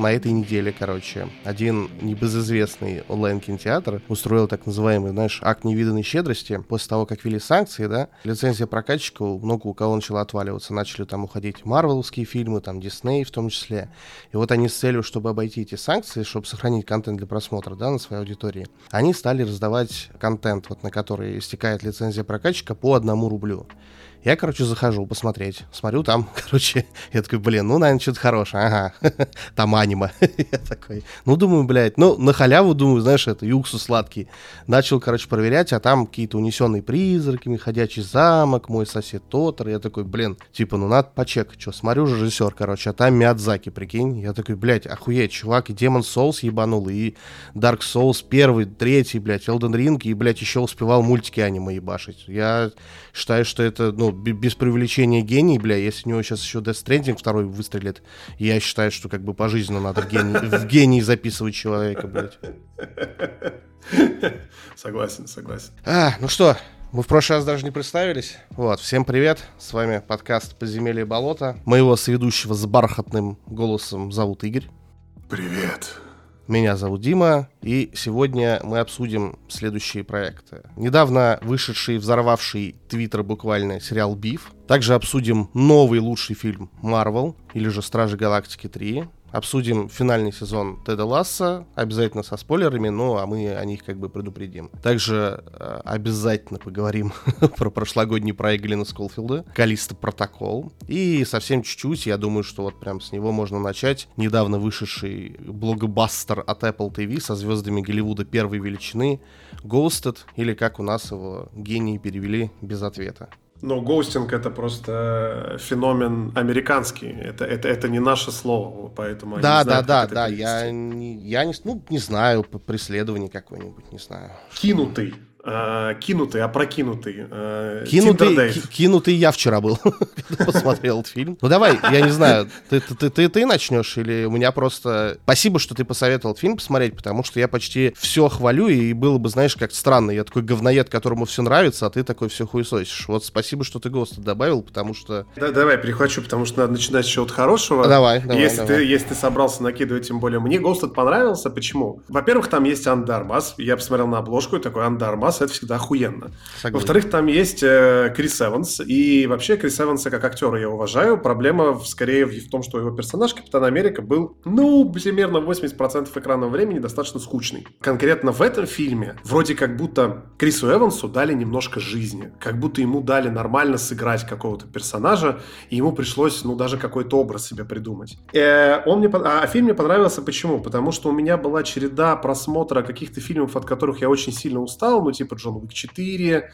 на этой неделе, короче, один небезызвестный онлайн-кинотеатр устроил так называемый, знаешь, акт невиданной щедрости. После того, как ввели санкции, да, лицензия прокатчика много у кого начала отваливаться. Начали там уходить марвеловские фильмы, там Дисней в том числе. И вот они с целью, чтобы обойти эти санкции, чтобы сохранить контент для просмотра, да, на своей аудитории, они стали раздавать контент, вот на который истекает лицензия прокатчика по одному рублю. Я, короче, захожу посмотреть. Смотрю, там, короче, я такой, блин, ну, наверное, что-то хорошее. Ага, там аниме. я такой, ну, думаю, блядь, ну, на халяву, думаю, знаешь, это, юксу сладкий. Начал, короче, проверять, а там какие-то унесенные призраками, ходячий замок, мой сосед Тотор. Я такой, блин, типа, ну, надо почекать, что. Смотрю, режиссер, короче, а там Миядзаки, прикинь. Я такой, блядь, охуеть, чувак, и Demon Souls ебанул, и Dark Souls первый, третий, блядь, Elden Ring, и, блядь, еще успевал мультики аниме ебашить. Я считаю, что это, ну, без привлечения гений, бля, если у него сейчас еще Death Stranding второй выстрелит, я считаю, что как бы пожизненно надо в гений, в гений записывать человека, блядь. Согласен, согласен. А, ну что, мы в прошлый раз даже не представились. Вот, всем привет. С вами подкаст «Подземелье и болото». Моего соведущего с бархатным голосом зовут Игорь. Привет. Меня зовут Дима, и сегодня мы обсудим следующие проекты. Недавно вышедший, взорвавший Твиттер буквально сериал «Биф». Также обсудим новый лучший фильм «Марвел», или же «Стражи Галактики 3», Обсудим финальный сезон Теда Ласса, обязательно со спойлерами, ну а мы о них как бы предупредим. Также э, обязательно поговорим про прошлогодний проект Глина Сколфилда, Калиста Протокол. И совсем чуть-чуть, я думаю, что вот прям с него можно начать. Недавно вышедший блокбастер от Apple TV со звездами Голливуда первой величины Ghosted, или как у нас его гении перевели без ответа. Но гоустинг это просто феномен американский. Это, это, это не наше слово, поэтому. Да, да, да, да. Я я не, ну, не знаю, преследование какое-нибудь, не знаю. Кинутый. Э, кинутый, опрокинутый. Э, кинутый, кинутый я вчера был, когда посмотрел этот фильм. Ну давай, я не знаю, ты, ты, ты, ты начнешь или у меня просто... Спасибо, что ты посоветовал фильм посмотреть, потому что я почти все хвалю, и было бы, знаешь, как странно. Я такой говноед, которому все нравится, а ты такой все хуесосишь. Вот спасибо, что ты ГОСТа добавил, потому что... Да, давай, перехвачу, потому что надо начинать с чего-то хорошего. Давай, давай, если давай. Ты, если ты собрался накидывать, тем более мне ГОСТ понравился. Почему? Во-первых, там есть Андармас. Я посмотрел на обложку и такой Андармас Мас, это всегда охуенно. Во-вторых, там есть э, Крис Эванс, и вообще Крис Эванса как актера я уважаю. Проблема скорее в, в том, что его персонаж Капитан Америка был, ну, примерно 80% экранного времени достаточно скучный. Конкретно в этом фильме вроде как будто Крису Эвансу дали немножко жизни, как будто ему дали нормально сыграть какого-то персонажа, и ему пришлось, ну, даже какой-то образ себе придумать. Э, он мне, а фильм мне понравился почему? Потому что у меня была череда просмотра каких-то фильмов, от которых я очень сильно устал, ну, типа Джон Уик 4,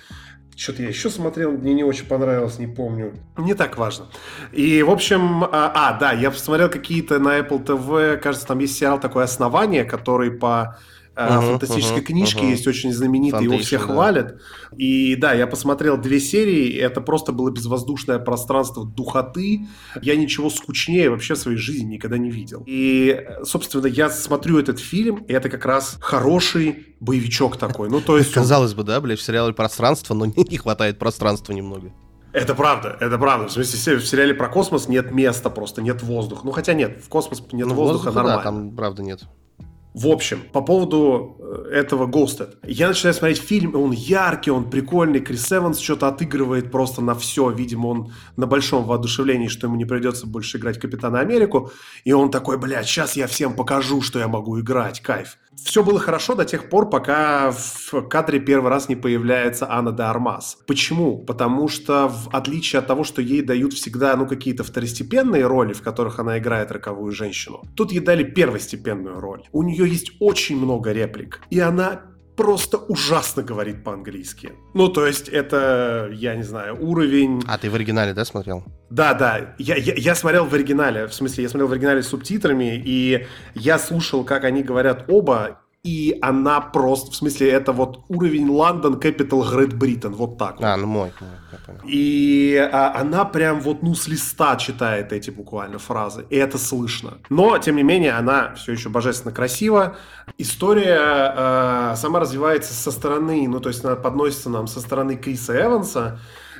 что-то я еще смотрел, мне не очень понравилось, не помню. Не так важно. И, в общем, а, а да, я посмотрел какие-то на Apple TV, кажется, там есть сериал такое «Основание», который по uh-huh, фантастической uh-huh, книжки uh-huh. есть очень знаменитый, его все да. хвалят. И да, я посмотрел две серии, и это просто было безвоздушное пространство духоты. Я ничего скучнее вообще в своей жизни никогда не видел. И, собственно, я смотрю этот фильм, и это как раз хороший боевичок такой. Ну, то есть... Казалось бы, да, блядь, в сериале пространство, но не хватает пространства немного. Это правда, это правда. В смысле, в сериале про космос нет места просто, нет воздуха. Ну, хотя нет, в космос нет ну, воздуха, воздуха нормально. Да, там правда нет. В общем, по поводу э, этого Ghosted. Я начинаю смотреть фильм, он яркий, он прикольный. Крис Эванс что-то отыгрывает просто на все. Видимо, он на большом воодушевлении, что ему не придется больше играть Капитана Америку. И он такой, блядь, сейчас я всем покажу, что я могу играть. Кайф. Все было хорошо до тех пор, пока в кадре первый раз не появляется Анна де Армас. Почему? Потому что в отличие от того, что ей дают всегда ну, какие-то второстепенные роли, в которых она играет роковую женщину, тут ей дали первостепенную роль. У нее есть очень много реплик. И она просто ужасно говорит по-английски. Ну, то есть, это, я не знаю, уровень... А ты в оригинале, да, смотрел? Да, да. Я, я, я смотрел в оригинале. В смысле, я смотрел в оригинале с субтитрами, и я слушал, как они говорят оба, и она просто, в смысле, это вот уровень Лондон, Capital, Great Britain, вот так. А, ну мой. И а, она прям вот, ну, с листа читает эти буквально фразы, и это слышно. Но, тем не менее, она все еще божественно красива. История а, сама развивается со стороны, ну, то есть она подносится нам со стороны Криса Эванса, Э,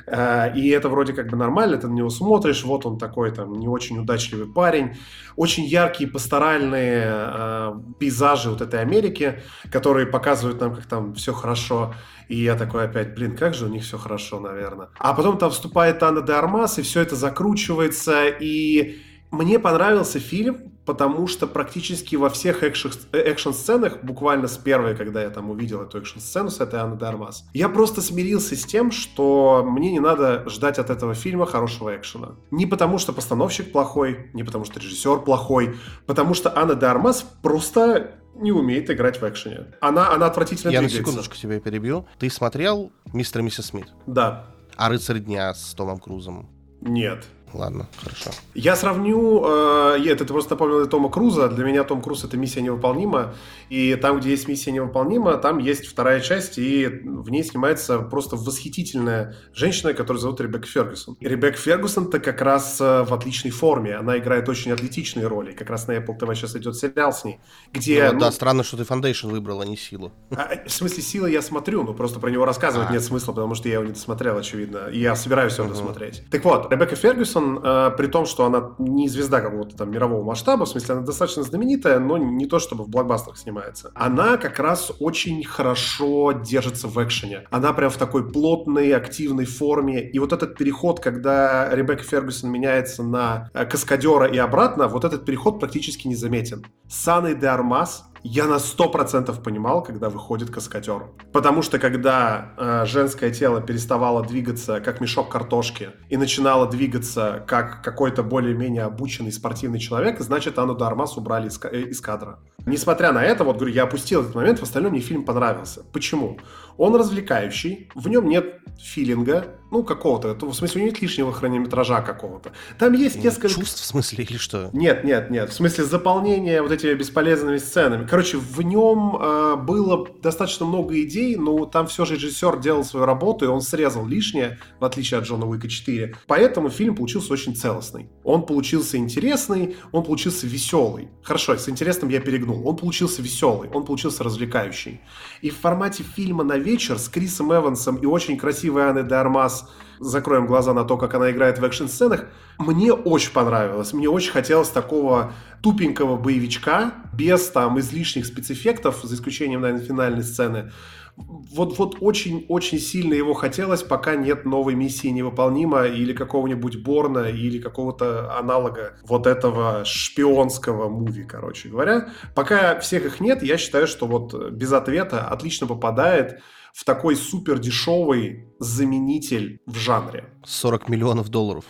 и это вроде как бы нормально, ты на него смотришь, вот он такой там не очень удачливый парень. Очень яркие пасторальные э, пейзажи вот этой Америки, которые показывают нам, как там все хорошо. И я такой опять, блин, как же у них все хорошо, наверное. А потом там вступает Анна де Армас, и все это закручивается, и мне понравился фильм, потому что практически во всех экшн-сценах, буквально с первой, когда я там увидел эту экшн-сцену с этой Анной Дармас, я просто смирился с тем, что мне не надо ждать от этого фильма хорошего экшена. Не потому что постановщик плохой, не потому что режиссер плохой, потому что Анна Дармас просто не умеет играть в экшене. Она, она отвратительно Я двигается. на секундочку тебя перебью. Ты смотрел «Мистер и миссис Смит»? Да. А «Рыцарь дня» с Томом Крузом? Нет. Ладно, хорошо. Я сравню, э, это ты просто напомнил Тома Круза, для меня Том Круз это миссия невыполнима, и там, где есть миссия невыполнима, там есть вторая часть, и в ней снимается просто восхитительная женщина, которую зовут Ребекка Фергюсон. И Ребекка Фергюсон-то как раз э, в отличной форме, она играет очень атлетичные роли, как раз на Apple TV сейчас идет сериал с ней, где... Ну, ну, да, странно, что ты Foundation выбрал, а не Силу. А, в смысле, Силы я смотрю, но просто про него рассказывать а. нет смысла, потому что я его не досмотрел, очевидно, и я собираюсь его uh-huh. досмотреть. Так вот, Ребекка Фергюсон Джексон, э, при том, что она не звезда какого-то там мирового масштаба, в смысле, она достаточно знаменитая, но не то, чтобы в блокбастерах снимается. Она как раз очень хорошо держится в экшене. Она прям в такой плотной, активной форме. И вот этот переход, когда Ребекка Фергюсон меняется на э, каскадера и обратно, вот этот переход практически незаметен. Саны де Армас я на сто процентов понимал, когда выходит каскадер. Потому что когда э, женское тело переставало двигаться как мешок картошки и начинало двигаться как какой-то более-менее обученный спортивный человек, значит, Анну Дармас убрали из, э, из кадра. Несмотря на это, вот говорю, я опустил этот момент, в остальном мне фильм понравился. Почему? Он развлекающий, в нем нет филинга, ну, какого-то, в смысле, у нет лишнего хронометража какого-то. Там есть несколько... Чувств, в смысле, или что? Нет, нет, нет, в смысле заполнения вот этими бесполезными сценами. Короче, в нем э, было достаточно много идей, но там все же режиссер делал свою работу, и он срезал лишнее, в отличие от Джона Уика 4. Поэтому фильм получился очень целостный. Он получился интересный, он получился веселый. Хорошо, с интересным я перегнул. Он получился веселый, он получился развлекающий. И в формате фильма на вечер с Крисом Эвансом и очень красивой Анной де Армас закроем глаза на то, как она играет в экшн-сценах, мне очень понравилось. Мне очень хотелось такого тупенького боевичка, без там излишних спецэффектов, за исключением, наверное, финальной сцены. Вот, вот очень-очень сильно его хотелось, пока нет новой миссии невыполнима или какого-нибудь Борна или какого-то аналога вот этого шпионского муви, короче говоря. Пока всех их нет, я считаю, что вот без ответа отлично попадает в такой супер дешевый заменитель в жанре. 40 миллионов долларов.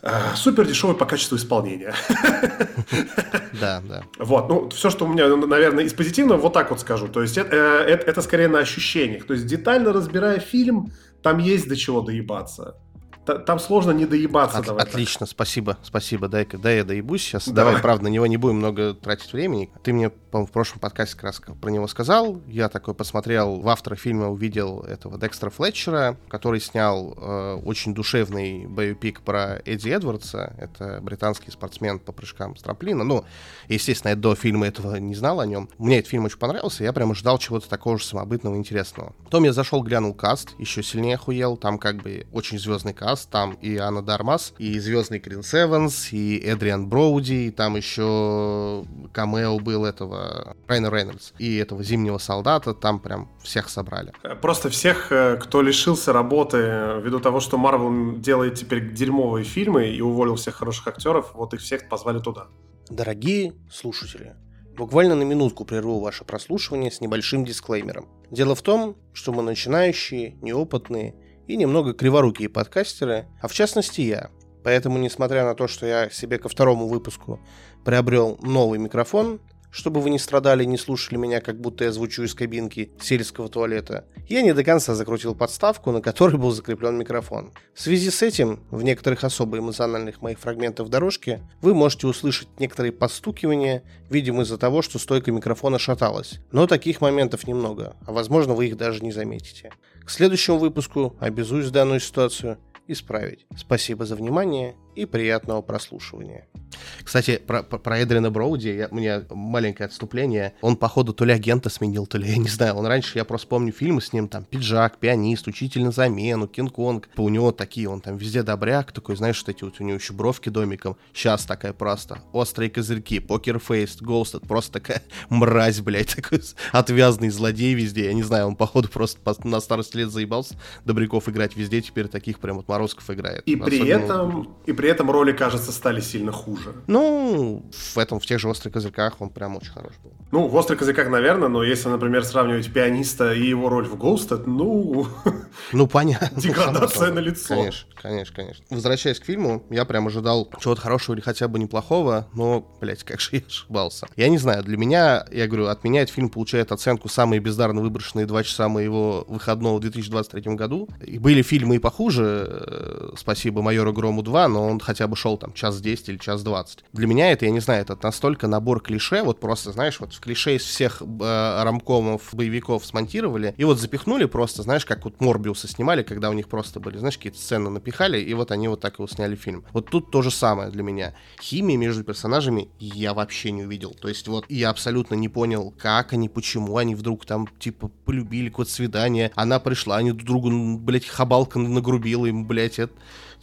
Э, супер дешевый по качеству исполнения. Да, да. Вот, ну, все, что у меня, наверное, из позитивного, вот так вот скажу. То есть это, э, это, это скорее на ощущениях. То есть детально разбирая фильм, там есть до чего доебаться там сложно не доебаться. От, давай отлично, так. спасибо, спасибо. Дай, дай я доебусь сейчас. Давай. давай, правда, на него не будем много тратить времени. Ты мне, по-моему, в прошлом подкасте как раз про него сказал. Я такой посмотрел, в автора фильма увидел этого Декстера Флетчера, который снял э, очень душевный боепик про Эдди Эдвардса. Это британский спортсмен по прыжкам с трамплина. Ну, естественно, я до фильма этого не знал о нем. Мне этот фильм очень понравился, я прямо ждал чего-то такого же самобытного, интересного. Потом я зашел, глянул каст, еще сильнее охуел. Там как бы очень звездный каст там и Анна Дармас, и звездный Крис Эванс, и Эдриан Броуди, и там еще камео был этого Райна Рейнольдс, и этого Зимнего Солдата, там прям всех собрали. Просто всех, э, кто лишился работы ввиду того, что Марвел делает теперь дерьмовые фильмы и уволил всех хороших актеров, вот их всех позвали туда. Дорогие слушатели, Буквально на минутку прерву ваше прослушивание с небольшим дисклеймером. Дело в том, что мы начинающие, неопытные и немного криворукие подкастеры, а в частности я. Поэтому, несмотря на то, что я себе ко второму выпуску приобрел новый микрофон, чтобы вы не страдали не слушали меня, как будто я звучу из кабинки сельского туалета, я не до конца закрутил подставку, на которой был закреплен микрофон. В связи с этим, в некоторых особо эмоциональных моих фрагментах дорожки, вы можете услышать некоторые подстукивания, видимо из-за того, что стойка микрофона шаталась. Но таких моментов немного, а возможно вы их даже не заметите. К следующему выпуску обязуюсь данную ситуацию исправить. Спасибо за внимание и приятного прослушивания. Кстати, про, про, Эдрина Броуди я, у меня маленькое отступление. Он, походу, то ли агента сменил, то ли я не знаю. Он раньше, я просто помню фильмы с ним, там, «Пиджак», «Пианист», «Учитель на замену», «Кинг-Конг». У него такие, он там везде добряк, такой, знаешь, что эти вот у него еще бровки домиком. Сейчас такая просто. Острые козырьки, покерфейс, Ghosted, просто такая мразь, блядь, такой отвязный злодей везде. Я не знаю, он, походу, просто на старости лет заебался Добряков играть везде, теперь таких прям вот Морозков играет. И Особенно... при этом, и при этом роли, кажется, стали сильно хуже. Ну, в этом, в тех же «Острых козырьках» он прям очень хорош был. Ну, в «Острых козырьках», наверное, но если, например, сравнивать пианиста и его роль в Ghosted, ну... Ну, понятно. Деградация на лицо. Конечно, конечно, конечно. Возвращаясь к фильму, я прям ожидал чего-то хорошего или хотя бы неплохого, но, блядь, как же я ошибался. Я не знаю, для меня, я говорю, от меня этот фильм получает оценку «Самые бездарно выброшенные два часа моего выходного в 2023 году». И были фильмы и похуже, э, спасибо майору Грому 2, но он хотя бы шел там час 10 или час 20. Для меня это, я не знаю, это настолько набор клише, вот просто, знаешь, вот клише из всех э, рамкомов, боевиков смонтировали, и вот запихнули просто, знаешь, как вот Морбиуса снимали, когда у них просто были, знаешь, какие-то сцены напихали, и вот они вот так его сняли фильм. Вот тут то же самое для меня. Химии между персонажами я вообще не увидел. То есть вот я абсолютно не понял, как они, почему они вдруг там, типа, полюбили какое-то свидание, она пришла, они друг другу, блядь, хабалка нагрубила им, блядь, это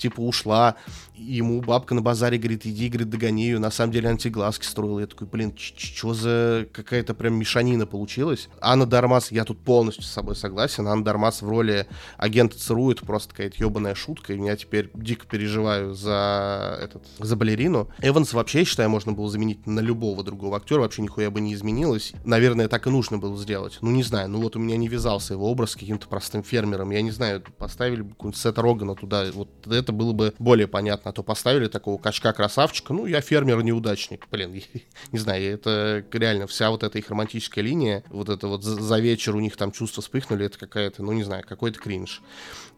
типа ушла, ему бабка на базаре говорит, иди, говорит, догони ее, на самом деле антиглазки строила. Я такой, блин, что за какая-то прям мешанина получилась. Анна Дармас, я тут полностью с собой согласен, Анна Дармас в роли агента ЦРУ, это просто какая-то ебаная шутка, и меня теперь дико переживаю за этот, за балерину. Эванс вообще, я считаю, можно было заменить на любого другого актера, вообще нихуя бы не изменилось. Наверное, так и нужно было сделать. Ну, не знаю, ну вот у меня не вязался его образ с каким-то простым фермером. Я не знаю, поставили бы какой-нибудь Сета Рогана туда, вот это было бы более понятно а то поставили такого качка-красавчика, ну, я фермер-неудачник, блин, не знаю, это реально вся вот эта их романтическая линия, вот это вот за вечер у них там чувства вспыхнули, это какая-то, ну, не знаю, какой-то кринж.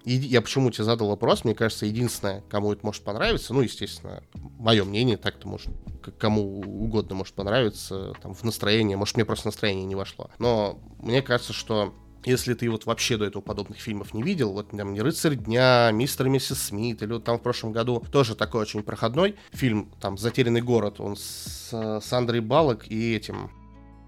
И я почему тебе задал вопрос, мне кажется, единственное, кому это может понравиться, ну, естественно, мое мнение, так-то может, кому угодно может понравиться, там, в настроение, может, мне просто настроение не вошло, но мне кажется, что если ты вот вообще до этого подобных фильмов не видел, вот там не «Рыцарь дня», «Мистер и миссис Смит», или вот там в прошлом году тоже такой очень проходной фильм, там «Затерянный город», он с, с Андрей Балок и этим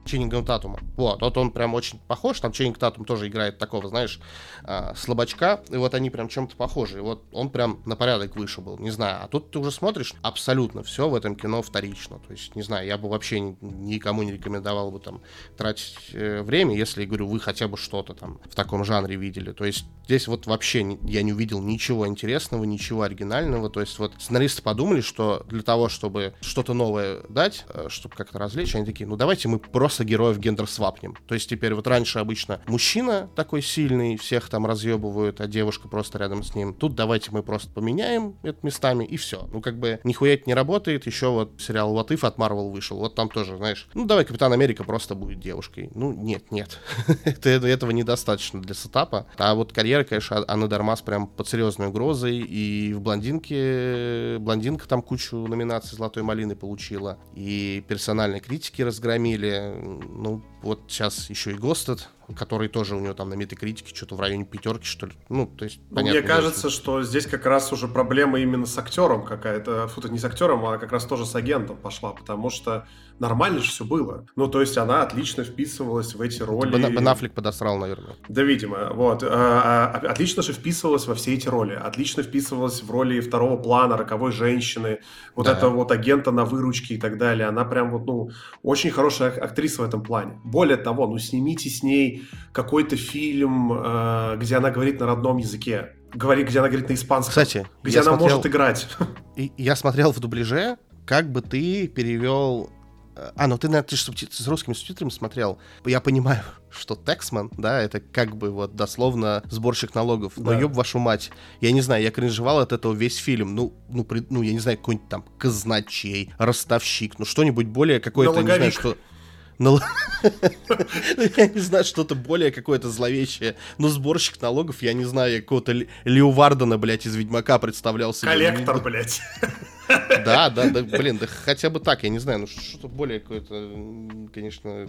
Ченнингом Татума. Вот, вот он прям очень похож, там Ченнинг Татум тоже играет такого, знаешь, э, слабачка, и вот они прям чем-то похожи, и вот он прям на порядок выше был, не знаю, а тут ты уже смотришь, абсолютно все в этом кино вторично, то есть, не знаю, я бы вообще никому не рекомендовал бы там тратить э, время, если, говорю, вы хотя бы что-то там в таком жанре видели, то есть здесь вот вообще я не увидел ничего интересного, ничего оригинального, то есть вот сценаристы подумали, что для того, чтобы что-то новое дать, э, чтобы как-то развлечь, они такие, ну давайте мы просто просто героев гендер свапнем. То есть теперь вот раньше обычно мужчина такой сильный, всех там разъебывают, а девушка просто рядом с ним. Тут давайте мы просто поменяем это местами и все. Ну как бы нихуя это не работает. Еще вот сериал If от Marvel вышел. Вот там тоже, знаешь, ну давай Капитан Америка просто будет девушкой. Ну нет, нет. это, этого недостаточно для сетапа. А вот карьера, конечно, Анны Дармас прям под серьезной угрозой. И в блондинке, блондинка там кучу номинаций Золотой малины получила. И персональные критики разгромили ну, вот сейчас еще и Гостед, который тоже у него там на метакритике что-то в районе пятерки, что ли. Ну, то есть, ну, Мне кажется, что здесь как раз уже проблема именно с актером какая-то. Фу, не с актером, а как раз тоже с агентом пошла, потому что нормально же все было. Ну, то есть она отлично вписывалась в эти роли. Бен, Бен Аффлек подосрал, наверное. Да, видимо. Вот. А, а, отлично же вписывалась во все эти роли. Отлично вписывалась в роли второго плана, роковой женщины, вот да. этого вот агента на выручке и так далее. Она прям вот, ну, очень хорошая актриса в этом плане. Более того, ну, снимите с ней какой-то фильм, где она говорит на родном языке. Говорит, где она говорит на испанском. Кстати, где она смотрел, может играть. И, я смотрел в дубляже, как бы ты перевел а, ну ты, наверное, ты, ты с русскими субтитрами смотрел. Я понимаю, что Тексман, да, это как бы вот дословно сборщик налогов. Но да. ёб вашу мать. Я не знаю, я кринжевал от этого весь фильм. Ну, ну, при, ну я не знаю, какой-нибудь там казначей, ростовщик, ну что-нибудь более какое-то, не знаю, что... Ну, я не знаю, что-то более какое-то зловещее. Но сборщик налогов, я не знаю, я какого-то Лео Вардена, блядь, из Ведьмака представлял себе. Коллектор, блядь. Да, да, да, блин, да хотя бы так, я не знаю, ну что-то более какое-то, конечно,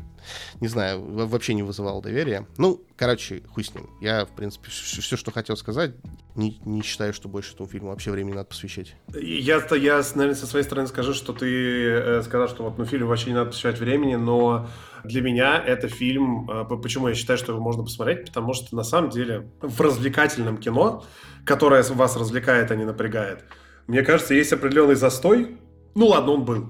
не знаю, вообще не вызывало доверия. Ну, короче, хуй с ним. Я, в принципе, все, что хотел сказать, не, не считаю, что больше этому фильму вообще времени надо посвящать. Я, я, наверное, со своей стороны скажу, что ты э, сказал, что вот ну, фильму вообще не надо посвящать времени, но для меня это фильм, э, почему я считаю, что его можно посмотреть, потому что на самом деле в развлекательном кино, которое вас развлекает, а не напрягает, мне кажется, есть определенный застой. Ну ладно, он был.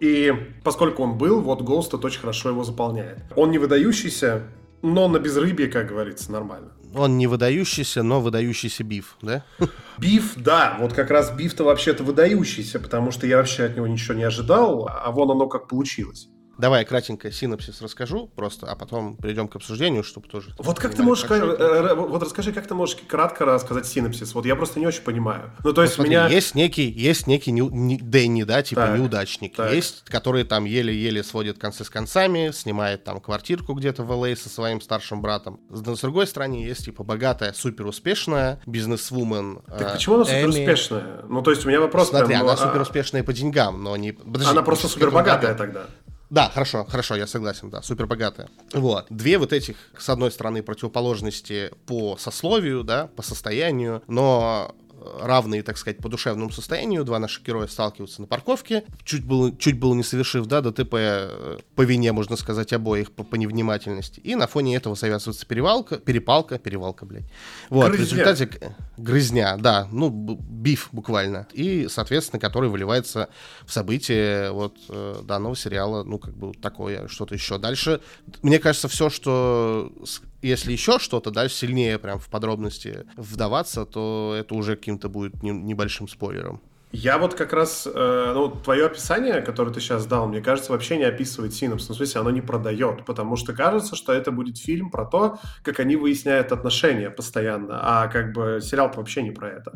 И поскольку он был, вот Ghost очень хорошо его заполняет. Он не выдающийся, но на безрыбье, как говорится, нормально. Он не выдающийся, но выдающийся биф, да? Биф, да. Вот как раз биф-то вообще-то выдающийся, потому что я вообще от него ничего не ожидал, а вон оно как получилось. Давай кратенько синопсис расскажу просто, а потом перейдем к обсуждению, чтобы тоже... Вот как ты можешь... Как, э, вот расскажи, как ты можешь кратко рассказать синопсис. Вот я просто не очень понимаю. Ну, то есть ну, смотри, меня... Есть некий, есть некий не, не, Дэнни, да, типа так, неудачник. Так. Есть, который там еле-еле сводит концы с концами, снимает там квартирку где-то в Л.А. со своим старшим братом. Но с другой стороны есть, типа, богатая, суперуспешная бизнесвумен Так э, почему она суперуспешная? Ну, то есть у меня вопрос... Смотри, прям, она ну, суперуспешная по деньгам, но не... Подожди, она просто супербогатая тогда. Да, хорошо, хорошо, я согласен, да, супер богатая. Вот. Две вот этих, с одной стороны, противоположности по сословию, да, по состоянию, но равные, так сказать, по душевному состоянию. Два наших героя сталкиваются на парковке. Чуть было, чуть было не совершив, да, ДТП э, по вине, можно сказать, обоих по, по невнимательности. И на фоне этого завязывается перевалка, перепалка, перевалка, блядь. Вот, грызня. в результате грызня, да, ну, биф буквально. И, соответственно, который выливается в события вот э, данного сериала, ну, как бы такое, что-то еще. Дальше, мне кажется, все, что если еще что-то, дальше сильнее прям в подробности вдаваться, то это уже каким-то будет не, небольшим спойлером. Я вот как раз, э, ну, твое описание, которое ты сейчас дал, мне кажется, вообще не описывает синапс. Ну, в смысле, оно не продает, потому что кажется, что это будет фильм про то, как они выясняют отношения постоянно, а как бы сериал вообще не про это.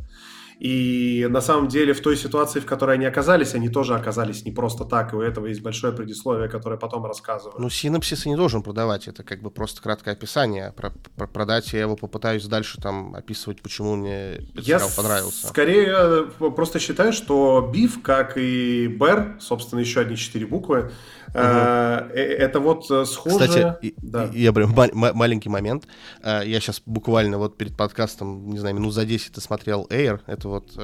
И на самом деле в той ситуации, в которой они оказались, они тоже оказались не просто так, и у этого есть большое предисловие, которое потом рассказываю. Ну, синапсис не должен продавать, это как бы просто краткое описание. Про, про продать я его попытаюсь дальше там описывать, почему мне этот я сериал понравился. скорее э, просто считаю, что Биф, как и Бэр, собственно, еще одни четыре буквы, Угу. Это вот схоже... Кстати, да. я прям маленький момент. Я сейчас буквально вот перед подкастом, не знаю, минут за 10 смотрел Air. Это вот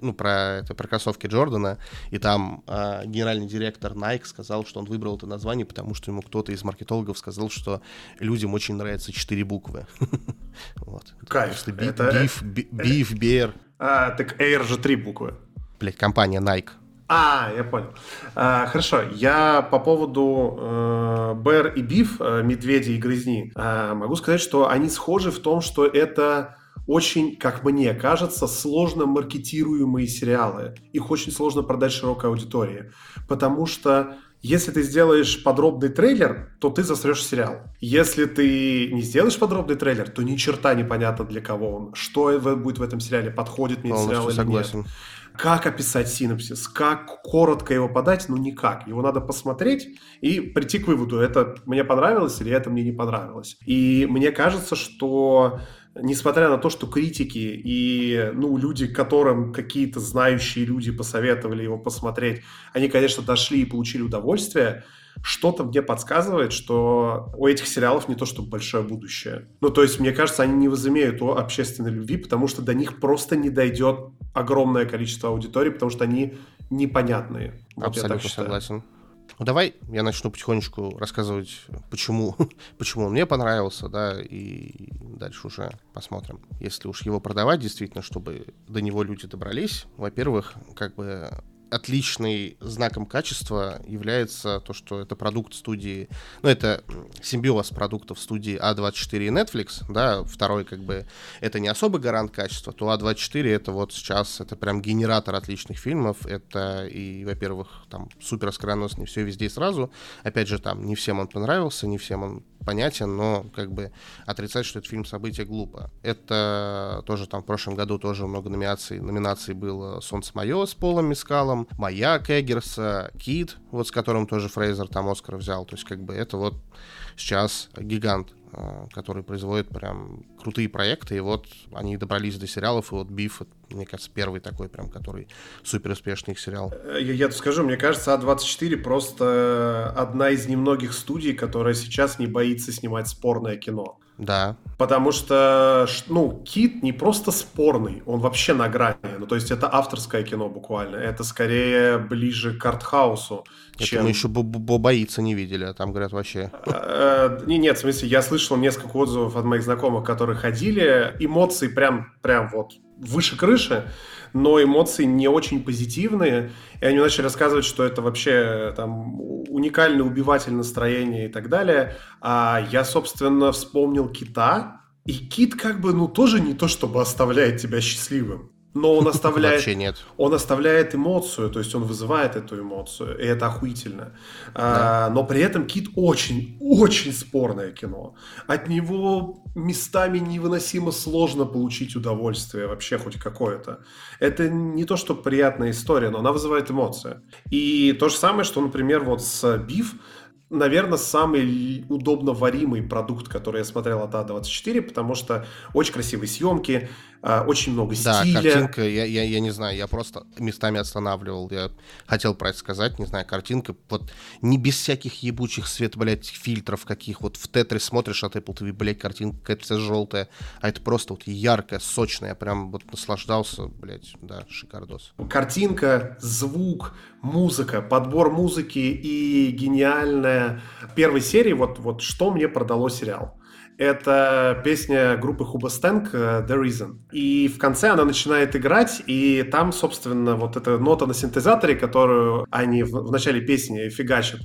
ну, про, это про кроссовки Джордана. И там генеральный директор Nike сказал, что он выбрал это название, потому что ему кто-то из маркетологов сказал, что людям очень нравятся четыре буквы. вот. Кайф. Биф, биф, бер. А, так Air же три буквы. Блять, компания Nike. А, я понял. А, хорошо, я по поводу э, Бэр и Биф, э, Медведи и Грызни, э, могу сказать, что они схожи в том, что это очень, как мне кажется, сложно маркетируемые сериалы. Их очень сложно продать широкой аудитории. Потому что если ты сделаешь подробный трейлер, то ты засрешь сериал. Если ты не сделаешь подробный трейлер, то ни черта непонятно для кого он. Что будет в этом сериале, подходит мне сериал или согласен. нет. Как описать синапсис? Как коротко его подать? Ну, никак. Его надо посмотреть и прийти к выводу, это мне понравилось или это мне не понравилось. И мне кажется, что несмотря на то, что критики и ну, люди, которым какие-то знающие люди посоветовали его посмотреть, они, конечно, дошли и получили удовольствие, что-то мне подсказывает, что у этих сериалов не то чтобы большое будущее. Ну, то есть, мне кажется, они не возымеют о общественной любви, потому что до них просто не дойдет огромное количество аудитории, потому что они непонятные. Вот Абсолютно согласен. Ну, давай я начну потихонечку рассказывать, почему, почему он мне понравился, да, и дальше уже посмотрим. Если уж его продавать, действительно, чтобы до него люди добрались, во-первых, как бы отличный знаком качества является то, что это продукт студии, ну, это симбиоз продуктов студии А24 и Netflix, да, второй, как бы, это не особый гарант качества, то А24 это вот сейчас, это прям генератор отличных фильмов, это и, во-первых, там, супер не все везде сразу, опять же, там, не всем он понравился, не всем он понятен, но как бы отрицать, что это фильм события глупо. Это тоже там в прошлом году тоже много номинаций, номинаций было «Солнце мое» с Полом Мискалом, «Маяк» Эггерса, «Кит», вот с которым тоже Фрейзер там Оскар взял. То есть как бы это вот сейчас гигант а, который производит прям крутые проекты, и вот они добрались до сериалов, и вот «Биф», мне кажется, первый такой прям, который супер успешный их сериал. Э, я, я скажу, мне кажется, А24 просто одна из немногих студий, которая сейчас не боится снимать спорное кино. Да. Потому что, ну, Кит не просто спорный, он вообще на грани. Ну, то есть это авторское кино буквально. Это скорее ближе к артхаусу. Это чем... мы еще боится не видели, а там говорят вообще. Э, не, нет, в смысле, я слышал несколько отзывов от моих знакомых, которые ходили. Эмоции прям, прям вот выше крыши но эмоции не очень позитивные, и они начали рассказывать, что это вообще там уникальный убиватель настроения и так далее. А я, собственно, вспомнил Кита, и Кит как бы, ну, тоже не то, чтобы оставляет тебя счастливым но он оставляет, Вообще нет. он оставляет эмоцию, то есть он вызывает эту эмоцию, и это охуительно. Да. А, но при этом Кит очень, очень спорное кино. От него местами невыносимо сложно получить удовольствие, вообще хоть какое-то. Это не то, что приятная история, но она вызывает эмоции. И то же самое, что, например, вот с Биф, наверное, самый удобно варимый продукт, который я смотрел от А24, потому что очень красивые съемки, а, очень много стиля. Да, картинка, я, я, я не знаю, я просто местами останавливал. Я хотел про это сказать, не знаю, картинка, вот не без всяких ебучих свет, блядь, фильтров каких. Вот в Тетрис смотришь от Apple TV, блядь, картинка какая-то вся желтая, а это просто вот яркая, сочная, прям вот наслаждался, блядь, да, шикардос. Картинка, звук, музыка, подбор музыки и гениальная первой серии, вот, вот что мне продало сериал. Это песня группы Hubastang э, «The Reason». И в конце она начинает играть, и там, собственно, вот эта нота на синтезаторе, которую они в, в начале песни фигачат.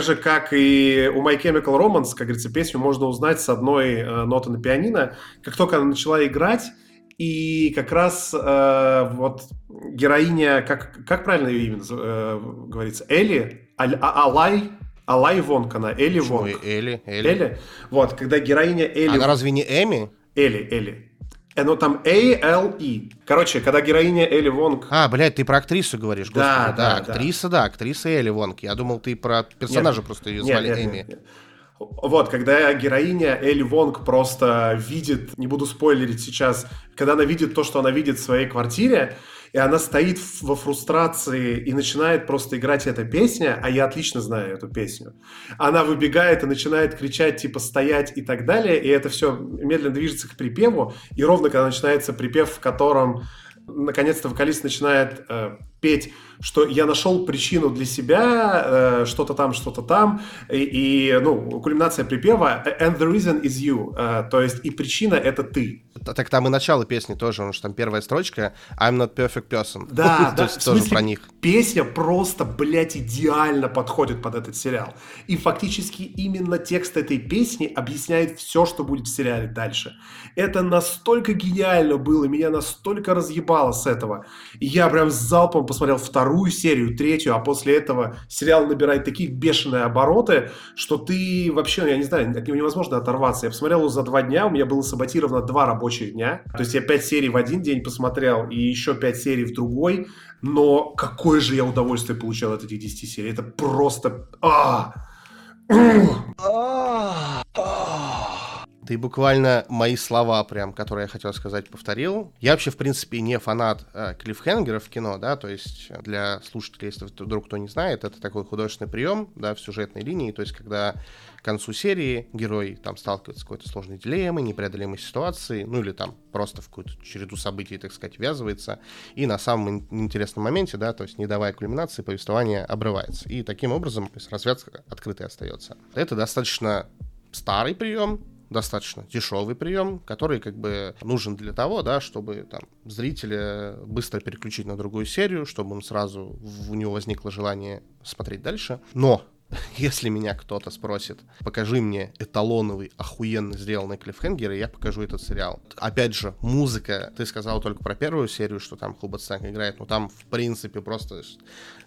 Так же, как и у My Chemical Romance, как говорится, песню можно узнать с одной э, ноты на пианино. Как только она начала играть, и как раз э, вот героиня, как, как правильно ее имя э, говорится? Элли? Аль, а, Алай? Алай Вонг она, Элли Почему Вонг. Элли, Элли. Элли. Вот, когда героиня Элли... Она разве не Эми? Элли, Элли. Ну, там A-L-E. Короче, когда героиня Элли Вонг... А, блядь, ты про актрису говоришь, господи. Да, да, да актриса, да. да, актриса Элли Вонг. Я думал, ты про персонажа нет, просто ее звали нет, нет, Эми. Нет, нет. Вот, когда героиня Элли Вонг просто видит, не буду спойлерить сейчас, когда она видит то, что она видит в своей квартире, и она стоит во фрустрации и начинает просто играть эта песня, а я отлично знаю эту песню. Она выбегает и начинает кричать, типа, стоять и так далее, и это все медленно движется к припеву, и ровно когда начинается припев, в котором наконец-то вокалист начинает э, петь, что я нашел причину для себя, э, что-то там, что-то там, и, и, ну, кульминация припева «and the reason is you», э, то есть и причина — это ты. Так там и начало песни тоже, потому что там первая строчка «I'm not perfect person». Да, да, в тоже про них. Песня просто, блядь, идеально подходит под этот сериал. И фактически именно текст этой песни объясняет все, что будет в сериале дальше. Это настолько гениально было, меня настолько разъебало с этого. И я прям с залпом посмотрел вторую серию, третью, а после этого сериал набирает такие бешеные обороты, что ты вообще, я не знаю, от него невозможно оторваться. Я посмотрел его за два дня, у меня было саботировано два рабочих дня. То есть я пять серий в один день посмотрел и еще пять серий в другой. Но какое же я удовольствие получал от этих 10 серий. Это просто... А! Ты буквально мои слова, прям, которые я хотел сказать, повторил. Я вообще, в принципе, не фанат э, клиффхенгеров в кино, да, то есть для слушателей, если вдруг кто не знает, это такой художественный прием, да, в сюжетной линии, то есть когда к концу серии герой там сталкивается с какой-то сложной дилеммой, непреодолимой ситуацией, ну или там просто в какую-то череду событий, так сказать, ввязывается, и на самом интересном моменте, да, то есть не давая кульминации, повествование обрывается. И таким образом то есть, развязка открытой остается. Это достаточно старый прием, достаточно дешевый прием, который как бы нужен для того, да, чтобы там зрителя быстро переключить на другую серию, чтобы он сразу у него возникло желание смотреть дальше. Но если меня кто-то спросит, покажи мне эталоновый, охуенно сделанный клиффхенгер, и я покажу этот сериал. Опять же, музыка, ты сказал только про первую серию, что там Хубат Станк играет, но там, в принципе, просто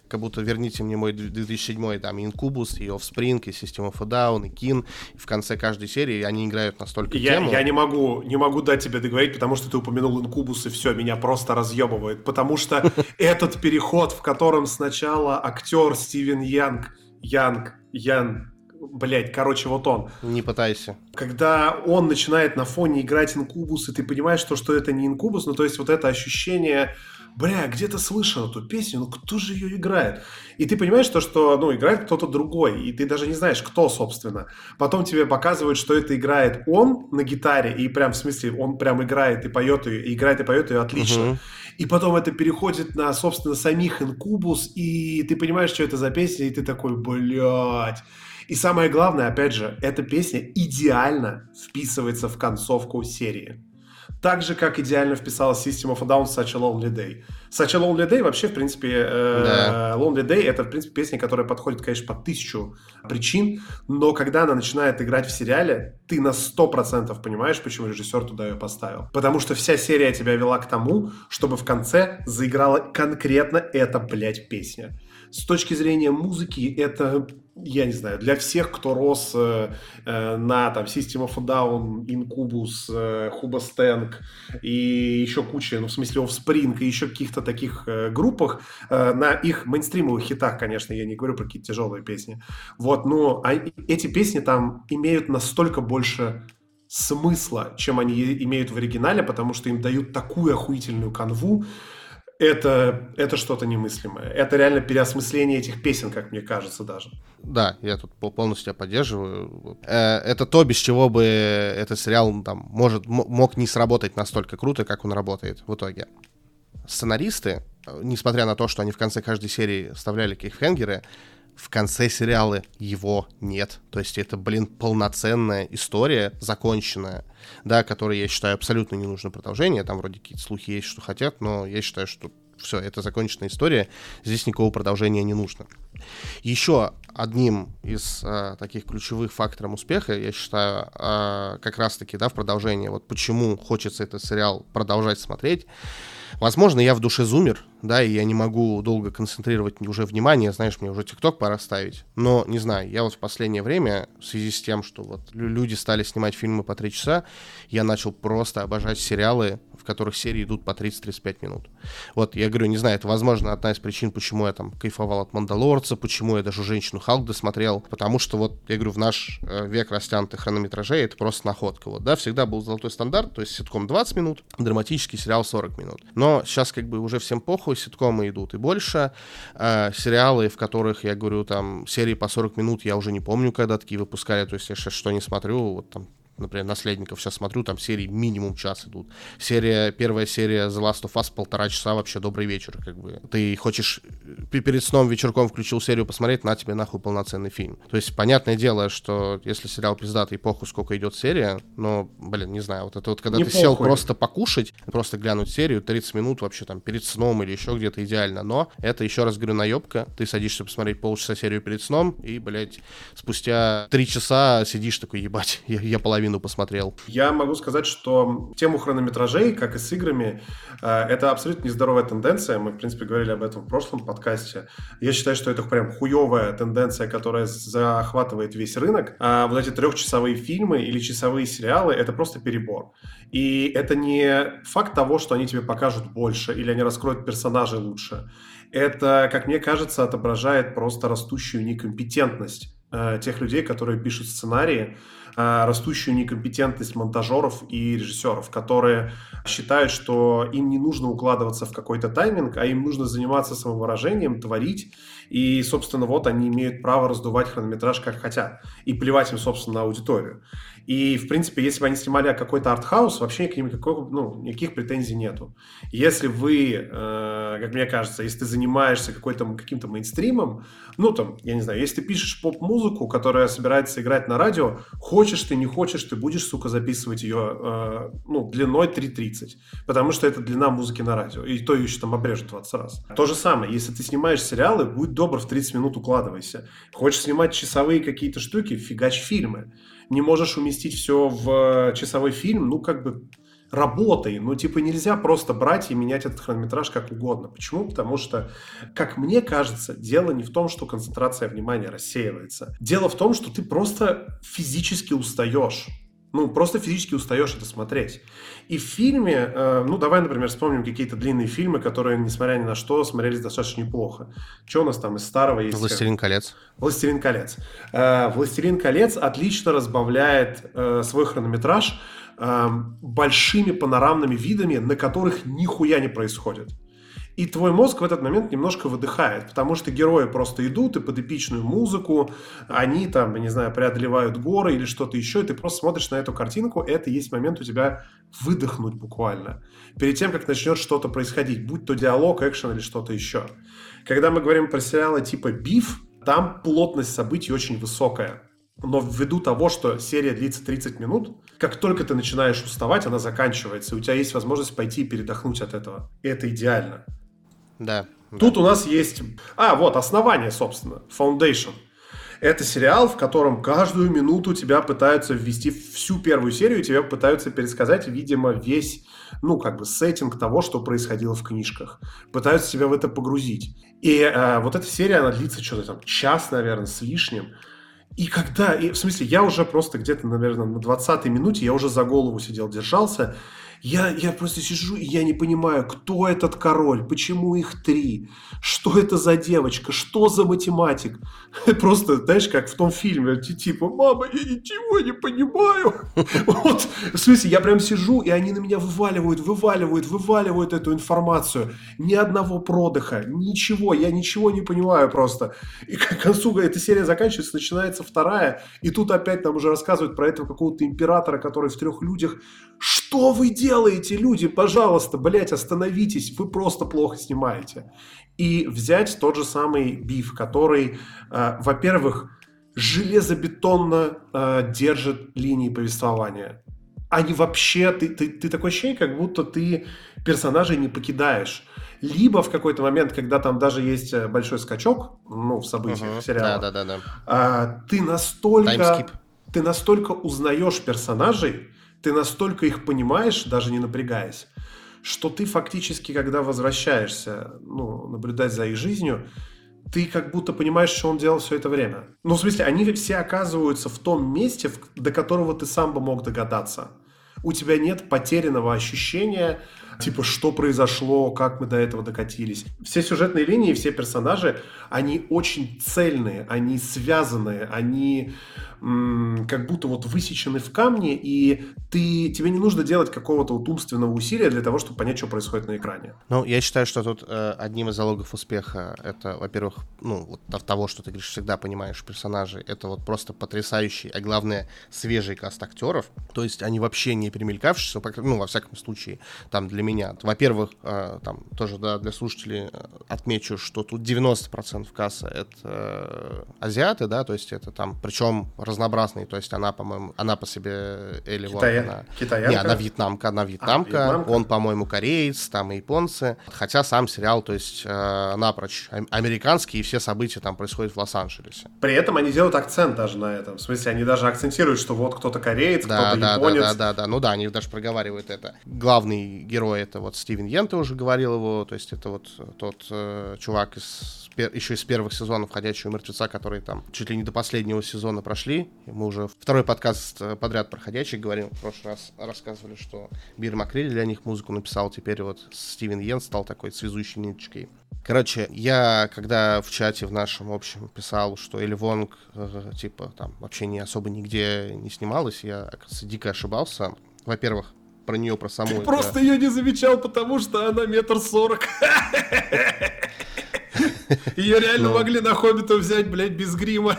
как будто верните мне мой 2007 там Инкубус, и Offspring, и System of a Down, и Кин. И в конце каждой серии они играют настолько я, тему. Я не могу, не могу дать тебе договорить, потому что ты упомянул Инкубус, и все, меня просто разъебывает. Потому что этот переход, в котором сначала актер Стивен Янг, Янг, Ян, блять, короче, вот он. Не пытайся. Когда он начинает на фоне играть инкубус, и ты понимаешь, что, что это не инкубус, ну то есть вот это ощущение бля, где-то слышал эту песню, ну кто же ее играет? И ты понимаешь то, что, ну, играет кто-то другой, и ты даже не знаешь, кто, собственно. Потом тебе показывают, что это играет он на гитаре, и прям, в смысле, он прям играет и поет ее, и играет и поет ее отлично. Угу. И потом это переходит на, собственно, самих Инкубус, и ты понимаешь, что это за песня, и ты такой, блядь. И самое главное, опять же, эта песня идеально вписывается в концовку серии. Так же, как идеально вписалась System of a Down Such a Lonely Day. Such a Lonely Day вообще, в принципе, э, да. Lonely Day это, в принципе, песня, которая подходит, конечно, под тысячу причин, но когда она начинает играть в сериале, ты на сто процентов понимаешь, почему режиссер туда ее поставил. Потому что вся серия тебя вела к тому, чтобы в конце заиграла конкретно эта, блядь, песня. С точки зрения музыки, это я не знаю, для всех, кто рос э, э, на там System of a Down, Incubus, э, Hubastang и еще куча, ну в смысле Offspring и еще каких-то таких э, группах, э, на их мейнстримовых хитах, конечно, я не говорю про какие-то тяжелые песни. Вот, но а, эти песни там имеют настолько больше смысла, чем они имеют в оригинале, потому что им дают такую охуительную канву, это, это что-то немыслимое. Это реально переосмысление этих песен, как мне кажется даже. Да, я тут полностью тебя поддерживаю. Э, это то, без чего бы этот сериал там, может, мог не сработать настолько круто, как он работает в итоге. Сценаристы, несмотря на то, что они в конце каждой серии вставляли кейфхенгеры, в конце сериала его нет. То есть это, блин, полноценная история, законченная, да, которой я считаю абсолютно не нужно продолжение. Там вроде какие-то слухи есть, что хотят, но я считаю, что все, это законченная история, здесь никакого продолжения не нужно. Еще одним из э, таких ключевых факторов успеха, я считаю, э, как раз-таки, да, в продолжении, вот почему хочется этот сериал продолжать смотреть, Возможно, я в душе зумер, да, и я не могу долго концентрировать уже внимание, знаешь, мне уже ТикТок пора ставить. Но, не знаю, я вот в последнее время, в связи с тем, что вот люди стали снимать фильмы по три часа, я начал просто обожать сериалы, которых серии идут по 30-35 минут. Вот, я говорю, не знаю, это, возможно, одна из причин, почему я там кайфовал от «Мандалорца», почему я даже «Женщину Халк» досмотрел, потому что вот, я говорю, в наш э, век растянутых хронометражей это просто находка. Вот, да, всегда был золотой стандарт, то есть ситком 20 минут, драматический сериал 40 минут. Но сейчас как бы уже всем похуй, ситкомы идут и больше. Э, сериалы, в которых, я говорю, там, серии по 40 минут, я уже не помню, когда такие выпускали, то есть я сейчас что не смотрю, вот там например, «Наследников» сейчас смотрю, там серии минимум час идут. Серия, первая серия The Last of Us полтора часа, вообще добрый вечер, как бы. Ты хочешь перед сном вечерком включил серию посмотреть, на тебе нахуй полноценный фильм. То есть, понятное дело, что если сериал пиздатый, похуй, сколько идет серия, но, блин, не знаю, вот это вот, когда не ты похуй. сел просто покушать, просто глянуть серию, 30 минут вообще там перед сном или еще где-то идеально, но это, еще раз говорю, наебка, ты садишься посмотреть полчаса серию перед сном, и, блядь, спустя три часа сидишь такой, ебать, я, я половину половину посмотрел. Я могу сказать, что тему хронометражей, как и с играми, э, это абсолютно нездоровая тенденция. Мы, в принципе, говорили об этом в прошлом подкасте. Я считаю, что это прям хуевая тенденция, которая захватывает весь рынок. А вот эти трехчасовые фильмы или часовые сериалы — это просто перебор. И это не факт того, что они тебе покажут больше или они раскроют персонажей лучше. Это, как мне кажется, отображает просто растущую некомпетентность э, тех людей, которые пишут сценарии, Э, растущую некомпетентность монтажеров и режиссеров, которые считают, что им не нужно укладываться в какой-то тайминг, а им нужно заниматься самовыражением, творить, и, собственно, вот они имеют право раздувать хронометраж как хотят, и плевать им, собственно, на аудиторию. И, в принципе, если бы они снимали какой-то артхаус, вообще к ним никакого, ну, никаких претензий нету. Если вы, э, как мне кажется, если ты занимаешься какой-то, каким-то мейнстримом, ну, там, я не знаю, если ты пишешь поп-музыку, которая собирается играть на радио, хочешь ты, не хочешь, ты будешь, сука, записывать ее, э, ну, длиной 3.30, потому что это длина музыки на радио, и то еще там обрежут 20 раз. То же самое, если ты снимаешь сериалы, будь добр, в 30 минут укладывайся. Хочешь снимать часовые какие-то штуки, фигач фильмы не можешь уместить все в часовой фильм, ну, как бы работой. Ну, типа, нельзя просто брать и менять этот хронометраж как угодно. Почему? Потому что, как мне кажется, дело не в том, что концентрация внимания рассеивается. Дело в том, что ты просто физически устаешь. Ну, просто физически устаешь это смотреть. И в фильме, э, ну, давай, например, вспомним какие-то длинные фильмы, которые, несмотря ни на что, смотрелись достаточно неплохо. Что у нас там из старого есть? «Властелин колец». «Властелин колец». Э, «Властелин колец» отлично разбавляет э, свой хронометраж э, большими панорамными видами, на которых нихуя не происходит. И твой мозг в этот момент немножко выдыхает, потому что герои просто идут и под эпичную музыку, они там, не знаю, преодолевают горы или что-то еще, и ты просто смотришь на эту картинку, это есть момент у тебя выдохнуть буквально. Перед тем, как начнет что-то происходить, будь то диалог, экшен или что-то еще. Когда мы говорим про сериалы типа «Биф», там плотность событий очень высокая. Но ввиду того, что серия длится 30 минут, как только ты начинаешь уставать, она заканчивается, и у тебя есть возможность пойти и передохнуть от этого. И это идеально. Да. Тут да. у нас есть... А, вот, основание, собственно, Foundation. Это сериал, в котором каждую минуту тебя пытаются ввести всю первую серию, тебя пытаются пересказать, видимо, весь, ну, как бы, сеттинг того, что происходило в книжках. Пытаются тебя в это погрузить. И э, вот эта серия, она длится что-то там час, наверное, с лишним. И когда, и, в смысле, я уже просто где-то, наверное, на 20-й минуте я уже за голову сидел, держался, я, я просто сижу, и я не понимаю, кто этот король, почему их три, что это за девочка, что за математик. Просто, знаешь, как в том фильме, типа, мама, я ничего не понимаю. Вот, в смысле, я прям сижу, и они на меня вываливают, вываливают, вываливают эту информацию. Ни одного продыха, ничего, я ничего не понимаю просто. И к концу эта серия заканчивается, начинается вторая, и тут опять нам уже рассказывают про этого какого-то императора, который в трех людях. Что вы делаете? люди? Пожалуйста, блядь, остановитесь, вы просто плохо снимаете. И взять тот же самый биф, который, э, во-первых, железобетонно э, держит линии повествования. Они вообще, ты, ты, ты такой ощущение, как будто ты персонажей не покидаешь. Либо в какой-то момент, когда там даже есть э, большой скачок, ну, в событиях uh-huh. сериала, да, да, да, да. Э, ты настолько, ты настолько узнаешь персонажей, ты настолько их понимаешь, даже не напрягаясь, что ты фактически, когда возвращаешься, ну, наблюдать за их жизнью, ты как будто понимаешь, что он делал все это время. Ну, в смысле, они все оказываются в том месте, до которого ты сам бы мог догадаться. У тебя нет потерянного ощущения, типа, что произошло, как мы до этого докатились. Все сюжетные линии, все персонажи, они очень цельные, они связанные, они как будто вот высечены в камне, и ты, тебе не нужно делать какого-то вот умственного усилия для того, чтобы понять, что происходит на экране. Ну, я считаю, что тут э, одним из залогов успеха это, во-первых, ну, вот от того, что ты говоришь, всегда понимаешь персонажей, это вот просто потрясающий, а главное, свежий каст актеров, то есть они вообще не перемелькавшиеся, ну, во всяком случае, там, для меня. Во-первых, э, там, тоже, да, для слушателей э, отмечу, что тут 90% касса это э, азиаты, да, то есть это там, причем разнообразный, то есть она, по-моему, она по себе Элли Китая... Вон, она... Китаянка? Не, она вьетнамка, она вьетнамка, а, вьетнамка, он, по-моему, кореец, там и японцы, хотя сам сериал, то есть напрочь американский, и все события там происходят в Лос-Анджелесе. При этом они делают акцент даже на этом, в смысле, они даже акцентируют, что вот кто-то кореец, да, кто-то да, японец. Да, да, да, да, ну да, они даже проговаривают это. Главный герой это вот Стивен Йен, ты уже говорил его, то есть это вот тот э, чувак из еще из первых сезонов «Ходячего мертвеца», которые там чуть ли не до последнего сезона прошли. Мы уже второй подкаст э, подряд про «Ходячих» говорим. В прошлый раз рассказывали, что Бир Макриль для них музыку написал. Теперь вот Стивен Йен стал такой связующей ниточкой. Короче, я когда в чате в нашем общем писал, что Элли Вонг, э, типа, там вообще не особо нигде не снималась, я, оказывается, дико ошибался. Во-первых, про нее, про саму. Ты это... просто ее не замечал, потому что она метр сорок. Ее реально ну. могли на Хоббита взять, блядь, без грима.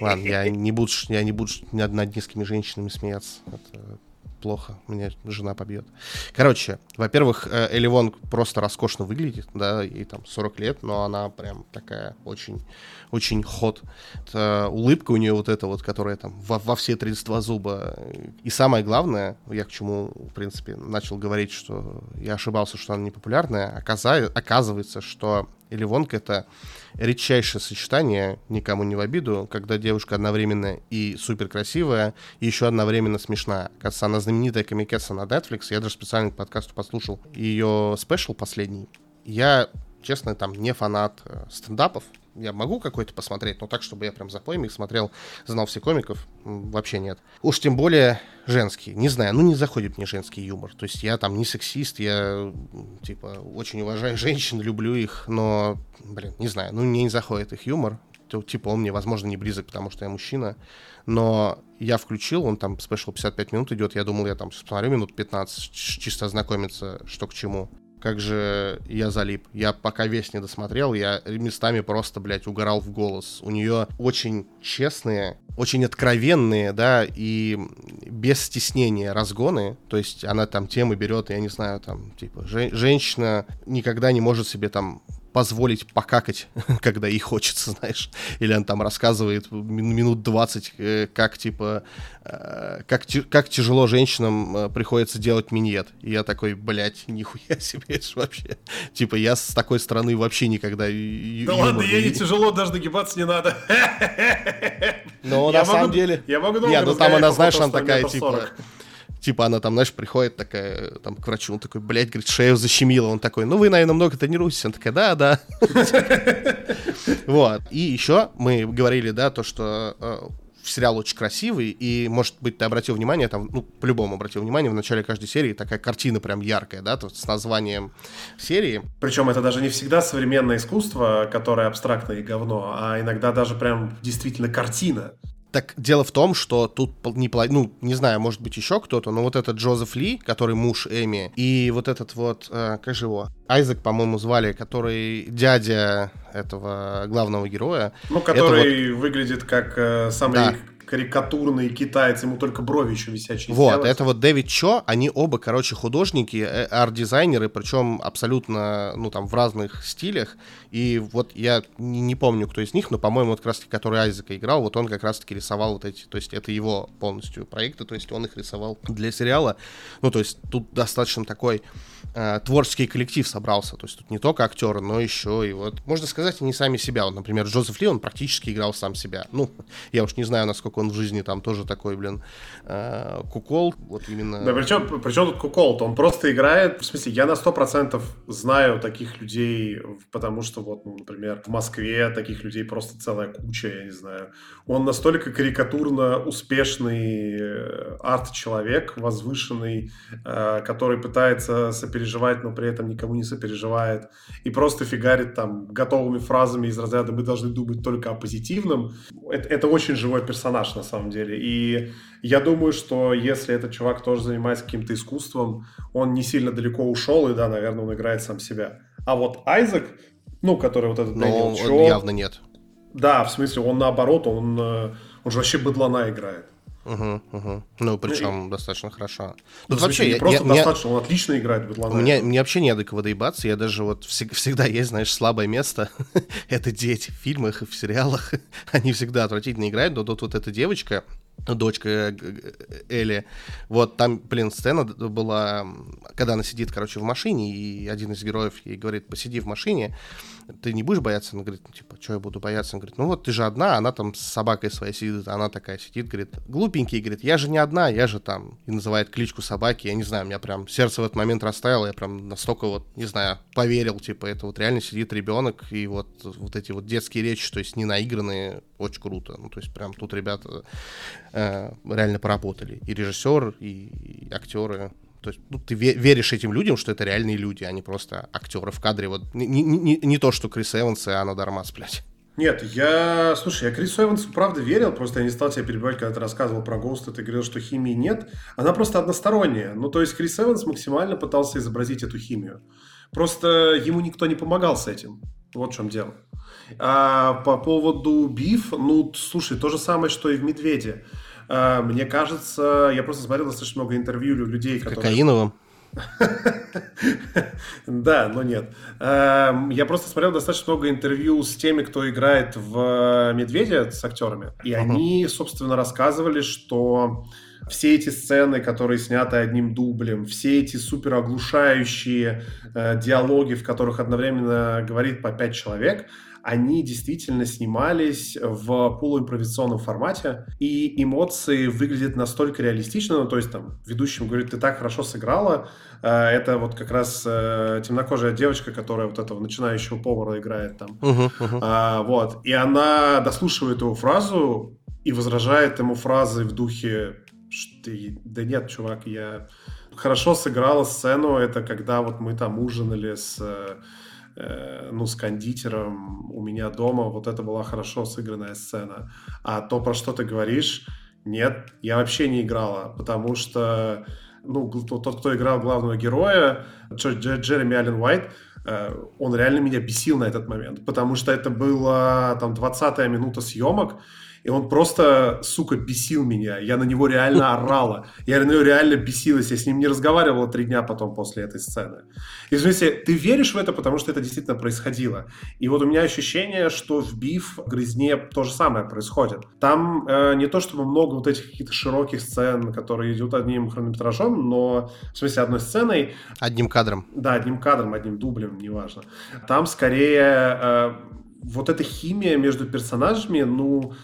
Ладно, я не буду, я не буду над, над низкими женщинами смеяться. Это плохо, меня жена побьет. Короче, во-первых, э, Элли просто роскошно выглядит, да, ей там 40 лет, но она прям такая очень, очень ход. Это улыбка у нее вот эта вот, которая там во, во все 32 зуба. И самое главное, я к чему, в принципе, начал говорить, что я ошибался, что она не популярная, оказа, оказывается, что или Вонг — это редчайшее сочетание, никому не в обиду, когда девушка одновременно и супер красивая, и еще одновременно смешная. Кажется, она знаменитая комикетса на Netflix, я даже специально к подкасту послушал ее спешл последний. Я, честно, там не фанат э, стендапов, я могу какой-то посмотреть, но так, чтобы я прям за их смотрел, знал все комиков, вообще нет. Уж тем более женский. Не знаю, ну не заходит мне женский юмор. То есть я там не сексист, я типа очень уважаю женщин, люблю их, но, блин, не знаю, ну мне не заходит их юмор. Типа он мне, возможно, не близок, потому что я мужчина. Но я включил, он там спешл 55 минут идет, я думал, я там посмотрю минут 15, чисто ознакомиться, что к чему как же я залип. Я пока весь не досмотрел, я местами просто, блядь, угорал в голос. У нее очень честные, очень откровенные, да, и без стеснения разгоны. То есть она там темы берет, я не знаю, там, типа, женщина никогда не может себе там позволить покакать, когда ей хочется, знаешь. Или он там рассказывает минут 20, э, как, типа, э, как, как тяжело женщинам э, приходится делать миньет. И я такой, блядь, нихуя себе вообще. Типа, я с такой стороны вообще никогда... Да ладно, ей не тяжело, даже нагибаться не надо. Но на самом деле... Я могу Нет, ну там она, знаешь, она такая, типа... Типа она там, знаешь, приходит такая, там, к врачу, он такой, блядь, говорит, шею защемило. Он такой, ну вы, наверное, много тренируетесь. Он такая, да, да. Вот. И еще мы говорили, да, то, что э, сериал очень красивый, и, может быть, ты обратил внимание, там, ну, по-любому обратил внимание, в начале каждой серии такая картина прям яркая, да, с названием серии. Причем это даже не всегда современное искусство, которое абстрактное и говно, а иногда даже прям действительно картина. Так дело в том, что тут не, ну, не знаю, может быть еще кто-то, но вот этот Джозеф Ли, который муж Эми, и вот этот вот, э, как же его, Айзек, по-моему, звали, который дядя этого главного героя. Ну, который вот... выглядит как э, самый да карикатурный китаец, ему только брови еще висячие Вот, сделать. это вот Дэвид Чо, они оба, короче, художники, э, арт-дизайнеры, причем абсолютно, ну, там, в разных стилях, и вот я не, не помню, кто из них, но, по-моему, вот как раз-таки, который Айзека играл, вот он как раз-таки рисовал вот эти, то есть это его полностью проекты, то есть он их рисовал для сериала, ну, то есть тут достаточно такой э, творческий коллектив собрался. То есть тут не только актеры, но еще и вот, можно сказать, они сами себя. Вот, например, Джозеф Ли, он практически играл сам себя. Ну, я уж не знаю, насколько он в жизни там тоже такой, блин, э, кукол. Вот именно... Да, причем, причем тут кукол-то? Он просто играет... В смысле, я на 100% знаю таких людей, потому что вот, ну, например, в Москве таких людей просто целая куча, я не знаю. Он настолько карикатурно успешный э, арт-человек, возвышенный, э, который пытается сопереживать, но при этом никому не сопереживает, и просто фигарит там готовыми фразами из разряда «мы должны думать только о позитивном». Это, это очень живой персонаж на самом деле. И я думаю, что если этот чувак тоже занимается каким-то искусством, он не сильно далеко ушел, и да, наверное, он играет сам себя. А вот Айзек, ну, который вот этот Но Дэниел явно нет. Да, в смысле, он наоборот, он, э, он же вообще быдлана играет. Угу, угу. Ну, причем и... достаточно хорошо. Ну, вообще, не просто я, достаточно, я... он отлично играет в. Мне, мне вообще не до кого доебаться, я даже вот всег, всегда есть, знаешь, слабое место. это дети в фильмах и в сериалах. Они всегда отвратительно играют, но тут вот эта девочка, дочка э, Элли, вот там, блин, сцена была, когда она сидит, короче, в машине, и один из героев ей говорит, посиди в машине, ты не будешь бояться? Она говорит, ну, типа, что я буду бояться? Он говорит, ну вот ты же одна, она там с собакой своей сидит, она такая сидит, говорит, глупенький, говорит, я же не одна, я же там, и называет кличку собаки, я не знаю, у меня прям сердце в этот момент растаяло, я прям настолько вот, не знаю, поверил, типа, это вот реально сидит ребенок, и вот, вот эти вот детские речи, то есть не наигранные, очень круто, ну, то есть прям тут ребята э, реально поработали, и режиссер, и, и актеры, то есть ну, ты веришь этим людям, что это реальные люди, а не просто актеры в кадре. Вот не, не, не, не то, что Крис Эванс и Анна Дармас, блядь. Нет, я, слушай, я Крису Эвансу правда верил, просто я не стал тебя перебивать, когда ты рассказывал про Ghost, ты говорил, что химии нет. Она просто односторонняя. Ну, то есть Крис Эванс максимально пытался изобразить эту химию. Просто ему никто не помогал с этим. Вот в чем дело. А по поводу Биф, ну, слушай, то же самое, что и в «Медведе». А, мне кажется, я просто смотрел достаточно много интервью людей, которые... Кокаиновым? Да, но нет. Эм, я просто смотрел достаточно много интервью с теми, кто играет в «Медведя» с актерами. И они, собственно, рассказывали, что все эти сцены, которые сняты одним дублем, все эти супер оглушающие э, диалоги, в которых одновременно говорит по пять человек, они действительно снимались в полуимпровизационном формате, и эмоции выглядят настолько реалистично, ну, то есть там ведущим говорит, ты так хорошо сыграла, э, это вот как раз э, темнокожая девочка, которая вот этого начинающего повара играет там, uh-huh, uh-huh. А, вот, и она дослушивает его фразу и возражает ему фразы в духе что, да нет, чувак, я хорошо сыграла сцену, это когда вот мы там ужинали с э, ну, с кондитером у меня дома, вот это была хорошо сыгранная сцена. А то, про что ты говоришь, нет, я вообще не играла, потому что, ну, тот, кто играл главного героя, Джереми Аллен Уайт, э, он реально меня бесил на этот момент, потому что это была там 20-я минута съемок, и он просто, сука, бесил меня. Я на него реально орала. Я на него реально бесилась. Я с ним не разговаривала три дня потом после этой сцены. И в смысле, ты веришь в это, потому что это действительно происходило. И вот у меня ощущение, что в биф, в грызне то же самое происходит. Там э, не то чтобы много вот этих каких-то широких сцен, которые идут одним хронометражом, но в смысле одной сценой. Одним кадром. Да, одним кадром, одним дублем, неважно. Там скорее э, вот эта химия между персонажами, ну,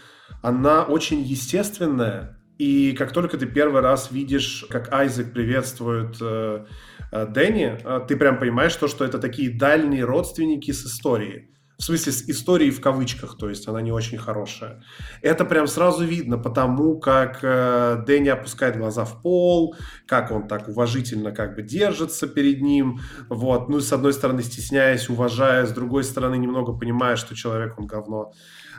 она очень естественная, и как только ты первый раз видишь, как Айзек приветствует э, э, Дэнни, э, ты прям понимаешь то, что это такие дальние родственники с историей. В смысле, с историей в кавычках, то есть она не очень хорошая. Это прям сразу видно потому, как э, Дэнни опускает глаза в пол, как он так уважительно как бы держится перед ним, вот. Ну, с одной стороны, стесняясь, уважая, с другой стороны, немного понимая, что человек, он говно.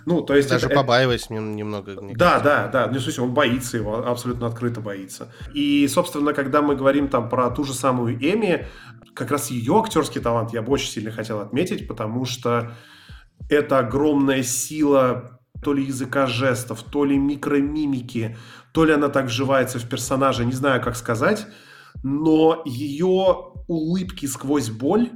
Ну, то есть Даже это, побаиваясь это... немного. Да, да, да. Ну, в смысле, он боится его, абсолютно открыто боится. И, собственно, когда мы говорим там про ту же самую Эми, как раз ее актерский талант я бы очень сильно хотел отметить, потому что это огромная сила то ли языка жестов, то ли микромимики, то ли она так вживается в персонажа, не знаю, как сказать, но ее улыбки сквозь боль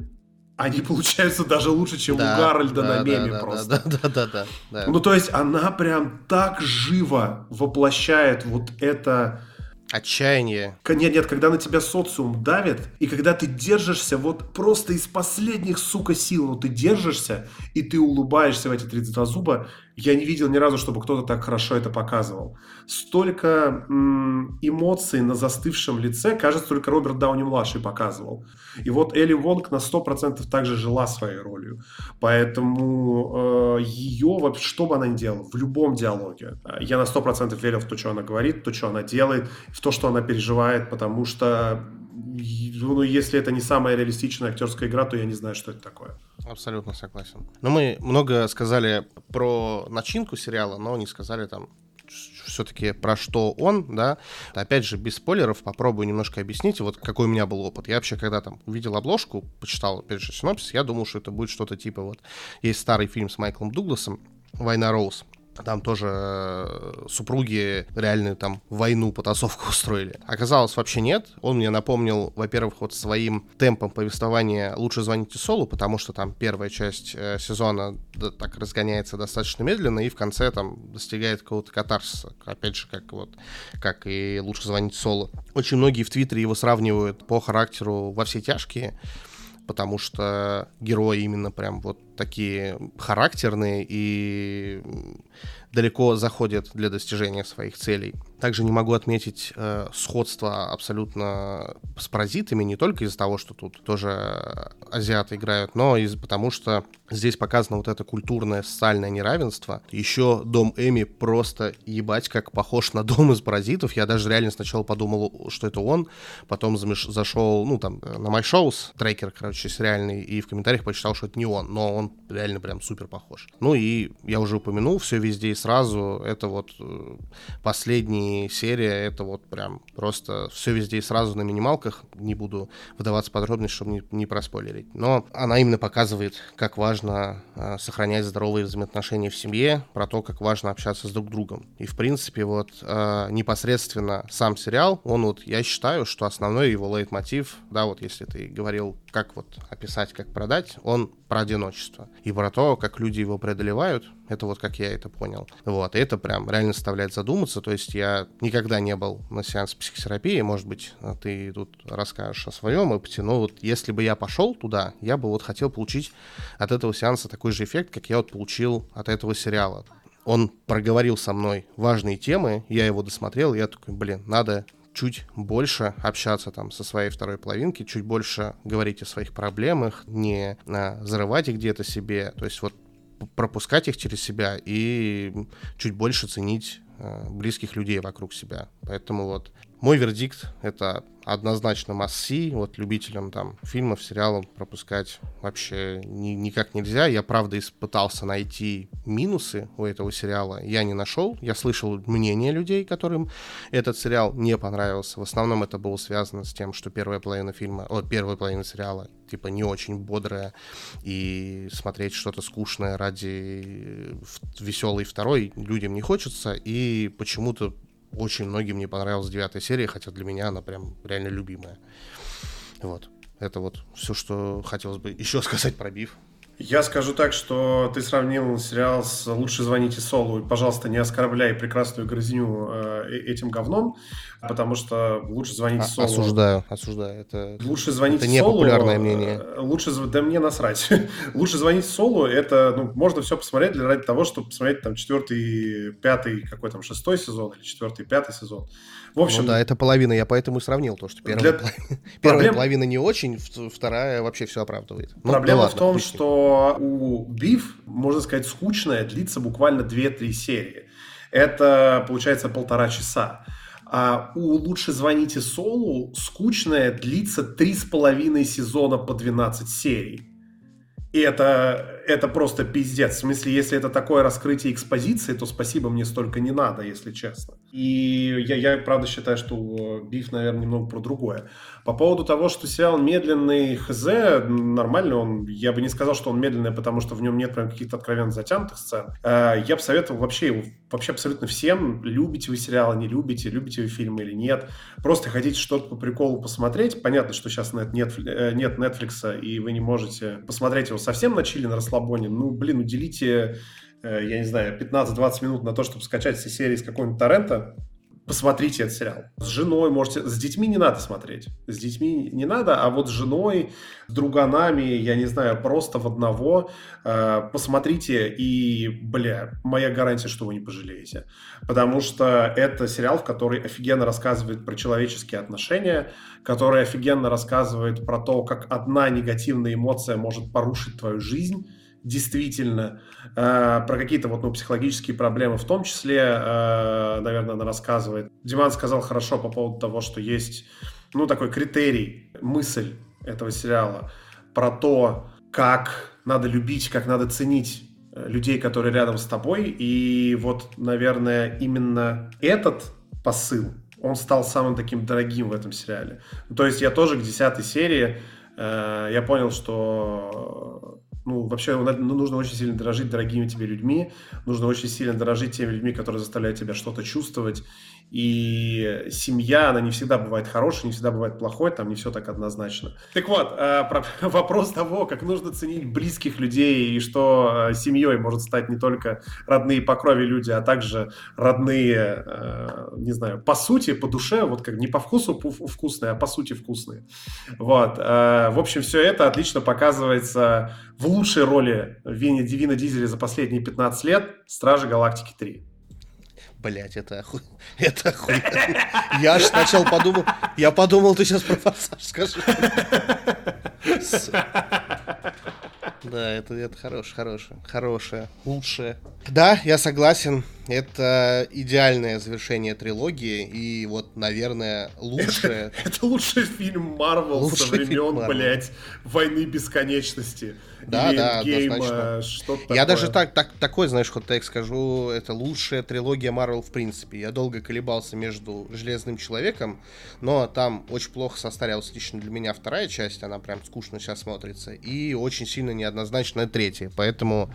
они получаются даже лучше, чем да, у Гарольда да, на меме да, просто. Да, да, да, да, да. Ну, то есть она прям так живо воплощает вот это Отчаяние. Нет, нет, когда на тебя социум давит, и когда ты держишься вот просто из последних, сука, сил, ну ты держишься, и ты улыбаешься в эти 32 зуба, я не видел ни разу, чтобы кто-то так хорошо это показывал. Столько м- эмоций на застывшем лице, кажется, только Роберт Дауни-младший показывал. И вот Элли Вонг на 100% также жила своей ролью. Поэтому э, ее, что бы она ни делала, в любом диалоге, э, я на 100% верил в то, что она говорит, то, что она делает, в то, что она переживает, потому что ну, если это не самая реалистичная актерская игра, то я не знаю, что это такое. Абсолютно согласен. Но ну, мы много сказали про начинку сериала, но не сказали там все-таки про что он, да. Опять же, без спойлеров попробую немножко объяснить, вот какой у меня был опыт. Я вообще, когда там увидел обложку, почитал, опять же, синопсис, я думал, что это будет что-то типа вот... Есть старый фильм с Майклом Дугласом «Война Роуз», там тоже э, супруги реальную там войну, потасовку устроили. Оказалось, вообще нет. Он мне напомнил, во-первых, вот своим темпом повествования «Лучше звоните Солу», потому что там первая часть э, сезона да, так разгоняется достаточно медленно и в конце там достигает какого-то катарсиса. Опять же, как вот, как и «Лучше звоните Солу». Очень многие в Твиттере его сравнивают по характеру во все тяжкие потому что герои именно прям вот такие характерные и далеко заходят для достижения своих целей. Также не могу отметить э, сходство абсолютно с паразитами, не только из-за того, что тут тоже азиаты играют, но и потому что здесь показано вот это культурное социальное неравенство. Еще дом Эми просто ебать как похож на дом из паразитов. Я даже реально сначала подумал, что это он, потом зашел, ну там, на My Shows, трекер, короче, сериальный, и в комментариях почитал, что это не он, но он реально прям супер похож. Ну и я уже упомянул все везде и сразу, это вот э, последний не серия, это вот прям просто все везде и сразу на минималках. Не буду выдаваться подробнее, чтобы не, не проспойлерить. Но она именно показывает, как важно э, сохранять здоровые взаимоотношения в семье, про то, как важно общаться с друг другом. И, в принципе, вот э, непосредственно сам сериал, он вот, я считаю, что основной его лейтмотив, да, вот если ты говорил, как вот описать, как продать, он про одиночество. И про то, как люди его преодолевают, это вот как я это понял. Вот, и это прям реально заставляет задуматься. То есть я никогда не был на сеансе психотерапии, может быть, ты тут расскажешь о своем опыте, но вот если бы я пошел туда, я бы вот хотел получить от этого сеанса такой же эффект, как я вот получил от этого сериала. Он проговорил со мной важные темы, я его досмотрел, и я такой, блин, надо чуть больше общаться там со своей второй половинки, чуть больше говорить о своих проблемах, не а, зарывать их где-то себе, то есть вот пропускать их через себя и чуть больше ценить э, близких людей вокруг себя. Поэтому вот мой вердикт — это однозначно масси, вот любителям там фильмов, сериалов пропускать вообще ни, никак нельзя. Я, правда, испытался найти минусы у этого сериала, я не нашел. Я слышал мнение людей, которым этот сериал не понравился. В основном это было связано с тем, что первая половина фильма, о, первая половина сериала типа не очень бодрая, и смотреть что-то скучное ради веселой второй людям не хочется, и почему-то очень многим не понравилась девятая серия, хотя для меня она прям реально любимая. Вот. Это вот все, что хотелось бы еще сказать про Биф. Я скажу так, что ты сравнил сериал с «Лучше звоните Солу». И, пожалуйста, не оскорбляй прекрасную грызню э, этим говном, потому что «Лучше звоните а, Солу». Осуждаю, осуждаю. Это, «Лучше звоните это не Солу». популярное мнение. Э, лучше, да мне насрать. «Лучше звоните Солу» — это, ну, можно все посмотреть для ради того, чтобы посмотреть там четвертый, пятый, какой там, шестой сезон или четвертый, пятый сезон. В общем, ну да, это половина, я поэтому и сравнил то, что первая, для... половина, первая половина не очень, вторая вообще все оправдывает. Ну, Проблема да ладно, в том, пусть. что у Биф, можно сказать, скучная, длится буквально 2-3 серии. Это, получается, полтора часа. А у «Лучше звоните Солу» скучная длится три с половиной сезона по 12 серий. И это, это просто пиздец. В смысле, если это такое раскрытие экспозиции, то спасибо мне столько не надо, если честно. И я, я правда считаю, что Биф, наверное, немного про другое. По поводу того, что сериал медленный, хз, нормально он. Я бы не сказал, что он медленный, потому что в нем нет прям каких-то откровенно затянутых сцен. Э, я бы советовал вообще, вообще абсолютно всем, любите вы сериалы, не любите, любите вы фильмы или нет. Просто хотите что-то по приколу посмотреть. Понятно, что сейчас нет, нет, э, нет Netflix, и вы не можете посмотреть его совсем на чили, на расслабоне. Ну, блин, уделите э, я не знаю, 15-20 минут на то, чтобы скачать все серии из какого-нибудь торрента, посмотрите этот сериал. С женой можете... С детьми не надо смотреть. С детьми не надо, а вот с женой, с друганами, я не знаю, просто в одного э, посмотрите и, бля, моя гарантия, что вы не пожалеете. Потому что это сериал, в который офигенно рассказывает про человеческие отношения, который офигенно рассказывает про то, как одна негативная эмоция может порушить твою жизнь, действительно, э, про какие-то вот, ну, психологические проблемы в том числе, э, наверное, она рассказывает. Диман сказал хорошо по поводу того, что есть, ну, такой критерий, мысль этого сериала про то, как надо любить, как надо ценить э, людей, которые рядом с тобой. И вот, наверное, именно этот посыл, он стал самым таким дорогим в этом сериале. То есть я тоже к десятой серии э, я понял, что ну, вообще ну, нужно очень сильно дорожить дорогими тебе людьми, нужно очень сильно дорожить теми людьми, которые заставляют тебя что-то чувствовать, и семья, она не всегда бывает хорошей, не всегда бывает плохой, там не все так однозначно. Так вот, э, про вопрос того, как нужно ценить близких людей, и что э, семьей может стать не только родные по крови люди, а также родные, э, не знаю, по сути, по душе, вот как не по вкусу вкусные, а по сути вкусные. Вот. В общем, все это отлично показывается в лучшей роли Винни Дивина Дизеля за последние 15 лет «Стражи Галактики 3». Блять, это оху... это охуенно. Я аж сначала подумал, я подумал, ты сейчас про форсаж скажешь. Да, это, это хорошее, хорошее, хорошее, лучшее. Да, я согласен. Это идеальное завершение трилогии и вот, наверное, лучшее. Это, это лучший фильм Марвел со времен, блядь, войны бесконечности. Да, Или да, однозначно. Что Я такое. даже так, так, такой, знаешь, ход так скажу, это лучшая трилогия Марвел в принципе. Я долго колебался между Железным Человеком, но там очень плохо состарилась лично для меня вторая часть, она прям скучно сейчас смотрится, и очень сильно неоднозначная третья, поэтому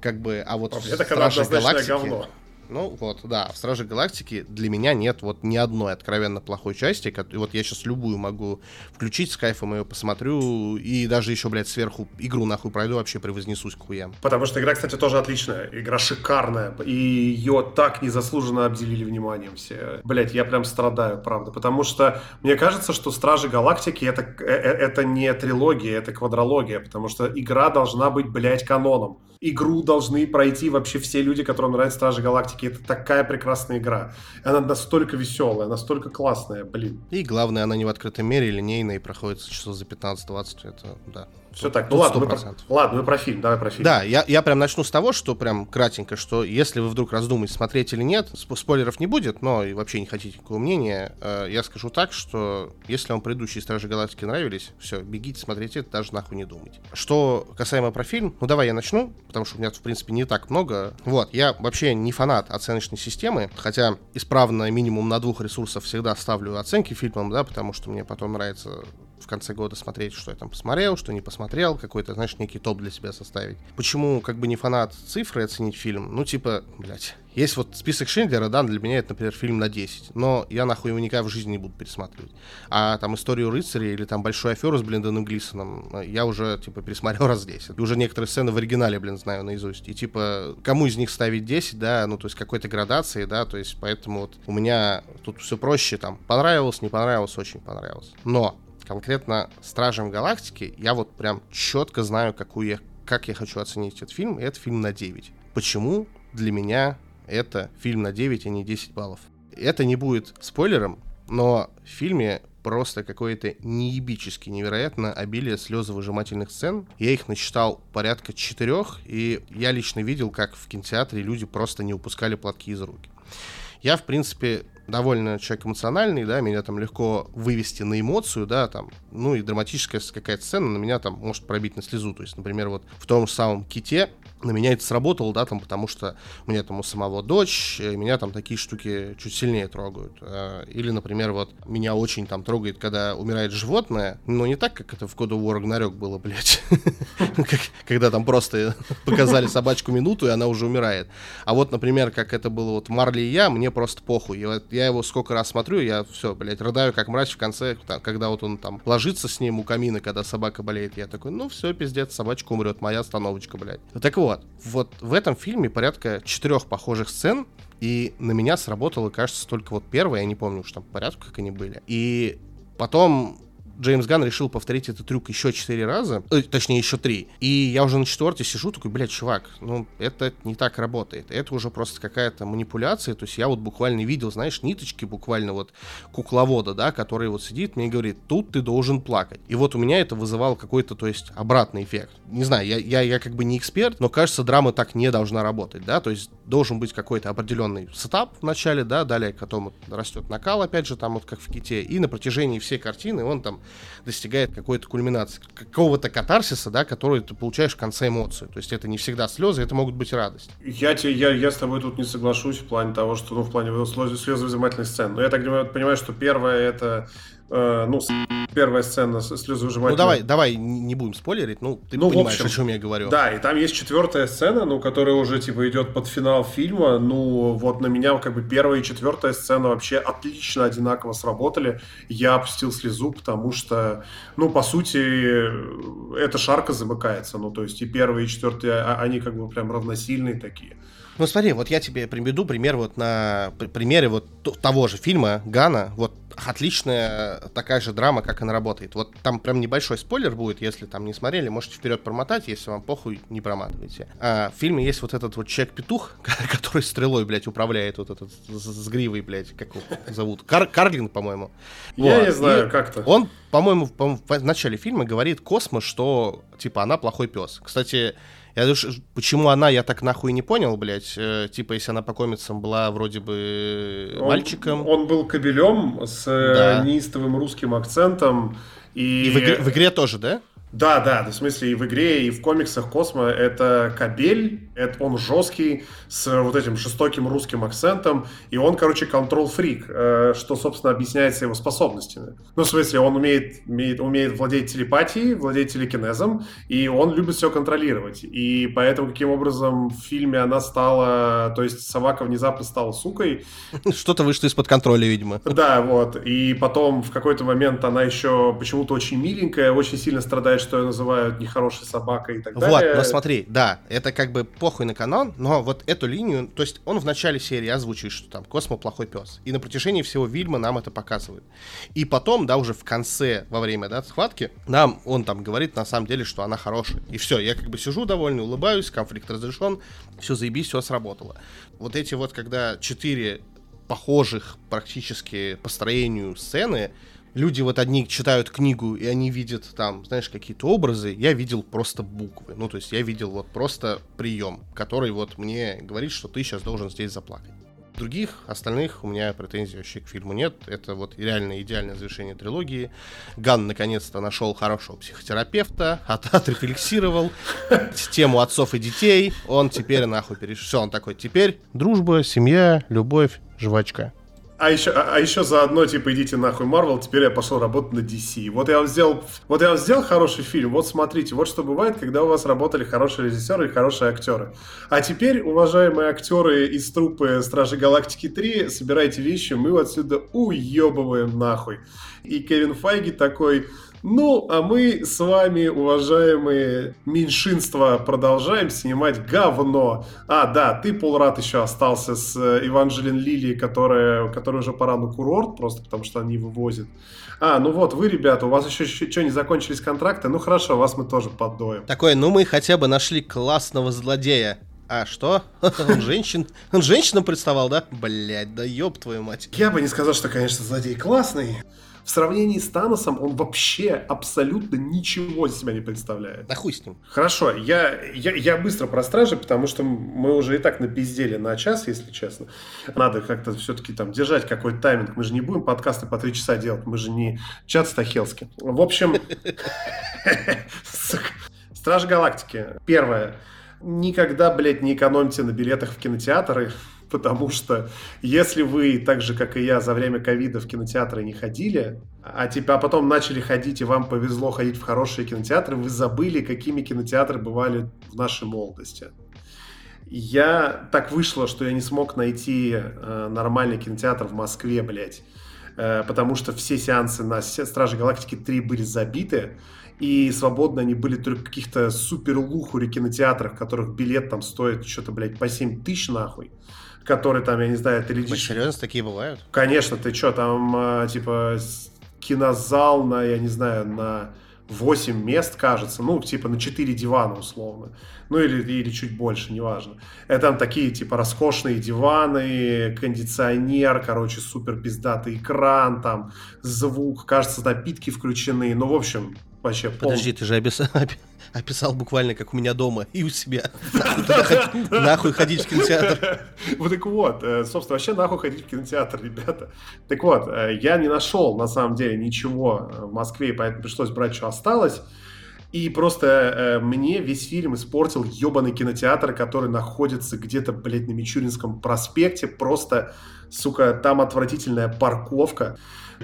как бы, а вот когда Галактики... говно. Ну вот, да, в Страже Галактики для меня нет вот ни одной откровенно плохой части. Вот я сейчас любую могу включить с кайфом ее посмотрю и даже еще, блядь, сверху игру нахуй пройду, вообще превознесусь к хуям. Потому что игра, кстати, тоже отличная. Игра шикарная. И ее так незаслуженно обделили вниманием все. Блять, я прям страдаю, правда. Потому что мне кажется, что Стражи Галактики это, э, э, это не трилогия, это квадрология. Потому что игра должна быть, блядь, каноном игру должны пройти вообще все люди, которым нравятся Стражи Галактики. Это такая прекрасная игра. Она настолько веселая, настолько классная, блин. И главное, она не в открытом мире, линейная и проходит часов за 15-20. Это, да. Все так. Ну ладно, мы про, ладно, мы про фильм, давай про фильм. Да, я, я прям начну с того, что прям кратенько, что если вы вдруг раздумаете, смотреть или нет, спойлеров не будет, но и вообще не хотите никакого мнения, э, я скажу так, что если вам предыдущие Стражи Галактики нравились, все, бегите, смотрите, даже нахуй не думайте. Что касаемо про фильм, ну давай я начну, потому что у меня, в принципе, не так много. Вот, я вообще не фанат оценочной системы, хотя исправно минимум на двух ресурсах всегда ставлю оценки фильмам, да, потому что мне потом нравится в конце года смотреть, что я там посмотрел, что не посмотрел, какой-то, знаешь, некий топ для себя составить. Почему, как бы, не фанат цифры оценить фильм? Ну, типа, блядь, есть вот список Шиндлера, да, для меня это, например, фильм на 10, но я нахуй его никогда в жизни не буду пересматривать. А там «Историю рыцаря» или там «Большую аферу» с Блиндоном Глисоном э, я уже, типа, пересмотрел раз 10. И уже некоторые сцены в оригинале, блин, знаю наизусть. И, типа, кому из них ставить 10, да, ну, то есть какой-то градации, да, то есть поэтому вот у меня тут все проще, там, понравилось, не понравилось, очень понравилось. Но конкретно Стражем Галактики я вот прям четко знаю, какую я, как я хочу оценить этот фильм, и это фильм на 9. Почему для меня это фильм на 9, а не 10 баллов? Это не будет спойлером, но в фильме просто какое-то неебически невероятно обилие слезовыжимательных сцен. Я их насчитал порядка четырех, и я лично видел, как в кинотеатре люди просто не упускали платки из рук. Я, в принципе, довольно человек эмоциональный, да, меня там легко вывести на эмоцию, да, там, ну и драматическая какая-то сцена на меня там может пробить на слезу. То есть, например, вот в том же самом ките на меня это сработало, да, там, потому что у меня там у самого дочь, и меня там такие штуки чуть сильнее трогают. А, или, например, вот меня очень там трогает, когда умирает животное, но не так, как это в God of War Ragnarok было, блядь. Когда там просто показали собачку минуту, и она уже умирает. А вот, например, как это было вот Марли и я, мне просто похуй. Я его сколько раз смотрю, я все, блядь, рыдаю как мрач в конце, когда вот он там ложится с ним у камина, когда собака болеет. Я такой, ну все, пиздец, собачка умрет, моя остановочка, блядь. Так вот, вот в этом фильме порядка четырех похожих сцен, и на меня сработало, кажется, только вот первая, я не помню уж там по порядку, как они были. И потом Джеймс Ганн решил повторить этот трюк еще четыре раза, э, точнее еще три. И я уже на четвертой сижу, такой, блядь, чувак, ну это не так работает. Это уже просто какая-то манипуляция. То есть я вот буквально видел, знаешь, ниточки буквально вот кукловода, да, который вот сидит мне и говорит, тут ты должен плакать. И вот у меня это вызывало какой-то, то есть, обратный эффект. Не знаю, я, я, я как бы не эксперт, но кажется, драма так не должна работать, да, то есть должен быть какой-то определенный setup в начале, да, далее потом растет накал, опять же, там вот как в ките, и на протяжении всей картины он там достигает какой-то кульминации, какого-то катарсиса, да, который ты получаешь в конце эмоцию. То есть это не всегда слезы, это могут быть радость. Я, тебе, я, я с тобой тут не соглашусь в плане того, что, ну, в плане слезовызывательных сцен. Но я так понимаю, что первое это Э, ну, первая сцена слезовыжимательная. Ну, давай, давай, не будем спойлерить, ну, ты ну, понимаешь, общем, о чем я говорю. Да, и там есть четвертая сцена, ну, которая уже, типа, идет под финал фильма, ну, вот на меня, как бы, первая и четвертая сцена вообще отлично одинаково сработали, я опустил слезу, потому что, ну, по сути, эта шарка замыкается, ну, то есть и первая, и четвертая, а, они, как бы, прям равносильные такие. Ну смотри, вот я тебе приведу пример вот на примере вот того же фильма Гана, вот отличная такая же драма, как она работает. Вот там прям небольшой спойлер будет, если там не смотрели, можете вперед промотать, если вам похуй, не проматывайте. А, в фильме есть вот этот вот человек-петух, который стрелой, блядь, управляет вот этот с, гривой, блядь, как его зовут? Кар Карлин, по-моему. Я вот. не знаю, как-то. Он, по-моему, в, в начале фильма говорит Космо, что, типа, она плохой пес. Кстати, я думаю, почему она, я так нахуй не понял, блядь. Э, типа, если она по комиксам была вроде бы он, мальчиком. Он был кобелем с э, да. неистовым русским акцентом. И, и в, игре, в игре тоже, да? Да, да, в смысле и в игре, и в комиксах Космо это кабель, это он жесткий, с вот этим жестоким русским акцентом, и он, короче, контрол-фрик, э, что, собственно, объясняется его способностями. Ну, в смысле, он умеет, умеет, умеет владеть телепатией, владеть телекинезом, и он любит все контролировать. И поэтому, каким образом в фильме она стала, то есть Собака внезапно стала сукой. Что-то вышло из-под контроля, видимо. Да, вот. И потом в какой-то момент она еще почему-то очень миленькая, очень сильно страдает, что ее называют нехорошей собакой и так далее. Вот, но смотри, да, это как бы похуй на канон, но вот эту линию, то есть он в начале серии озвучивает, что там Космо плохой пес. И на протяжении всего фильма нам это показывает. И потом, да, уже в конце, во время, да, схватки, нам он там говорит на самом деле, что она хорошая. И все, я как бы сижу довольный, улыбаюсь, конфликт разрешен, все заебись, все сработало. Вот эти вот, когда четыре похожих практически по строению сцены, люди вот одни читают книгу, и они видят там, знаешь, какие-то образы, я видел просто буквы. Ну, то есть я видел вот просто прием, который вот мне говорит, что ты сейчас должен здесь заплакать. Других, остальных у меня претензий вообще к фильму нет. Это вот реально идеальное завершение трилогии. Ган наконец-то нашел хорошего психотерапевта, от отрефлексировал тему отцов и детей. Он теперь нахуй перешел. Все, он такой, теперь дружба, семья, любовь, жвачка. А еще, а, а еще заодно, типа, идите нахуй, Марвел, теперь я пошел работать на DC. Вот я вам сделал, вот я вам сделал хороший фильм, вот смотрите, вот что бывает, когда у вас работали хорошие режиссеры и хорошие актеры. А теперь, уважаемые актеры из трупы Стражи Галактики 3, собирайте вещи, мы отсюда уебываем нахуй. И Кевин Файги такой, ну, а мы с вами, уважаемые меньшинства, продолжаем снимать говно. А, да, ты, Полрат, еще остался с Еванжелин Лили, которая, которая уже пора на курорт, просто потому что они вывозят. А, ну вот, вы, ребята, у вас еще что, не закончились контракты? Ну хорошо, вас мы тоже поддоем. Такой, ну мы хотя бы нашли классного злодея. А что? Он женщин? Он женщинам представал, да? Блять, да ёб твою мать. Я бы не сказал, что, конечно, злодей классный. В сравнении с Таносом он вообще абсолютно ничего из себя не представляет. Да хуй с ним. Хорошо, я, я, я быстро про стражи, потому что мы уже и так напиздели на час, если честно. Надо как-то все-таки там держать какой-то тайминг. Мы же не будем подкасты по три часа делать. Мы же не чат Стахелский. В общем, Стражи Галактики. Первое. Никогда, блядь, не экономьте на билетах в кинотеатры потому что если вы, так же, как и я, за время ковида в кинотеатры не ходили, а, типа, а потом начали ходить, и вам повезло ходить в хорошие кинотеатры, вы забыли, какими кинотеатры бывали в нашей молодости. Я так вышло, что я не смог найти э, нормальный кинотеатр в Москве, блядь. Э, потому что все сеансы на Страже Галактики 3 были забиты, и свободно они были только в каких-то супер лухуре кинотеатрах, в которых билет там стоит что-то, блядь, по 7 тысяч нахуй который там, я не знаю, ты летишь... Серьезно, такие бывают? Конечно, ты что, там, а, типа, кинозал на, я не знаю, на 8 мест, кажется, ну, типа, на 4 дивана, условно. Ну, или, или чуть больше, неважно. Это там такие, типа, роскошные диваны, кондиционер, короче, супер пиздатый экран, там, звук, кажется, напитки включены. Ну, в общем, вообще Подожди, пол... ты же описал, описал буквально, как у меня дома и у себя. Нахуй ходить в кинотеатр. Вот так вот, э, собственно, вообще нахуй ходить в кинотеатр, ребята. Так вот, э, я не нашел, на самом деле, ничего в Москве, поэтому пришлось брать, что осталось. И просто э, мне весь фильм испортил ебаный кинотеатр, который находится где-то, блядь, на Мичуринском проспекте. Просто, сука, там отвратительная парковка.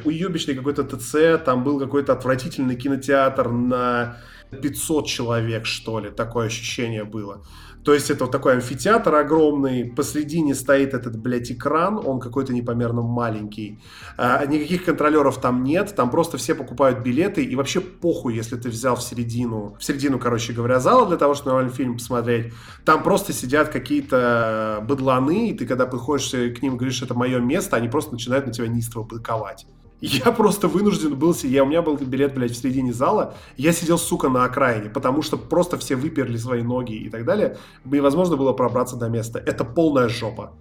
Уебищный какой-то ТЦ, там был какой-то отвратительный кинотеатр на 500 человек, что ли, такое ощущение было. То есть это вот такой амфитеатр огромный, посредине стоит этот, блядь, экран, он какой-то непомерно маленький. А, никаких контролеров там нет, там просто все покупают билеты, и вообще похуй, если ты взял в середину, в середину, короче говоря, зала для того, чтобы нормальный фильм посмотреть. Там просто сидят какие-то быдланы, и ты когда приходишь к ним говоришь, это мое место, они просто начинают на тебя неистово быковать. Я просто вынужден был, я, у меня был билет, блядь, в середине зала, я сидел, сука, на окраине, потому что просто все выперли свои ноги и так далее, невозможно было пробраться до места. Это полная жопа.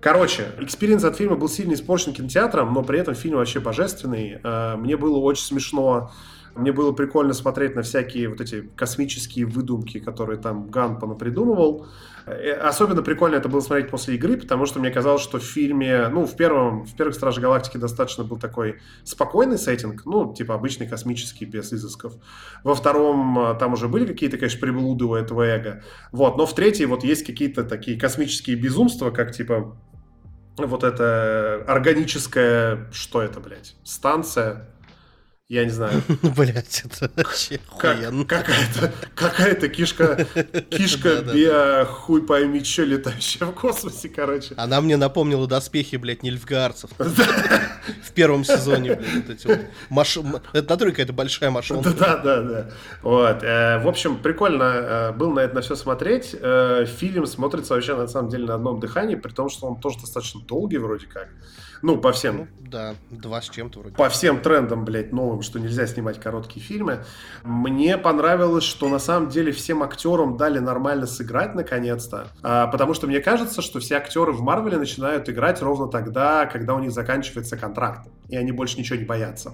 Короче, experience от фильма был сильно испорчен кинотеатром, но при этом фильм вообще божественный. Э, мне было очень смешно мне было прикольно смотреть на всякие вот эти космические выдумки, которые там Ганн понапридумывал. Э, особенно прикольно это было смотреть после игры, потому что мне казалось, что в фильме, ну, в первом, в первых Стражах Галактики достаточно был такой спокойный сеттинг, ну, типа обычный космический, без изысков. Во втором э, там уже были какие-то, конечно, приблуды у этого эго. Вот, но в третьей вот есть какие-то такие космические безумства, как типа вот это органическая, что это, блядь, станция, я не знаю. Блять, это вообще охуенно. Какая-то какая кишка, кишка биа хуй пойми что летающая в космосе, короче. Она мне напомнила доспехи, блядь, нильфгарцев. В первом сезоне, блядь, эти вот. Маш... Это натуре какая-то большая машина. Да, да, да. Вот. Э, в общем, прикольно э, был на это на все смотреть. Э, фильм смотрится вообще на самом деле на одном дыхании, при том, что он тоже достаточно долгий вроде как. Ну, по всем... Ну, да, два с чем-то вроде. По всем трендам, блядь, новым, что нельзя снимать короткие фильмы. Мне понравилось, что на самом деле всем актерам дали нормально сыграть наконец-то. А, потому что мне кажется, что все актеры в Марвеле начинают играть ровно тогда, когда у них заканчивается контракт. И они больше ничего не боятся.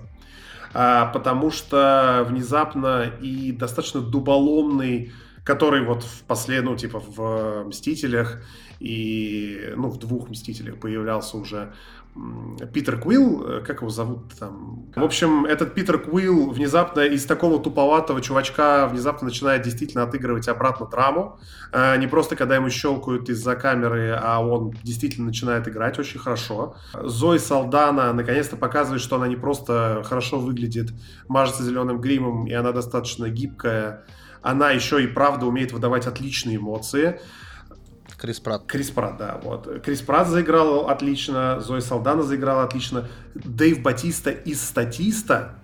А, потому что внезапно и достаточно дуболомный который вот в последнем, ну, типа в «Мстителях» и, ну, в двух «Мстителях» появлялся уже Питер Квилл, э, как его зовут там? В общем, этот Питер Квилл внезапно из такого туповатого чувачка внезапно начинает действительно отыгрывать обратно драму. Э, не просто когда ему щелкают из-за камеры, а он действительно начинает играть очень хорошо. Зои Салдана наконец-то показывает, что она не просто хорошо выглядит, мажется зеленым гримом, и она достаточно гибкая. Она еще и правда умеет выдавать отличные эмоции. Крис Пратт. Крис Пратт, да. Вот. Крис Пратт заиграл отлично, Зои Салдана заиграла отлично. Дэйв Батиста из «Статиста»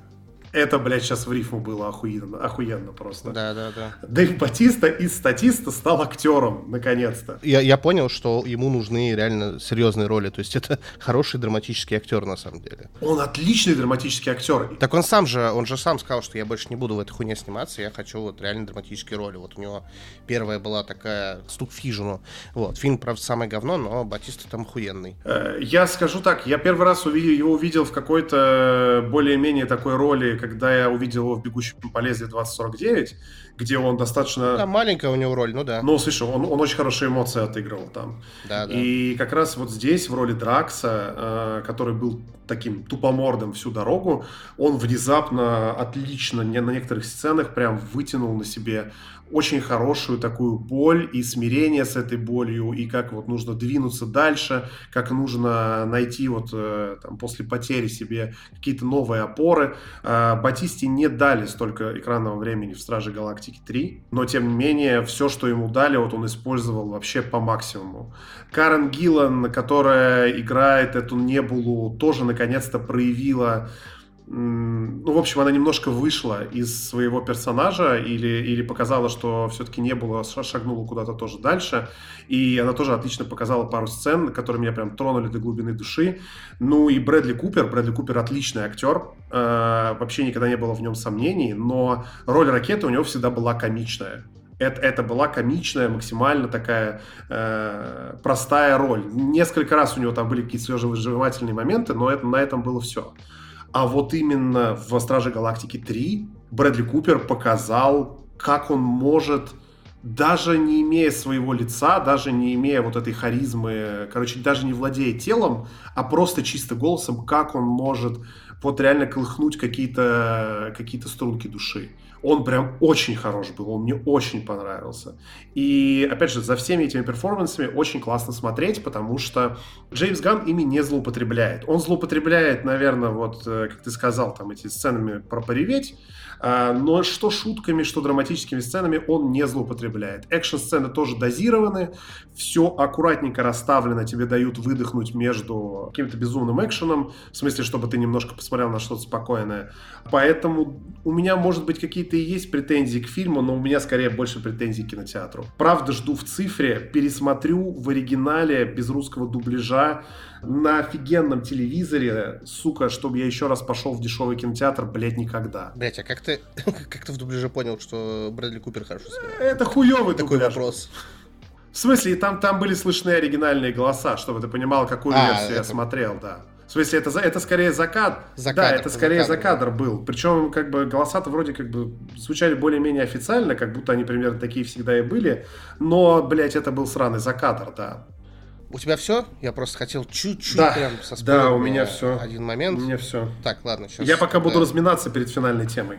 Это, блядь, сейчас в рифму было охуенно, охуенно просто. Да, да, да. Дэйв Батиста из статиста стал актером, наконец-то. Я, я понял, что ему нужны реально серьезные роли. То есть это хороший драматический актер, на самом деле. Он отличный драматический актер. Так он сам же, он же сам сказал, что я больше не буду в этой хуйне сниматься, я хочу вот реально драматические роли. Вот у него первая была такая «Стук Фижину». Вот, фильм, правда, самое говно, но Батиста там охуенный. Э, я скажу так, я первый раз увидел, его увидел в какой-то более-менее такой роли, когда я увидел его в «Бегущем по лезвию 2049», где он достаточно... Да, маленькая у него роль, ну да. Ну, слушай, он, он очень хорошие эмоции отыгрывал там. Да, да. И как раз вот здесь, в роли Дракса, э, который был таким тупомордым всю дорогу, он внезапно отлично на некоторых сценах прям вытянул на себе очень хорошую такую боль и смирение с этой болью, и как вот нужно двинуться дальше, как нужно найти вот э, там, после потери себе какие-то новые опоры. Э, Батисте не дали столько экранного времени в Страже Галактики 3, но тем не менее все, что ему дали, вот он использовал вообще по максимуму. Карен Гиллан, которая играет эту Небулу, тоже наконец-то проявила ну, в общем, она немножко вышла из своего персонажа или, или показала, что все-таки не было, шагнула куда-то тоже дальше. И она тоже отлично показала пару сцен, которые меня прям тронули до глубины души. Ну и Брэдли Купер. Брэдли Купер отличный актер. Э, вообще никогда не было в нем сомнений, но роль ракеты у него всегда была комичная. Это, это была комичная, максимально такая э, простая роль. Несколько раз у него там были какие-то свежевыживательные моменты, но это, на этом было все. А вот именно в «Страже Галактики 3» Брэдли Купер показал, как он может, даже не имея своего лица, даже не имея вот этой харизмы, короче, даже не владея телом, а просто чисто голосом, как он может вот реально колыхнуть какие-то какие струнки души. Он прям очень хорош был, он мне очень понравился. И, опять же, за всеми этими перформансами очень классно смотреть, потому что Джеймс Ган ими не злоупотребляет. Он злоупотребляет, наверное, вот, э, как ты сказал, там, эти сценами про пореветь, но что шутками, что драматическими сценами он не злоупотребляет. Экшн-сцены тоже дозированы, все аккуратненько расставлено, тебе дают выдохнуть между каким-то безумным экшеном, в смысле, чтобы ты немножко посмотрел на что-то спокойное. Поэтому у меня, может быть, какие-то и есть претензии к фильму, но у меня скорее больше претензий к кинотеатру. Правда, жду в цифре, пересмотрю в оригинале без русского дубляжа на офигенном телевизоре, сука, чтобы я еще раз пошел в дешевый кинотеатр, блядь, никогда. Блять, а как ты, как ты в дубляже понял, что Брэдли Купер хорошо сыграл? Это хуёвый Такой дубляж. вопрос. В смысле, там, там были слышны оригинальные голоса, чтобы ты понимал, какую а, версию это... я смотрел, да. В смысле, это, это скорее закат. За да, это скорее за кадр, был. Причем, как бы, голоса-то вроде как бы звучали более-менее официально, как будто они примерно такие всегда и были. Но, блядь, это был сраный закадр, да. У тебя все? Я просто хотел чуть-чуть да, прям со Да, у меня все. Один момент. У меня все. Так, ладно, сейчас. Я пока буду разминаться перед финальной темой.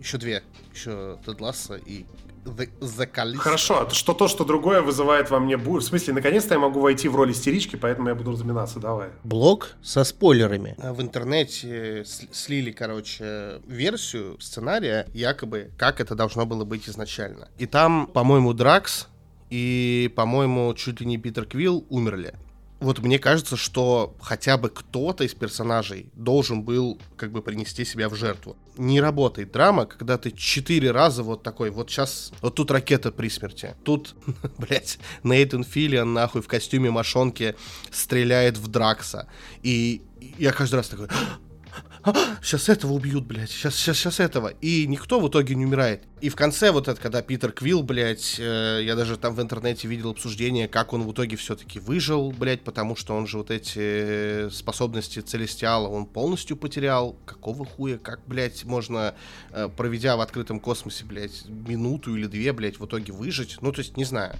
Еще две. Еще Тед Ласса и The, The Callisto. Хорошо, что то, что другое вызывает во мне бурю. В смысле, наконец-то я могу войти в роль истерички, поэтому я буду разминаться. Давай. Блог со спойлерами. В интернете слили, короче, версию сценария, якобы, как это должно было быть изначально. И там, по-моему, Дракс и, по-моему, чуть ли не Питер Квилл умерли. Вот мне кажется, что хотя бы кто-то из персонажей должен был как бы принести себя в жертву. Не работает драма, когда ты четыре раза вот такой, вот сейчас, вот тут ракета при смерти, тут, блядь, Нейтан Филлиан нахуй в костюме мошонки стреляет в Дракса. И я каждый раз такой, сейчас этого убьют, блядь, сейчас, сейчас, сейчас этого. И никто в итоге не умирает. И в конце вот это, когда Питер Квилл, блядь, э, я даже там в интернете видел обсуждение, как он в итоге все-таки выжил, блядь, потому что он же вот эти э, способности Целестиала он полностью потерял. Какого хуя, как, блядь, можно, э, проведя в открытом космосе, блядь, минуту или две, блядь, в итоге выжить? Ну, то есть, не знаю.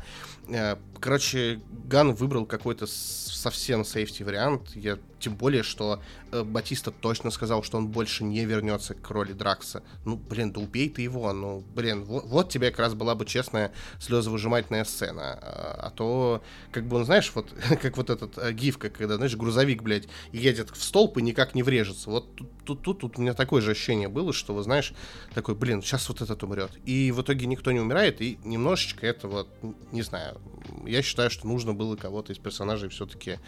Э, короче, Ган выбрал какой-то совсем сейфти вариант. Я тем более, что э, Батиста точно сказал, что он больше не вернется к роли Дракса. Ну, блин, да убей ты его. Ну, блин, вот, вот тебе как раз была бы честная слезовыжимательная сцена. А, а то, как бы он, знаешь, вот как вот этот э, гифка, когда, знаешь, грузовик, блядь, едет в столб и никак не врежется. Вот тут, тут, тут у меня такое же ощущение было, что, вы знаешь, такой, блин, сейчас вот этот умрет. И в итоге никто не умирает, и немножечко это вот, не знаю, я считаю, что нужно было кого-то из персонажей все-таки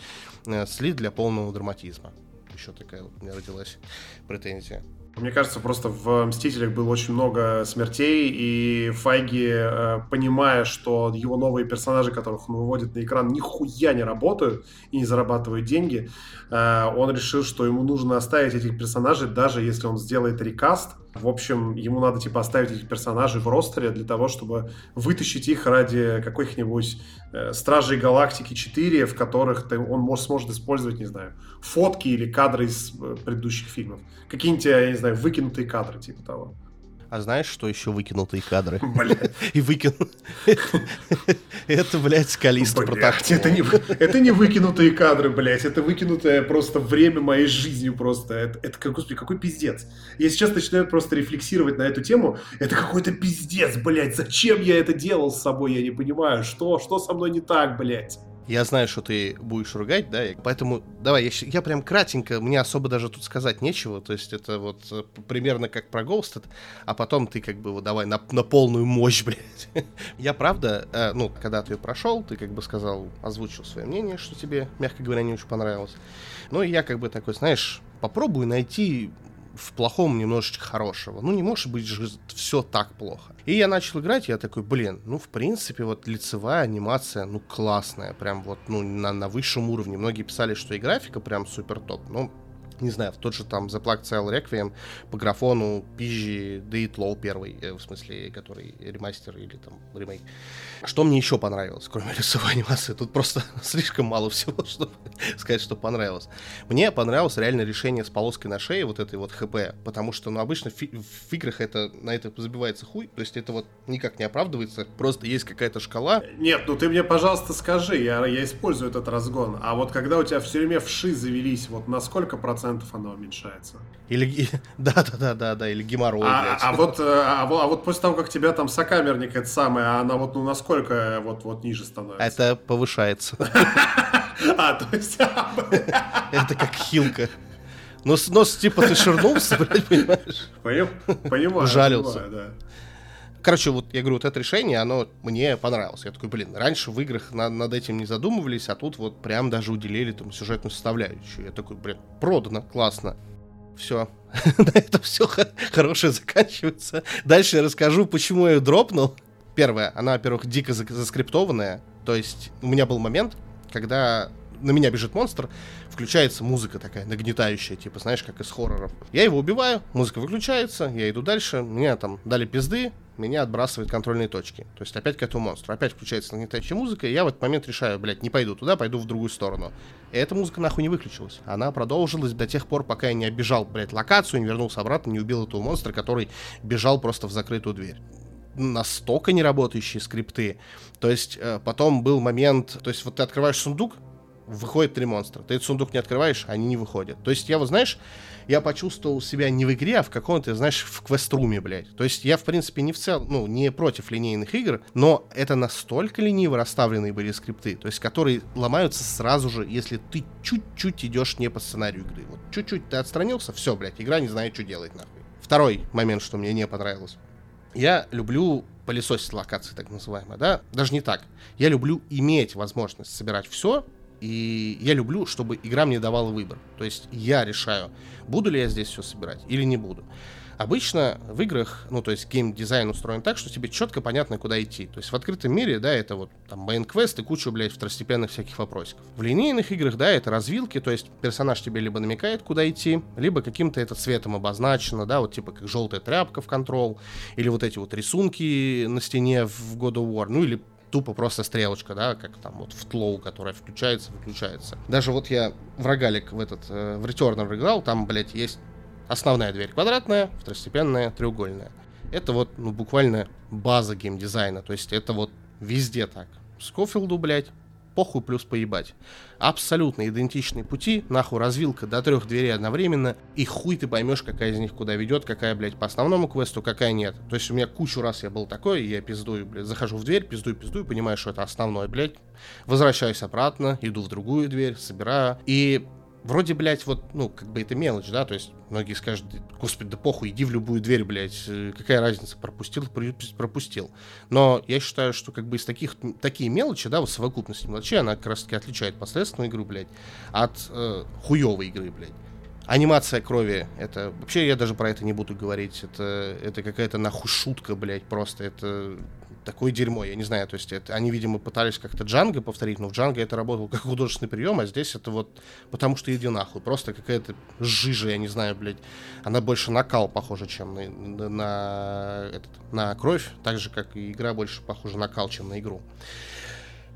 э, слить для полного драматизма. Еще такая вот у меня родилась претензия. Мне кажется, просто в «Мстителях» было очень много смертей, и Файги, э, понимая, что его новые персонажи, которых он выводит на экран, нихуя не работают и не зарабатывают деньги, э, он решил, что ему нужно оставить этих персонажей, даже если он сделает рекаст – в общем, ему надо типа оставить этих персонажей в ростере для того, чтобы вытащить их ради каких-нибудь э, Стражей Галактики 4, в которых он может, сможет использовать, не знаю, фотки или кадры из э, предыдущих фильмов. Какие-нибудь, я не знаю, выкинутые кадры типа того. А знаешь, что еще выкинутые кадры? И выкинул. Это, блядь, скалист протокол. Это не, это не выкинутые кадры, блядь. Это выкинутое просто время моей жизни просто. Это, это господи, какой пиздец. Я сейчас начинаю просто рефлексировать на эту тему. Это какой-то пиздец, блядь. Зачем я это делал с собой? Я не понимаю. Что? Что со мной не так, блядь? Я знаю, что ты будешь ругать, да, поэтому давай, я, я прям кратенько, мне особо даже тут сказать нечего, то есть это вот э, примерно как про Ghosted, а потом ты как бы вот давай на, на полную мощь, блядь. я правда, э, ну, когда ты ее прошел, ты как бы сказал, озвучил свое мнение, что тебе, мягко говоря, не очень понравилось. Ну, и я как бы такой, знаешь, попробую найти в плохом немножечко хорошего. Ну, не может быть же все так плохо. И я начал играть, я такой, блин, ну, в принципе, вот лицевая анимация, ну, классная, прям вот, ну, на, на высшем уровне. Многие писали, что и графика прям супер топ, но не знаю, в тот же там The Plague Tale Requiem по графону Пижи Date Low первый, э, в смысле, который ремастер или там ремейк. Что мне еще понравилось, кроме лицевой анимации? Тут просто слишком мало всего, чтобы сказать, что понравилось. Мне понравилось реально решение с полоской на шее, вот этой вот ХП, потому что, ну, обычно в, в играх это, на это забивается хуй, то есть это вот никак не оправдывается, просто есть какая-то шкала. Нет, ну ты мне, пожалуйста, скажи, я, я использую этот разгон, а вот когда у тебя все время вши завелись, вот на сколько процентов оно уменьшается? Или, да-да-да-да, или геморрой, а, а, вот, э, а, а вот после того, как тебя там сокамерник это самое, а она вот, ну, насколько насколько вот, вот ниже становится? Это повышается. А, то есть... Это как хилка. Нос, нос типа ты ширнулся, блядь, понимаешь? Понимаю. Жалился. да. Короче, вот я говорю, вот это решение, оно мне понравилось. Я такой, блин, раньше в играх на, над этим не задумывались, а тут вот прям даже уделили там сюжетную составляющую. Я такой, блин, продано, классно. Все. На этом все хорошее заканчивается. Дальше я расскажу, почему я ее дропнул. Первое, она, во-первых, дико заскриптованная. То есть у меня был момент, когда на меня бежит монстр, включается музыка такая нагнетающая, типа, знаешь, как из хорроров. Я его убиваю, музыка выключается, я иду дальше, меня там дали пизды, меня отбрасывают контрольные точки. То есть опять к этому монстру. Опять включается нагнетающая музыка, и я в этот момент решаю, блядь, не пойду туда, пойду в другую сторону. И эта музыка нахуй не выключилась. Она продолжилась до тех пор, пока я не оббежал, блядь, локацию, не вернулся обратно, не убил этого монстра, который бежал просто в закрытую дверь настолько неработающие скрипты. То есть э, потом был момент, то есть вот ты открываешь сундук, выходит три монстра. Ты этот сундук не открываешь, они не выходят. То есть я вот, знаешь, я почувствовал себя не в игре, а в каком-то, знаешь, в квеструме, блядь. То есть я, в принципе, не в целом, ну, не против линейных игр, но это настолько лениво расставленные были скрипты, то есть которые ломаются сразу же, если ты чуть-чуть идешь не по сценарию игры. Вот чуть-чуть ты отстранился, все, блядь, игра не знает, что делать, нахуй. Второй момент, что мне не понравилось. Я люблю пылесосить локации, так называемые, да? Даже не так. Я люблю иметь возможность собирать все и я люблю, чтобы игра мне давала выбор. То есть я решаю, буду ли я здесь все собирать или не буду. Обычно в играх, ну, то есть гейм-дизайн устроен так, что тебе четко понятно, куда идти. То есть в открытом мире, да, это вот там main quest и кучу, блядь, второстепенных всяких вопросиков. В линейных играх, да, это развилки, то есть персонаж тебе либо намекает, куда идти, либо каким-то это цветом обозначено, да, вот типа как желтая тряпка в Control, или вот эти вот рисунки на стене в God of War, ну или тупо просто стрелочка, да, как там вот в тлоу, которая включается, выключается. Даже вот я в рогалик в этот, э, в Returnal играл, там, блядь, есть основная дверь квадратная, второстепенная треугольная. Это вот, ну, буквально база геймдизайна, то есть это вот везде так. Скофилду, блядь, похуй плюс поебать. Абсолютно идентичные пути, нахуй развилка до трех дверей одновременно, и хуй ты поймешь, какая из них куда ведет, какая, блядь, по основному квесту, какая нет. То есть у меня кучу раз я был такой, я пиздую, блядь, захожу в дверь, пиздую, пиздую, понимаю, что это основное, блядь, возвращаюсь обратно, иду в другую дверь, собираю, и вроде, блядь, вот, ну, как бы это мелочь, да, то есть многие скажут, господи, да похуй, иди в любую дверь, блядь, э, какая разница, пропустил, пропустил. Но я считаю, что как бы из таких, такие мелочи, да, вот совокупность мелочей, она как раз таки отличает посредственную игру, блядь, от э, хуевой игры, блядь. Анимация крови, это... Вообще я даже про это не буду говорить. Это, это какая-то нахуй шутка, блядь, просто. Это такое дерьмо, я не знаю, то есть это, они, видимо, пытались как-то Джанго повторить, но в Джанго это работало как художественный прием, а здесь это вот потому что иди нахуй, просто какая-то жижа, я не знаю, блядь, она больше на кал похожа, чем на, на, на, этот, на кровь, так же, как и игра больше похожа на кал, чем на игру.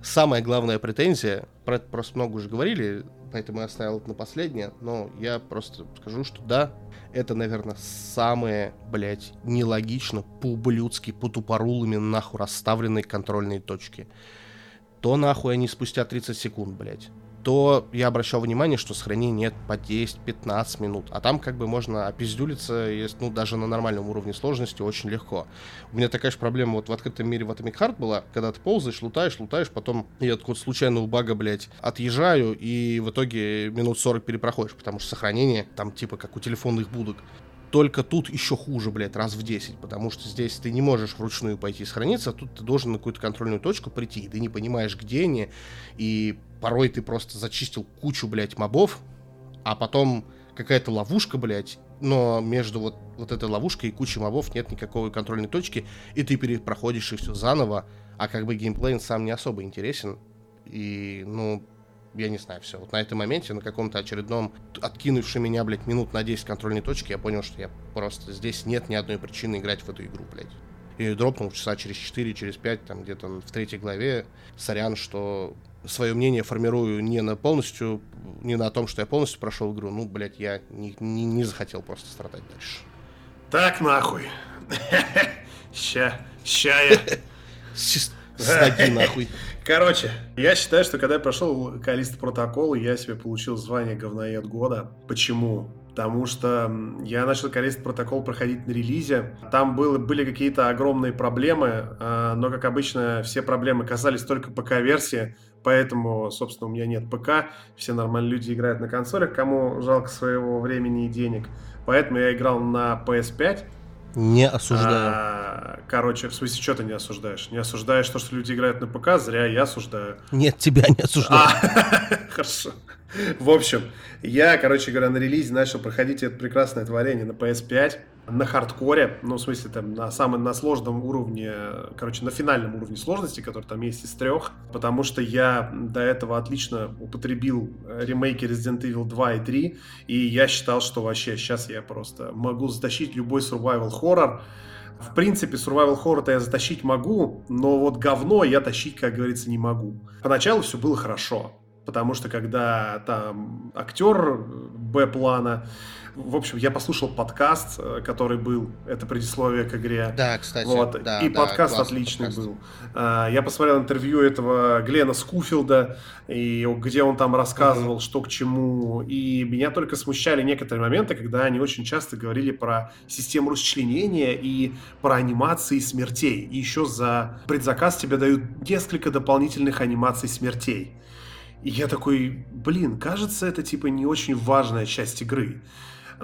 Самая главная претензия, про это просто много уже говорили, поэтому я оставил это на последнее, но я просто скажу, что да, это, наверное, самые, блядь, нелогично, по-ублюдски, по-тупорулыми нахуй расставленные контрольные точки. То нахуй они спустя 30 секунд, блядь то я обращал внимание, что сохранение нет по 10-15 минут. А там как бы можно опиздюлиться, ну, даже на нормальном уровне сложности очень легко. У меня такая же проблема вот в открытом мире в Atomic Heart была, когда ты ползаешь, лутаешь, лутаешь, потом я такой случайно у бага, блядь, отъезжаю, и в итоге минут 40 перепроходишь, потому что сохранение там типа как у телефонных будок. Только тут еще хуже, блядь, раз в 10, потому что здесь ты не можешь вручную пойти сохраниться, а тут ты должен на какую-то контрольную точку прийти, и ты не понимаешь, где они, и порой ты просто зачистил кучу, блядь, мобов, а потом какая-то ловушка, блядь, но между вот, вот этой ловушкой и кучей мобов нет никакой контрольной точки, и ты перепроходишь и все заново, а как бы геймплей сам не особо интересен, и, ну, я не знаю, все. Вот на этом моменте, на каком-то очередном, откинувши меня, блядь, минут на 10 контрольной точки, я понял, что я просто здесь нет ни одной причины играть в эту игру, блядь. И дропнул часа через 4, через 5, там где-то в третьей главе. Сорян, что свое мнение формирую не на полностью, не на том, что я полностью прошел игру. Ну, блядь, я не, не, не захотел просто страдать дальше. Так нахуй. Ща, ща я. Снаги нахуй. Короче, я считаю, что когда я прошел Калист протокол, я себе получил звание говноед года. Почему? Потому что я начал Калист протокол проходить на релизе. Там было, были какие-то огромные проблемы, а, но, как обычно, все проблемы касались только ПК-версии. Поэтому, собственно, у меня нет ПК. Все нормальные люди играют на консолях, кому жалко своего времени и денег. Поэтому я играл на PS5. Не осуждаю. А, короче, в смысле, что ты не осуждаешь? Не осуждаешь то, что люди играют на ПК, зря я осуждаю. Нет, тебя не осуждаю. А, хорошо. В общем, я, короче говоря, на релизе начал проходить это прекрасное творение на PS5 на хардкоре, ну, в смысле, там, на самом, на сложном уровне, короче, на финальном уровне сложности, который там есть из трех, потому что я до этого отлично употребил ремейки Resident Evil 2 и 3, и я считал, что вообще сейчас я просто могу затащить любой survival horror, в принципе, survival horror-то я затащить могу, но вот говно я тащить, как говорится, не могу. Поначалу все было хорошо, потому что когда там актер Б-плана в общем, я послушал подкаст, э, который был, это предисловие к игре. Да, кстати. Вот. Да, и да, подкаст отличный подкаст. был. А, я посмотрел интервью этого Глена Скуфилда, и где он там рассказывал, mm-hmm. что к чему. И меня только смущали некоторые моменты, когда они очень часто говорили про систему расчленения и про анимации смертей. И еще за предзаказ тебе дают несколько дополнительных анимаций смертей. И я такой, блин, кажется, это типа не очень важная часть игры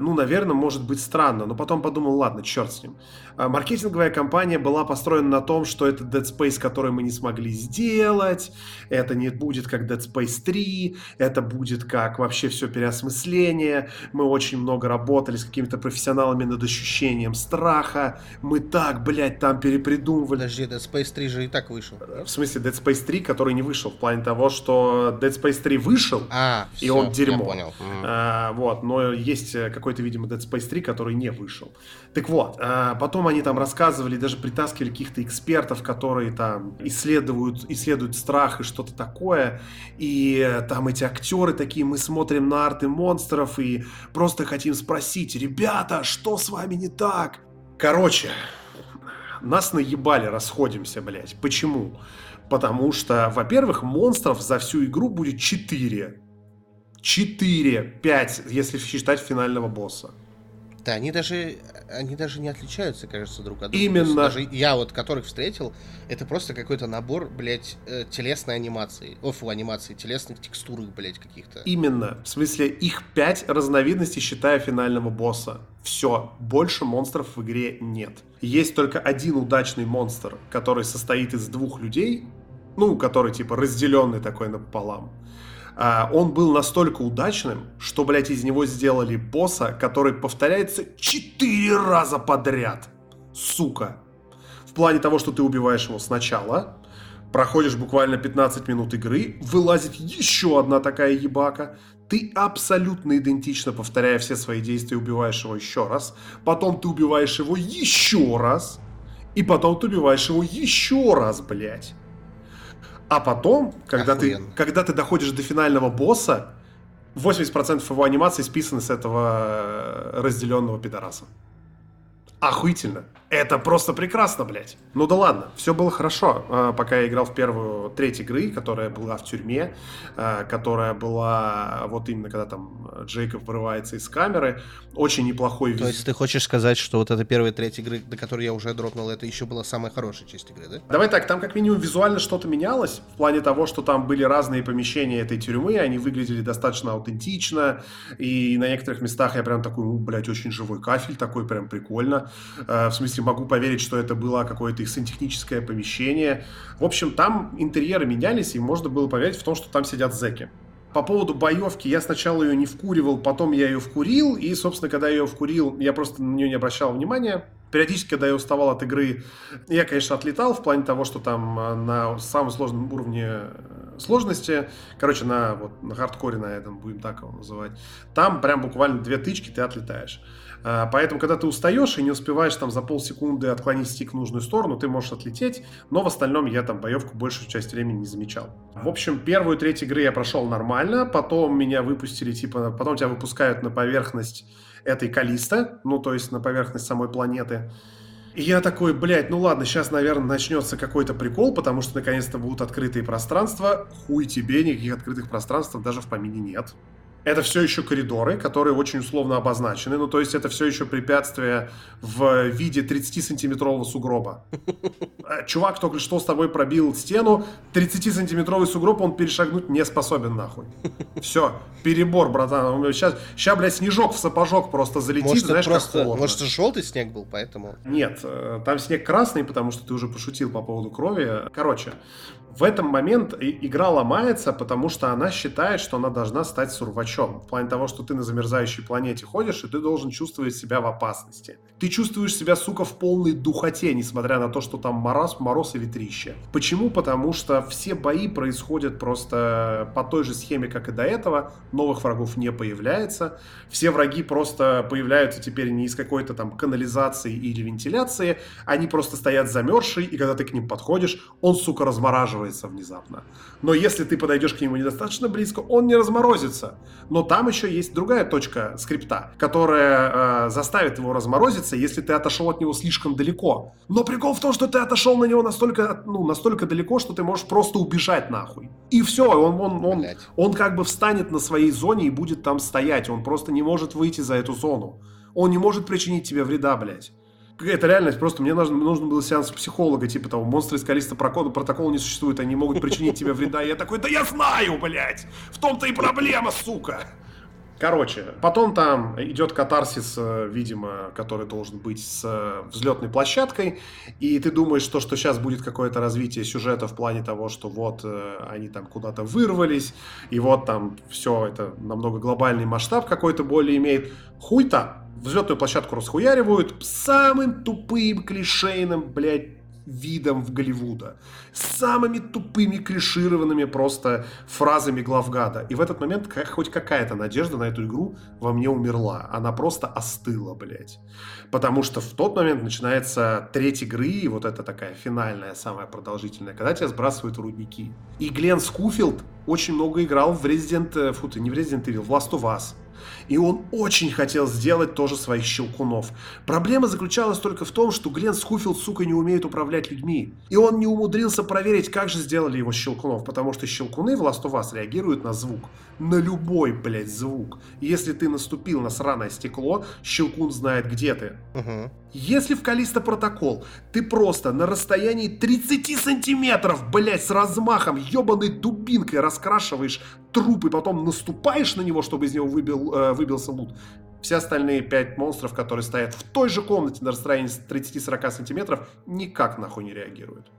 ну, наверное, может быть странно, но потом подумал, ладно, черт с ним. А, маркетинговая кампания была построена на том, что это Dead Space, который мы не смогли сделать, это не будет как Dead Space 3, это будет как вообще все переосмысление, мы очень много работали с какими-то профессионалами над ощущением страха, мы так, блядь, там перепридумывали. Подожди, Dead Space 3 же и так вышел. В смысле, Dead Space 3, который не вышел, в плане того, что Dead Space 3 вышел, а, и все, он дерьмо. Я понял. А, вот, но есть какой какой-то, видимо, Dead Space 3, который не вышел. Так вот, а потом они там рассказывали, даже притаскивали каких-то экспертов, которые там исследуют, исследуют страх и что-то такое. И там эти актеры такие, мы смотрим на арты монстров и просто хотим спросить, ребята, что с вами не так? Короче, нас наебали, расходимся, блядь. Почему? Потому что, во-первых, монстров за всю игру будет 4. 4-5, если считать финального босса. Да, они даже, они даже не отличаются, кажется, друг от друга. Именно. Даже я вот, которых встретил, это просто какой-то набор, блядь, э, телесной анимации. Офу анимации, телесных текстур, блядь, каких-то. Именно. В смысле, их 5 разновидностей, считая финального босса. Все. Больше монстров в игре нет. Есть только один удачный монстр, который состоит из двух людей, ну, который, типа, разделенный такой напополам. А, он был настолько удачным, что, блядь, из него сделали босса, который повторяется четыре раза подряд. Сука. В плане того, что ты убиваешь его сначала, проходишь буквально 15 минут игры, вылазит еще одна такая ебака, ты абсолютно идентично повторяя все свои действия, убиваешь его еще раз, потом ты убиваешь его еще раз, и потом ты убиваешь его еще раз, блядь. А потом, когда ты, когда ты доходишь до финального босса, 80% его анимации списаны с этого э, разделенного пидораса. Охуительно. Это просто прекрасно, блядь. Ну да ладно, все было хорошо, а, пока я играл в первую треть игры, которая была в тюрьме, а, которая была вот именно когда там Джейкоб вырывается из камеры. Очень неплохой вид. То есть ты хочешь сказать, что вот эта первая треть игры, до которой я уже дропнул, это еще была самая хорошая часть игры, да? Давай так, там как минимум визуально что-то менялось, в плане того, что там были разные помещения этой тюрьмы, они выглядели достаточно аутентично, и на некоторых местах я прям такой, блядь, очень живой кафель такой, прям прикольно. А, в смысле, если могу поверить, что это было какое-то их сантехническое помещение. В общем, там интерьеры менялись, и можно было поверить в том, что там сидят зеки. По поводу боевки, я сначала ее не вкуривал, потом я ее вкурил, и, собственно, когда я ее вкурил, я просто на нее не обращал внимания. Периодически, когда я уставал от игры, я, конечно, отлетал в плане того, что там а, на самом сложном уровне э, сложности, короче, на, вот, на хардкоре на этом, будем так его называть, там прям буквально две тычки ты отлетаешь. А, поэтому, когда ты устаешь и не успеваешь там за полсекунды отклонить стик в нужную сторону, ты можешь отлететь, но в остальном я там боевку большую часть времени не замечал. В общем, первую треть игры я прошел нормально, потом меня выпустили, типа, потом тебя выпускают на поверхность этой Калиста, ну, то есть на поверхность самой планеты. И я такой, блядь, ну ладно, сейчас, наверное, начнется какой-то прикол, потому что наконец-то будут открытые пространства. Хуй тебе, никаких открытых пространств даже в помине нет. Это все еще коридоры, которые очень условно обозначены. Ну, то есть это все еще препятствие в виде 30-сантиметрового сугроба. Э, чувак только что с тобой пробил стену, 30-сантиметровый сугроб он перешагнуть не способен нахуй. Все, перебор, братан. Сейчас, сейчас, блядь, снежок в сапожок просто залетит, может, знаешь, просто, как Может, это желтый снег был, поэтому... Нет, э, там снег красный, потому что ты уже пошутил по поводу крови. Короче, в этом момент игра ломается, потому что она считает, что она должна стать сурвачом. В плане того, что ты на замерзающей планете ходишь, и ты должен чувствовать себя в опасности. Ты чувствуешь себя, сука, в полной духоте, несмотря на то, что там мороз, мороз и ветрище. Почему? Потому что все бои происходят просто по той же схеме, как и до этого. Новых врагов не появляется. Все враги просто появляются теперь не из какой-то там канализации или вентиляции. Они просто стоят замерзшие, и когда ты к ним подходишь, он, сука, размораживает разморозится внезапно. Но если ты подойдешь к нему недостаточно близко, он не разморозится. Но там еще есть другая точка скрипта, которая э, заставит его разморозиться, если ты отошел от него слишком далеко. Но прикол в том, что ты отошел на него настолько, ну, настолько далеко, что ты можешь просто убежать нахуй. И все, он, он, он, он как бы встанет на своей зоне и будет там стоять. Он просто не может выйти за эту зону. Он не может причинить тебе вреда, блядь это реальность, просто мне нужно, нужно было сеанс психолога, типа того, монстры из Калиста протокола не существует, они могут причинить тебе вреда. И я такой, да я знаю, блядь! В том-то и проблема, сука! Короче, потом там идет катарсис, э, видимо, который должен быть с э, взлетной площадкой, и ты думаешь, что, что сейчас будет какое-то развитие сюжета в плане того, что вот э, они там куда-то вырвались, и вот там все это намного глобальный масштаб какой-то более имеет. Хуй-то! Взлетную площадку расхуяривают самым тупым клишейным, блядь, видом в Голливуда. С самыми тупыми клишированными просто фразами главгада. И в этот момент как, хоть какая-то надежда на эту игру во мне умерла. Она просто остыла, блядь. Потому что в тот момент начинается треть игры, и вот это такая финальная, самая продолжительная, когда тебя сбрасывают в рудники. И Глен Скуфилд очень много играл в Resident... Э, фу, ты не в Resident Evil, в Last of Us. И он очень хотел сделать тоже своих щелкунов. Проблема заключалась только в том, что Глен Скуфилд, сука, не умеет управлять людьми. И он не умудрился проверить, как же сделали его щелкунов, потому что щелкуны в Last of Us реагируют на звук. На любой, блядь, звук. Если ты наступил на сраное стекло, щелкун знает, где ты. Угу. Если в Калиста протокол ты просто на расстоянии 30 сантиметров, блядь, с размахом, ебаной дубинкой раскрашиваешь труп и потом наступаешь на него, чтобы из него выбил, э, выбился лут, все остальные пять монстров, которые стоят в той же комнате на расстоянии 30-40 сантиметров, никак нахуй не реагируют.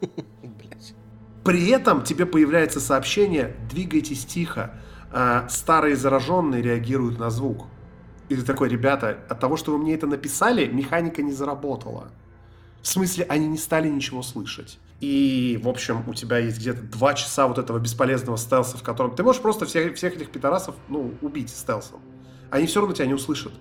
При этом тебе появляется сообщение «двигайтесь тихо». А старые зараженные реагируют на звук. И ты такой, ребята, от того, что вы мне это написали, механика не заработала. В смысле, они не стали ничего слышать. И, в общем, у тебя есть где-то два часа вот этого бесполезного стелса, в котором ты можешь просто всех, всех этих пидорасов, ну, убить стелсом. Они все равно тебя не услышат.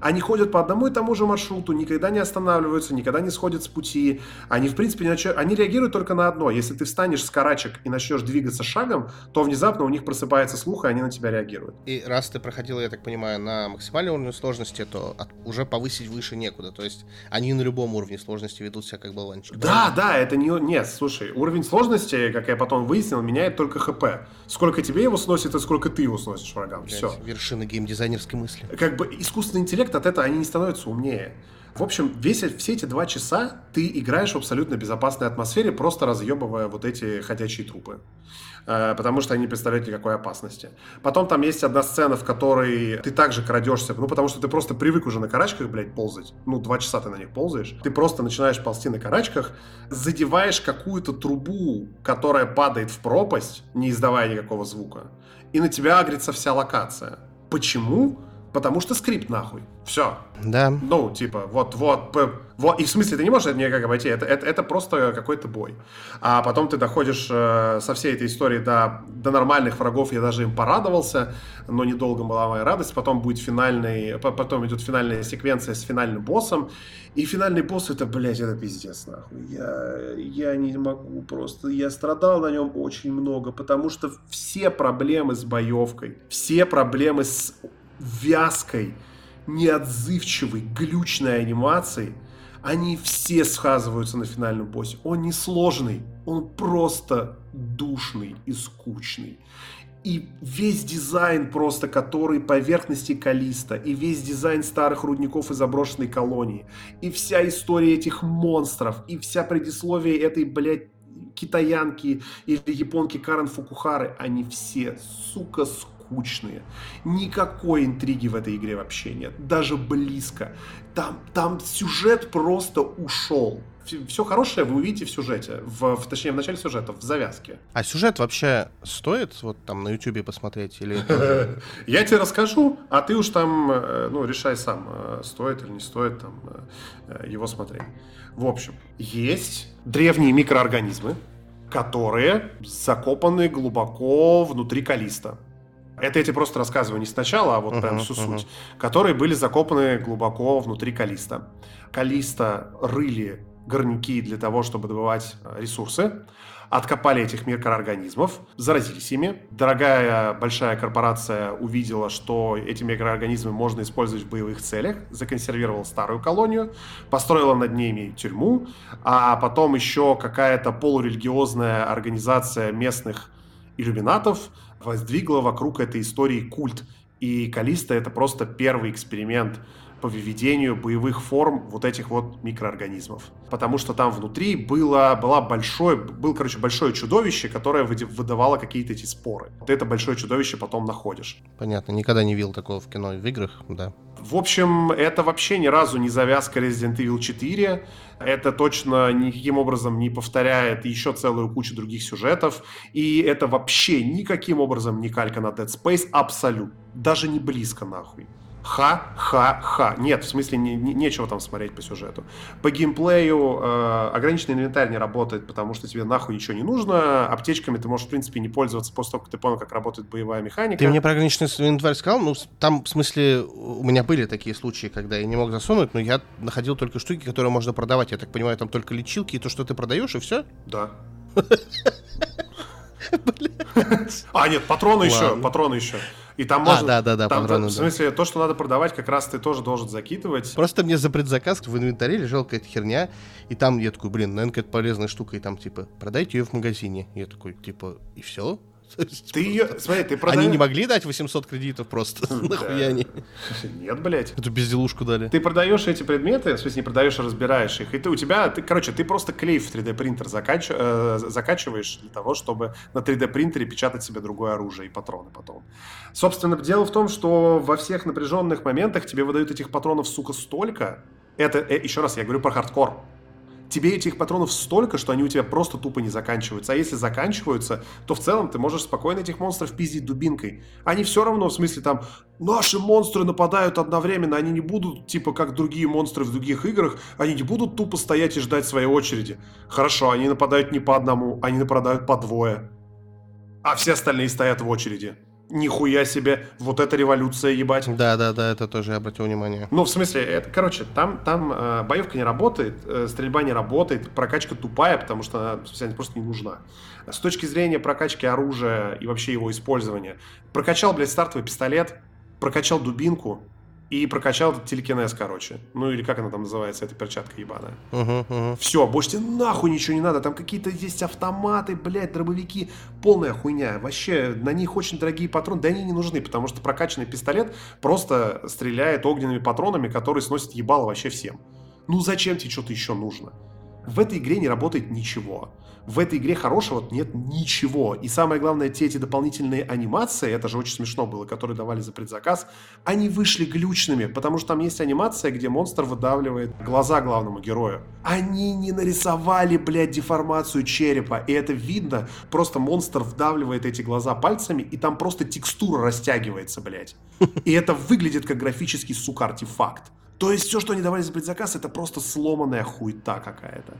Они ходят по одному и тому же маршруту, никогда не останавливаются, никогда не сходят с пути. Они, в принципе, не начи... они реагируют только на одно. Если ты встанешь с карачек и начнешь двигаться шагом, то внезапно у них просыпается слух, и они на тебя реагируют. И раз ты проходил, я так понимаю, на максимальном уровне сложности, то от... уже повысить выше некуда. То есть они на любом уровне сложности ведут себя как баланчик. Да, да, это не... Нет, слушай, уровень сложности, как я потом выяснил, меняет только ХП. Сколько тебе его сносит и сколько ты его сносишь врагам. Все. Вершина геймдизайнерской мысли. Как бы искусственный интеллект от этого они не становятся умнее. В общем, весь, все эти два часа ты играешь в абсолютно безопасной атмосфере, просто разъебывая вот эти ходячие трупы. Э, потому что они не представляют никакой опасности. Потом там есть одна сцена, в которой ты также крадешься, ну потому что ты просто привык уже на карачках, блядь, ползать. Ну, два часа ты на них ползаешь. Ты просто начинаешь ползти на карачках, задеваешь какую-то трубу, которая падает в пропасть, не издавая никакого звука. И на тебя агрится вся локация. Почему? Потому что скрипт нахуй. Все. Да. Ну, типа, вот, вот, вот. И в смысле, ты не можешь это никак обойти. Это, это, это просто какой-то бой. А потом ты доходишь э, со всей этой истории до, до нормальных врагов. Я даже им порадовался, но недолго была моя радость. Потом будет финальный, потом идет финальная секвенция с финальным боссом. И финальный босс это, блядь, это пиздец, нахуй. Я, я не могу просто. Я страдал на нем очень много, потому что все проблемы с боевкой, все проблемы с вязкой, неотзывчивой, глючной анимацией, они все сказываются на финальном боссе. Он не сложный, он просто душный и скучный. И весь дизайн просто, который поверхности Калиста, и весь дизайн старых рудников и заброшенной колонии, и вся история этих монстров, и вся предисловие этой, блядь, китаянки или японки Карен Фукухары, они все, сука, скучные. Никакой интриги в этой игре вообще нет, даже близко. Там, там сюжет просто ушел все хорошее вы увидите в сюжете, в, в, точнее в начале сюжета, в завязке. А сюжет вообще стоит вот там на ютубе посмотреть или? Я тебе расскажу, а ты уж там э, ну решай сам, э, стоит или не стоит там э, его смотреть. В общем, есть древние микроорганизмы, которые закопаны глубоко внутри Калиста. Это я тебе просто рассказываю не сначала, а вот uh-huh, прям всю uh-huh. суть. Которые были закопаны глубоко внутри Калиста. Калиста рыли горняки для того, чтобы добывать э, ресурсы, откопали этих микроорганизмов, заразились ими. Дорогая большая корпорация увидела, что эти микроорганизмы можно использовать в боевых целях, законсервировала старую колонию, построила над ними тюрьму, а потом еще какая-то полурелигиозная организация местных иллюминатов воздвигла вокруг этой истории культ. И Калиста это просто первый эксперимент по выведению боевых форм вот этих вот микроорганизмов. Потому что там внутри было, было большое, был, короче, большое чудовище, которое выдавало какие-то эти споры. Ты это большое чудовище потом находишь. Понятно, никогда не видел такого в кино и в играх, да. В общем, это вообще ни разу не завязка Resident Evil 4. Это точно никаким образом не повторяет еще целую кучу других сюжетов. И это вообще никаким образом не калька на Dead Space. Абсолютно. Даже не близко нахуй. Ха-ха-ха. Нет, в смысле, не, не, нечего там смотреть по сюжету. По геймплею э, ограниченный инвентарь не работает, потому что тебе нахуй ничего не нужно. Аптечками ты можешь, в принципе, не пользоваться после того, как ты понял, как работает боевая механика. Ты мне про ограниченный инвентарь сказал? Ну, там, в смысле, у меня были такие случаи, когда я не мог засунуть, но я находил только штуки, которые можно продавать. Я так понимаю, там только лечилки и то, что ты продаешь, и все? Да. А, нет, патроны еще, патроны еще. И там можно... А, да, да, да, там, патроны, В смысле, да. то, что надо продавать, как раз ты тоже должен закидывать. Просто мне за предзаказ в инвентаре лежала какая-то херня, и там я такой, блин, наверное, какая-то полезная штука, и там, типа, продайте ее в магазине. Я такой, типа, и все? Ты ее, смотри, ты продаешь... Они не могли дать 800 кредитов просто, нахуя они? Нет, блядь. Эту безделушку дали. Ты продаешь эти предметы, в смысле не продаешь, а разбираешь их, и ты у тебя, ты, короче, ты просто клей в 3D принтер закач... э, закачиваешь для того, чтобы на 3D принтере печатать себе другое оружие и патроны потом. Собственно, дело в том, что во всех напряженных моментах тебе выдают этих патронов, сука, столько. Это, э, еще раз, я говорю про хардкор тебе этих патронов столько, что они у тебя просто тупо не заканчиваются. А если заканчиваются, то в целом ты можешь спокойно этих монстров пиздить дубинкой. Они все равно, в смысле, там, наши монстры нападают одновременно, они не будут, типа, как другие монстры в других играх, они не будут тупо стоять и ждать своей очереди. Хорошо, они нападают не по одному, они нападают по двое. А все остальные стоят в очереди нихуя себе, вот эта революция, ебать. Да, да, да, это тоже я обратил внимание. Ну, в смысле, это, короче, там, там э, боевка не работает, э, стрельба не работает, прокачка тупая, потому что она, просто не нужна. С точки зрения прокачки оружия и вообще его использования, прокачал, блядь, стартовый пистолет, прокачал дубинку, и прокачал этот телекинез, короче. Ну или как она там называется, эта перчатка ебаная. Uh-huh, uh-huh. Все, больше тебе нахуй ничего не надо. Там какие-то есть автоматы, блядь, дробовики. Полная хуйня. Вообще, на них очень дорогие патроны. Да они не нужны, потому что прокачанный пистолет просто стреляет огненными патронами, которые сносят ебало вообще всем. Ну зачем тебе что-то еще нужно? В этой игре не работает ничего в этой игре хорошего нет ничего. И самое главное, те эти дополнительные анимации, это же очень смешно было, которые давали за предзаказ, они вышли глючными, потому что там есть анимация, где монстр выдавливает глаза главному герою. Они не нарисовали, блядь, деформацию черепа, и это видно. Просто монстр вдавливает эти глаза пальцами, и там просто текстура растягивается, блядь. И это выглядит как графический, сука, артефакт. То есть все, что они давали за предзаказ, это просто сломанная хуета какая-то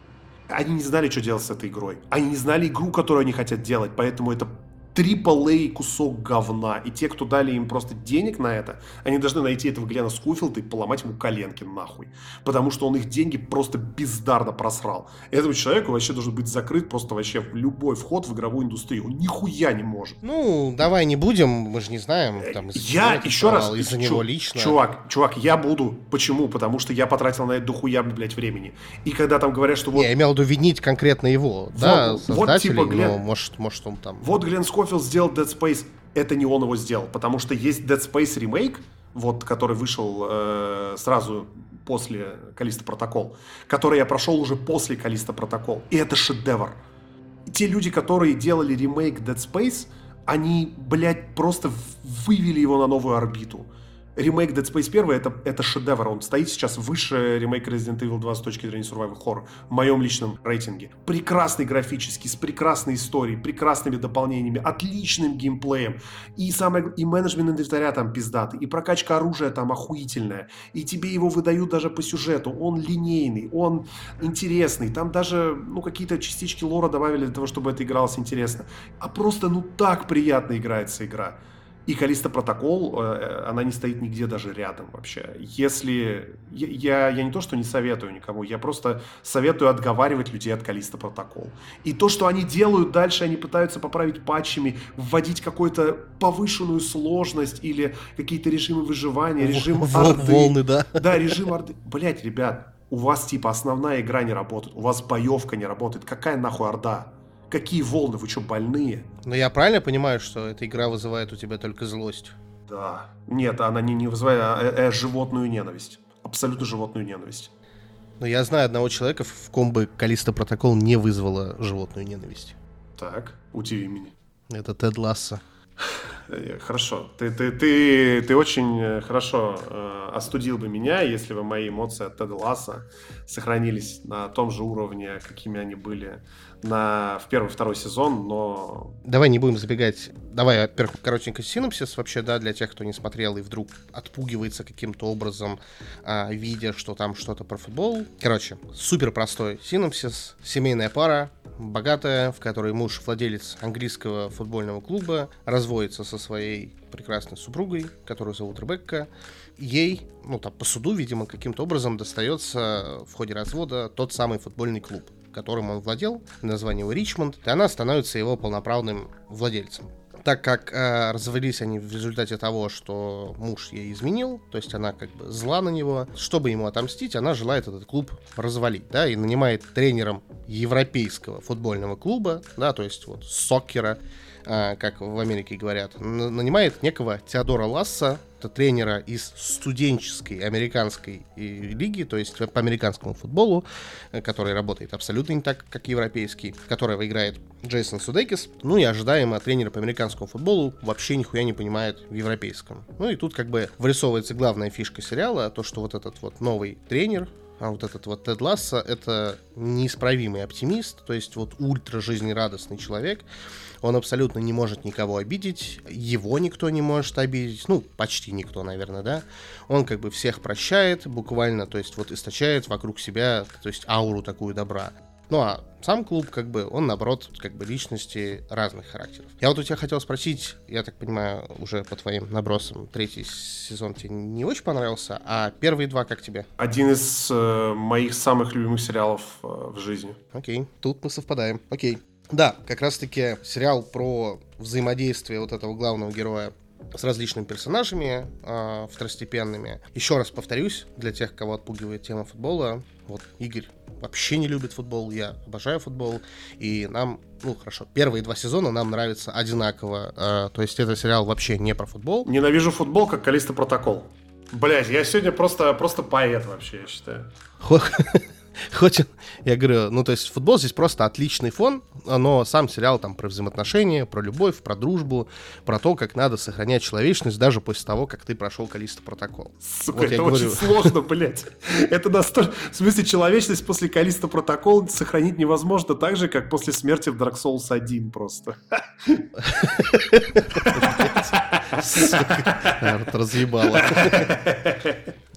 они не знали, что делать с этой игрой. Они не знали игру, которую они хотят делать, поэтому это AAA кусок говна. И те, кто дали им просто денег на это, они должны найти этого Глена Скуфилда и поломать ему коленки нахуй. Потому что он их деньги просто бездарно просрал. Этому человеку вообще должен быть закрыт просто вообще любой вход в игровую индустрию. Он нихуя не может. Ну, давай не будем, мы же не знаем. Там, я еще раз... Из-за него лично. Чувак, чувак, я буду. Почему? Потому что я потратил на это дохуя, блядь, времени. И когда там говорят, что вот... Я имел в виду винить конкретно его, вот, да, вот, типа Глен... ну, может, может он там... Вот Глен Скофилд сделал Dead Space. это не он его сделал, потому что есть Dead Space ремейк, вот, который вышел э, сразу после Калиста Протокол, который я прошел уже после Калиста Протокол, и это шедевр. Те люди, которые делали ремейк Dead Space, они, блядь, просто вывели его на новую орбиту ремейк Dead Space 1 это, это шедевр. Он стоит сейчас выше ремейка Resident Evil 2 с точки зрения survival horror в моем личном рейтинге. Прекрасный графический, с прекрасной историей, прекрасными дополнениями, отличным геймплеем. И, самое, и менеджмент инвентаря там пиздатый, и прокачка оружия там охуительная. И тебе его выдают даже по сюжету. Он линейный, он интересный. Там даже ну, какие-то частички лора добавили для того, чтобы это игралось интересно. А просто ну так приятно играется игра. И Калиста Протокол, э, она не стоит нигде даже рядом вообще. Если... Я, я не то, что не советую никому, я просто советую отговаривать людей от Калиста Протокол. И то, что они делают дальше, они пытаются поправить патчами, вводить какую-то повышенную сложность или какие-то режимы выживания, режим орды. Волны, да. Да, режим орды. Блять, ребят, у вас типа основная игра не работает, у вас боевка не работает. Какая нахуй орда? Какие волны? Вы что, больные? Но я правильно понимаю, что эта игра вызывает у тебя только злость? Да. Нет, она не, не вызывает, а э, э, животную ненависть. Абсолютно животную ненависть. Но я знаю одного человека, в ком бы Калиста Протокол не вызвала животную ненависть. Так, удиви меня. Это Тед Ласса. Э, хорошо. Ты, ты, ты, ты очень хорошо э, остудил бы меня, если бы мои эмоции от Теда Ласса сохранились на том же уровне, какими они были на, в первый второй сезон, но... Давай не будем забегать. Давай, во-первых, коротенько синопсис вообще, да, для тех, кто не смотрел и вдруг отпугивается каким-то образом, а, видя, что там что-то про футбол. Короче, супер простой синопсис. Семейная пара, богатая, в которой муж владелец английского футбольного клуба, разводится со своей прекрасной супругой, которую зовут Ребекка. Ей, ну там по суду, видимо, каким-то образом достается в ходе развода тот самый футбольный клуб которым он владел, название его Ричмонд, и она становится его полноправным владельцем. Так как э, развелись они в результате того, что муж ей изменил, то есть она как бы зла на него, чтобы ему отомстить, она желает этот клуб развалить, да, и нанимает тренером европейского футбольного клуба, да, то есть вот соккера, э, как в Америке говорят, нанимает некого Теодора Ласса, это тренера из студенческой американской э, лиги, то есть по американскому футболу, э, который работает абсолютно не так, как европейский, которого играет Джейсон Судекис. Ну и ожидаемо тренера по американскому футболу вообще нихуя не понимает в европейском. Ну и тут как бы вырисовывается главная фишка сериала, то, что вот этот вот новый тренер, а вот этот вот Тед Ласса — это неисправимый оптимист, то есть вот ультра жизнерадостный человек, он абсолютно не может никого обидеть, его никто не может обидеть, ну, почти никто, наверное, да. Он как бы всех прощает буквально, то есть вот источает вокруг себя, то есть ауру такую добра. Ну а сам клуб, как бы, он, наоборот, как бы личности разных характеров. Я вот у тебя хотел спросить, я так понимаю, уже по твоим набросам, третий сезон тебе не очень понравился, а первые два как тебе? Один из э, моих самых любимых сериалов э, в жизни. Окей, тут мы совпадаем. Окей. Да, как раз-таки сериал про взаимодействие вот этого главного героя с различными персонажами э, второстепенными. Еще раз повторюсь, для тех, кого отпугивает тема футбола, вот Игорь вообще не любит футбол, я обожаю футбол, и нам, ну хорошо, первые два сезона нам нравятся одинаково, э, то есть это сериал вообще не про футбол. Ненавижу футбол, как Калиста Протокол. Блять, я сегодня просто, просто поэт вообще, я считаю. Хоть, я говорю, ну, то есть футбол здесь просто отличный фон, но сам сериал там про взаимоотношения, про любовь, про дружбу, про то, как надо сохранять человечность даже после того, как ты прошел Калиста протокол. Сука, вот это очень говорю. сложно, блядь. Это настолько... В смысле, человечность после Калиста протокол сохранить невозможно так же, как после смерти в Dark Souls 1 просто. Разъебало.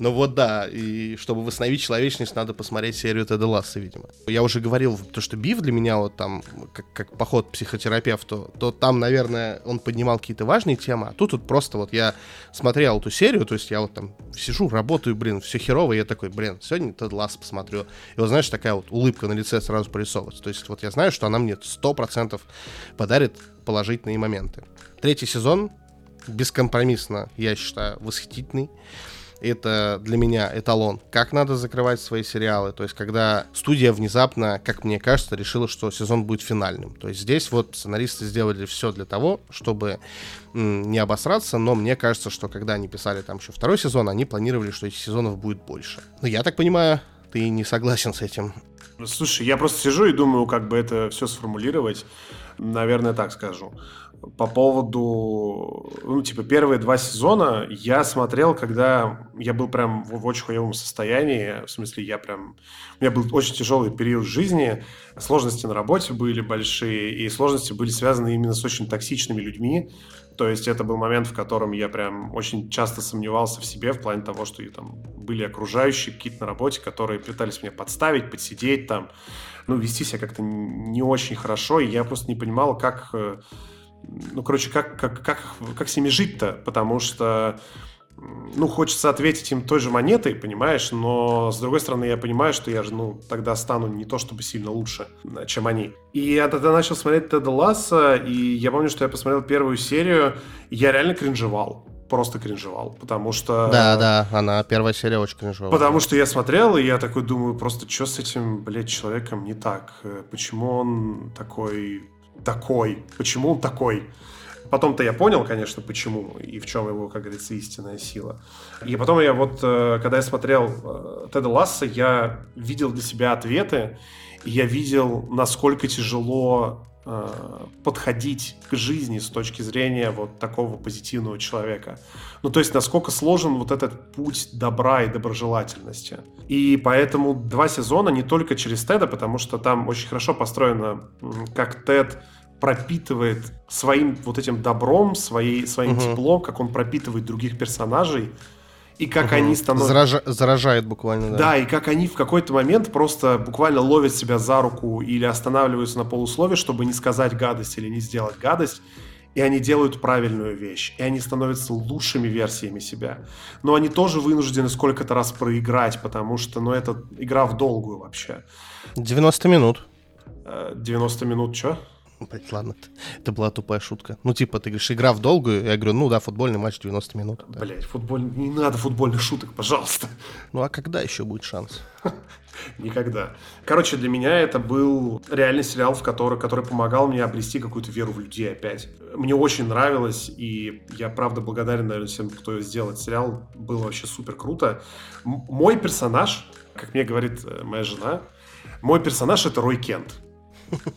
Ну вот да, и чтобы восстановить человечность, надо посмотреть серию Теда Ласса, видимо. Я уже говорил, то, что Биф для меня вот там, как, как поход к психотерапевту, то там, наверное, он поднимал какие-то важные темы, а тут вот просто вот я смотрел эту серию, то есть я вот там сижу, работаю, блин, все херово, и я такой, блин, сегодня Тед Ласс посмотрю. И вот знаешь, такая вот улыбка на лице сразу прорисовывается. То есть вот я знаю, что она мне сто процентов подарит положительные моменты. Третий сезон бескомпромиссно, я считаю, восхитительный. Это для меня эталон, как надо закрывать свои сериалы. То есть, когда студия внезапно, как мне кажется, решила, что сезон будет финальным. То есть здесь вот сценаристы сделали все для того, чтобы не обосраться, но мне кажется, что когда они писали там еще второй сезон, они планировали, что этих сезонов будет больше. Но я так понимаю, ты не согласен с этим. Слушай, я просто сижу и думаю, как бы это все сформулировать. Наверное, так скажу по поводу, ну, типа, первые два сезона я смотрел, когда я был прям в, в очень хуевом состоянии, в смысле, я прям, у меня был очень тяжелый период жизни, сложности на работе были большие, и сложности были связаны именно с очень токсичными людьми, то есть это был момент, в котором я прям очень часто сомневался в себе в плане того, что там были окружающие какие-то на работе, которые пытались меня подставить, подсидеть там, ну, вести себя как-то не очень хорошо, и я просто не понимал, как э, ну, короче, как, как, как, как с ними жить-то? Потому что, ну, хочется ответить им той же монетой, понимаешь, но, с другой стороны, я понимаю, что я же, ну, тогда стану не то чтобы сильно лучше, чем они. И я тогда начал смотреть Теда Ласса, и я помню, что я посмотрел первую серию, и я реально кринжевал просто кринжевал, потому что... Да, да, она, первая серия очень кринжевала. Потому что я смотрел, и я такой думаю, просто что с этим, блядь, человеком не так? Почему он такой такой, почему он такой. Потом-то я понял, конечно, почему и в чем его, как говорится, истинная сила. И потом я вот, э, когда я смотрел э, Теда Ласса, я видел для себя ответы, и я видел, насколько тяжело подходить к жизни с точки зрения вот такого позитивного человека. Ну, то есть, насколько сложен вот этот путь добра и доброжелательности. И поэтому два сезона не только через Теда, потому что там очень хорошо построено, как Тед пропитывает своим вот этим добром, своей, своим угу. теплом, как он пропитывает других персонажей, и как угу. они становятся... Заража... Заражает буквально, да. Да, и как они в какой-то момент просто буквально ловят себя за руку или останавливаются на полуслове, чтобы не сказать гадость или не сделать гадость, и они делают правильную вещь, и они становятся лучшими версиями себя. Но они тоже вынуждены сколько-то раз проиграть, потому что, ну, это игра в долгую вообще. 90 минут. 90 э, минут, что? Блять, ладно, это была тупая шутка. Ну, типа, ты говоришь, игра в долгую, я говорю, ну да, футбольный матч 90 минут. Да. Блять, футболь... не надо футбольных шуток, пожалуйста. Ну, а когда еще будет шанс? Никогда. Короче, для меня это был реальный сериал, в который, который помогал мне обрести какую-то веру в людей опять. Мне очень нравилось, и я, правда, благодарен, наверное, всем, кто сделал этот сериал. Было вообще супер круто. М- мой персонаж, как мне говорит э, моя жена, мой персонаж — это Рой Кент.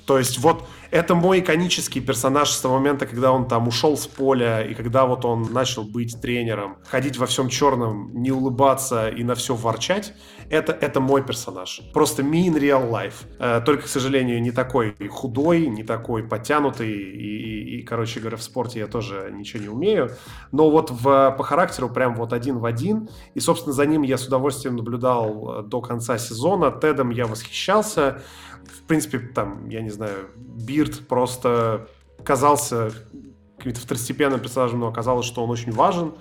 То есть вот это мой иконический персонаж с того момента, когда он там ушел с поля, и когда вот он начал быть тренером, ходить во всем черном, не улыбаться и на все ворчать, это, это мой персонаж. Просто me in real life. Э, только, к сожалению, не такой худой, не такой подтянутый, и, и, и, короче говоря, в спорте я тоже ничего не умею. Но вот в, по характеру прям вот один в один, и, собственно, за ним я с удовольствием наблюдал э, до конца сезона. Тедом я восхищался в принципе, там, я не знаю, Бирд просто казался каким-то второстепенным персонажем, но оказалось, что он очень важен.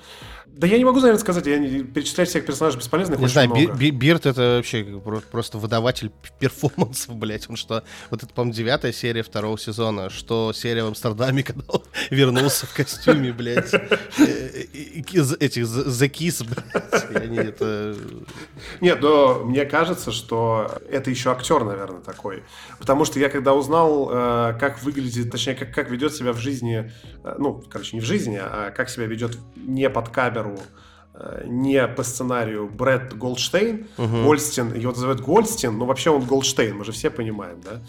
Да я не могу, наверное, сказать, я не перечислять всех персонажей бесполезных Не знаю, много. Би Бирд это вообще просто выдаватель перформансов, блять. Он что, вот это, по-моему, девятая серия второго сезона, что серия в Амстердаме, когда он вернулся в костюме, блядь, этих The Kiss, блядь. это... Нет, но мне кажется, что это еще актер, наверное, такой. Потому что я когда узнал, э, как выглядит, точнее, как, как ведет себя в жизни, ну, короче, не в жизни, а как себя ведет не под камеру, э, не по сценарию Брэд Голдштейн, угу. Гольдстин, его называют Гольдстин, но вообще он Голдштейн, мы же все понимаем, да?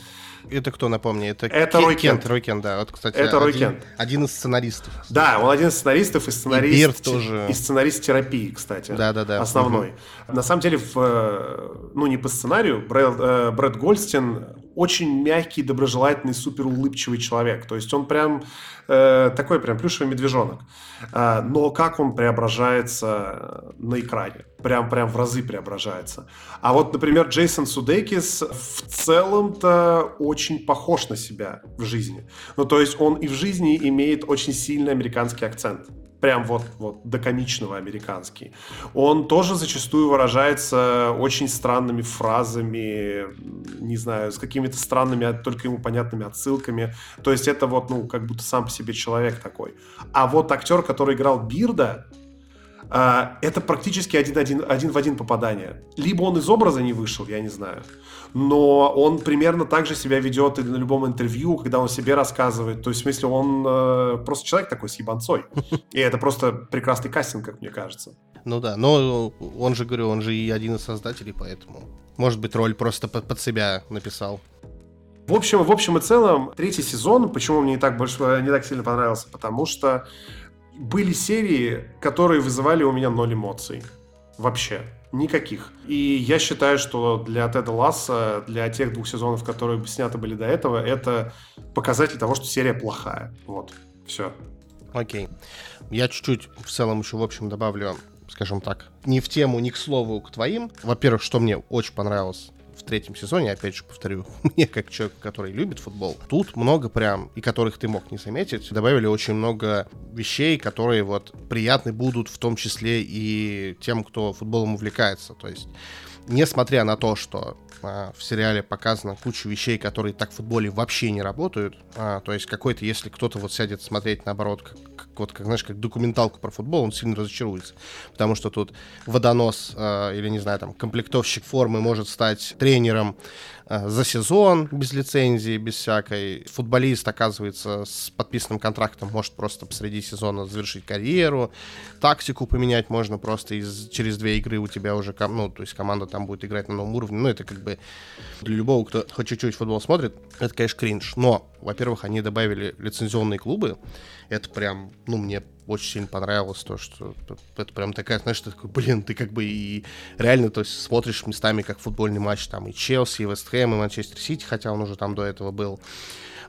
Это кто, напомни? Это, это Рой Кент. Кент. Рой Кент, да. Вот, кстати, это Рой один, Кент. один из сценаристов. Да, он один из сценаристов и сценарист, и Бирд тоже. и сценарист терапии, кстати. Да, да, да. Основной. Угу. На самом деле, в, э, ну не по сценарию, Брэд, э, Брэд Гольдстин очень мягкий, доброжелательный, супер улыбчивый человек. То есть он прям э, такой прям плюшевый медвежонок. Э, но как он преображается на экране? Прям, прям в разы преображается. А вот, например, Джейсон Судейкис в целом-то очень похож на себя в жизни. Ну, то есть он и в жизни имеет очень сильный американский акцент прям вот, вот до комичного американский. Он тоже зачастую выражается очень странными фразами, не знаю, с какими-то странными, только ему понятными отсылками. То есть это вот, ну, как будто сам по себе человек такой. А вот актер, который играл Бирда, а, это практически один, один, один в один попадание. Либо он из образа не вышел, я не знаю, но он примерно так же себя ведет и на любом интервью, когда он себе рассказывает. То есть, в смысле, он э, просто человек такой с ебанцой. И это просто прекрасный кастинг, как мне кажется. Ну да, но он же, говорю, он же и один из создателей, поэтому... Может быть, роль просто под, под себя написал. В общем, в общем и целом, третий сезон, почему мне не так, больше, не так сильно понравился, потому что были серии, которые вызывали у меня ноль эмоций. Вообще. Никаких. И я считаю, что для Теда Ласса, для тех двух сезонов, которые сняты были до этого, это показатель того, что серия плохая. Вот. Все. Окей. Я чуть-чуть в целом еще, в общем, добавлю, скажем так, не в тему, не к слову, к твоим. Во-первых, что мне очень понравилось в третьем сезоне, опять же повторю, мне как человек, который любит футбол, тут много прям, и которых ты мог не заметить, добавили очень много вещей, которые вот приятны будут в том числе и тем, кто футболом увлекается. То есть, несмотря на то, что а, в сериале показана куча вещей, которые так в футболе вообще не работают. А, то есть какой-то, если кто-то вот сядет смотреть наоборот, как, как, вот, как, знаешь, как документалку про футбол, он сильно разочаруется. Потому что тут водонос а, или, не знаю, там, комплектовщик формы может стать тренером за сезон без лицензии, без всякой. Футболист, оказывается, с подписанным контрактом может просто посреди сезона завершить карьеру. Тактику поменять можно просто из, через две игры у тебя уже, ну, то есть команда там будет играть на новом уровне. Ну, это как бы для любого, кто хоть чуть-чуть футбол смотрит, это, конечно, кринж. Но, во-первых, они добавили лицензионные клубы. Это прям, ну, мне очень сильно понравилось то, что это прям такая, знаешь, ты такой, блин, ты как бы и реально, то есть смотришь местами как футбольный матч, там и Челси, и Вест Хэм, и Манчестер Сити, хотя он уже там до этого был.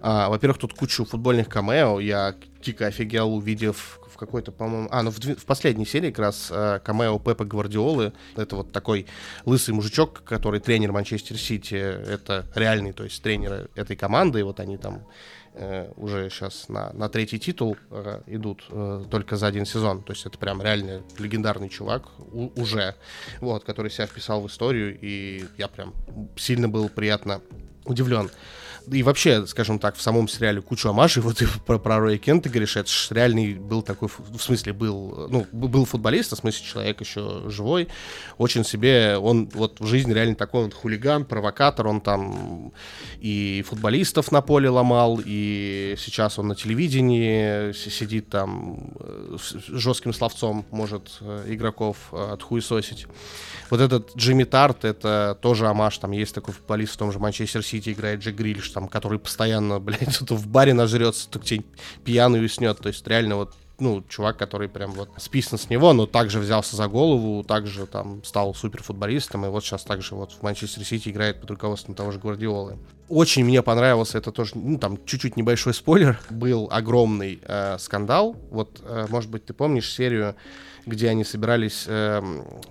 А, во-первых, тут кучу футбольных камео, я дико офигел, увидев в какой-то, по-моему... А, ну в, в последней серии как раз э, камео Пепа Гвардиолы. Это вот такой лысый мужичок, который тренер Манчестер Сити. Это реальный, то есть тренер этой команды. И вот они там э, уже сейчас на, на третий титул э, идут э, только за один сезон. То есть это прям реально легендарный чувак у, уже, вот, который себя вписал в историю, и я прям сильно был приятно удивлен и вообще, скажем так, в самом сериале кучу амашей, вот и про, про Роя Кента говоришь, это же реальный был такой, в смысле был, ну, был футболист, в смысле человек еще живой, очень себе, он вот в жизни реально такой вот хулиган, провокатор, он там и футболистов на поле ломал, и сейчас он на телевидении сидит там э, жестким словцом, может э, игроков э, отхуесосить. Вот этот Джимми Тарт, это тоже амаш, там есть такой футболист в том же Манчестер Сити, играет Джек Грильш, там, который постоянно, блядь, то в баре нажрется, то где пьяный уснет, то есть реально вот ну, чувак, который прям вот списан с него, но также взялся за голову, также там стал суперфутболистом, и вот сейчас также вот в Манчестер Сити играет под руководством того же Гвардиолы. Очень мне понравился, это тоже, ну, там, чуть-чуть небольшой спойлер, был огромный э, скандал, вот, э, может быть, ты помнишь серию где они собирались э,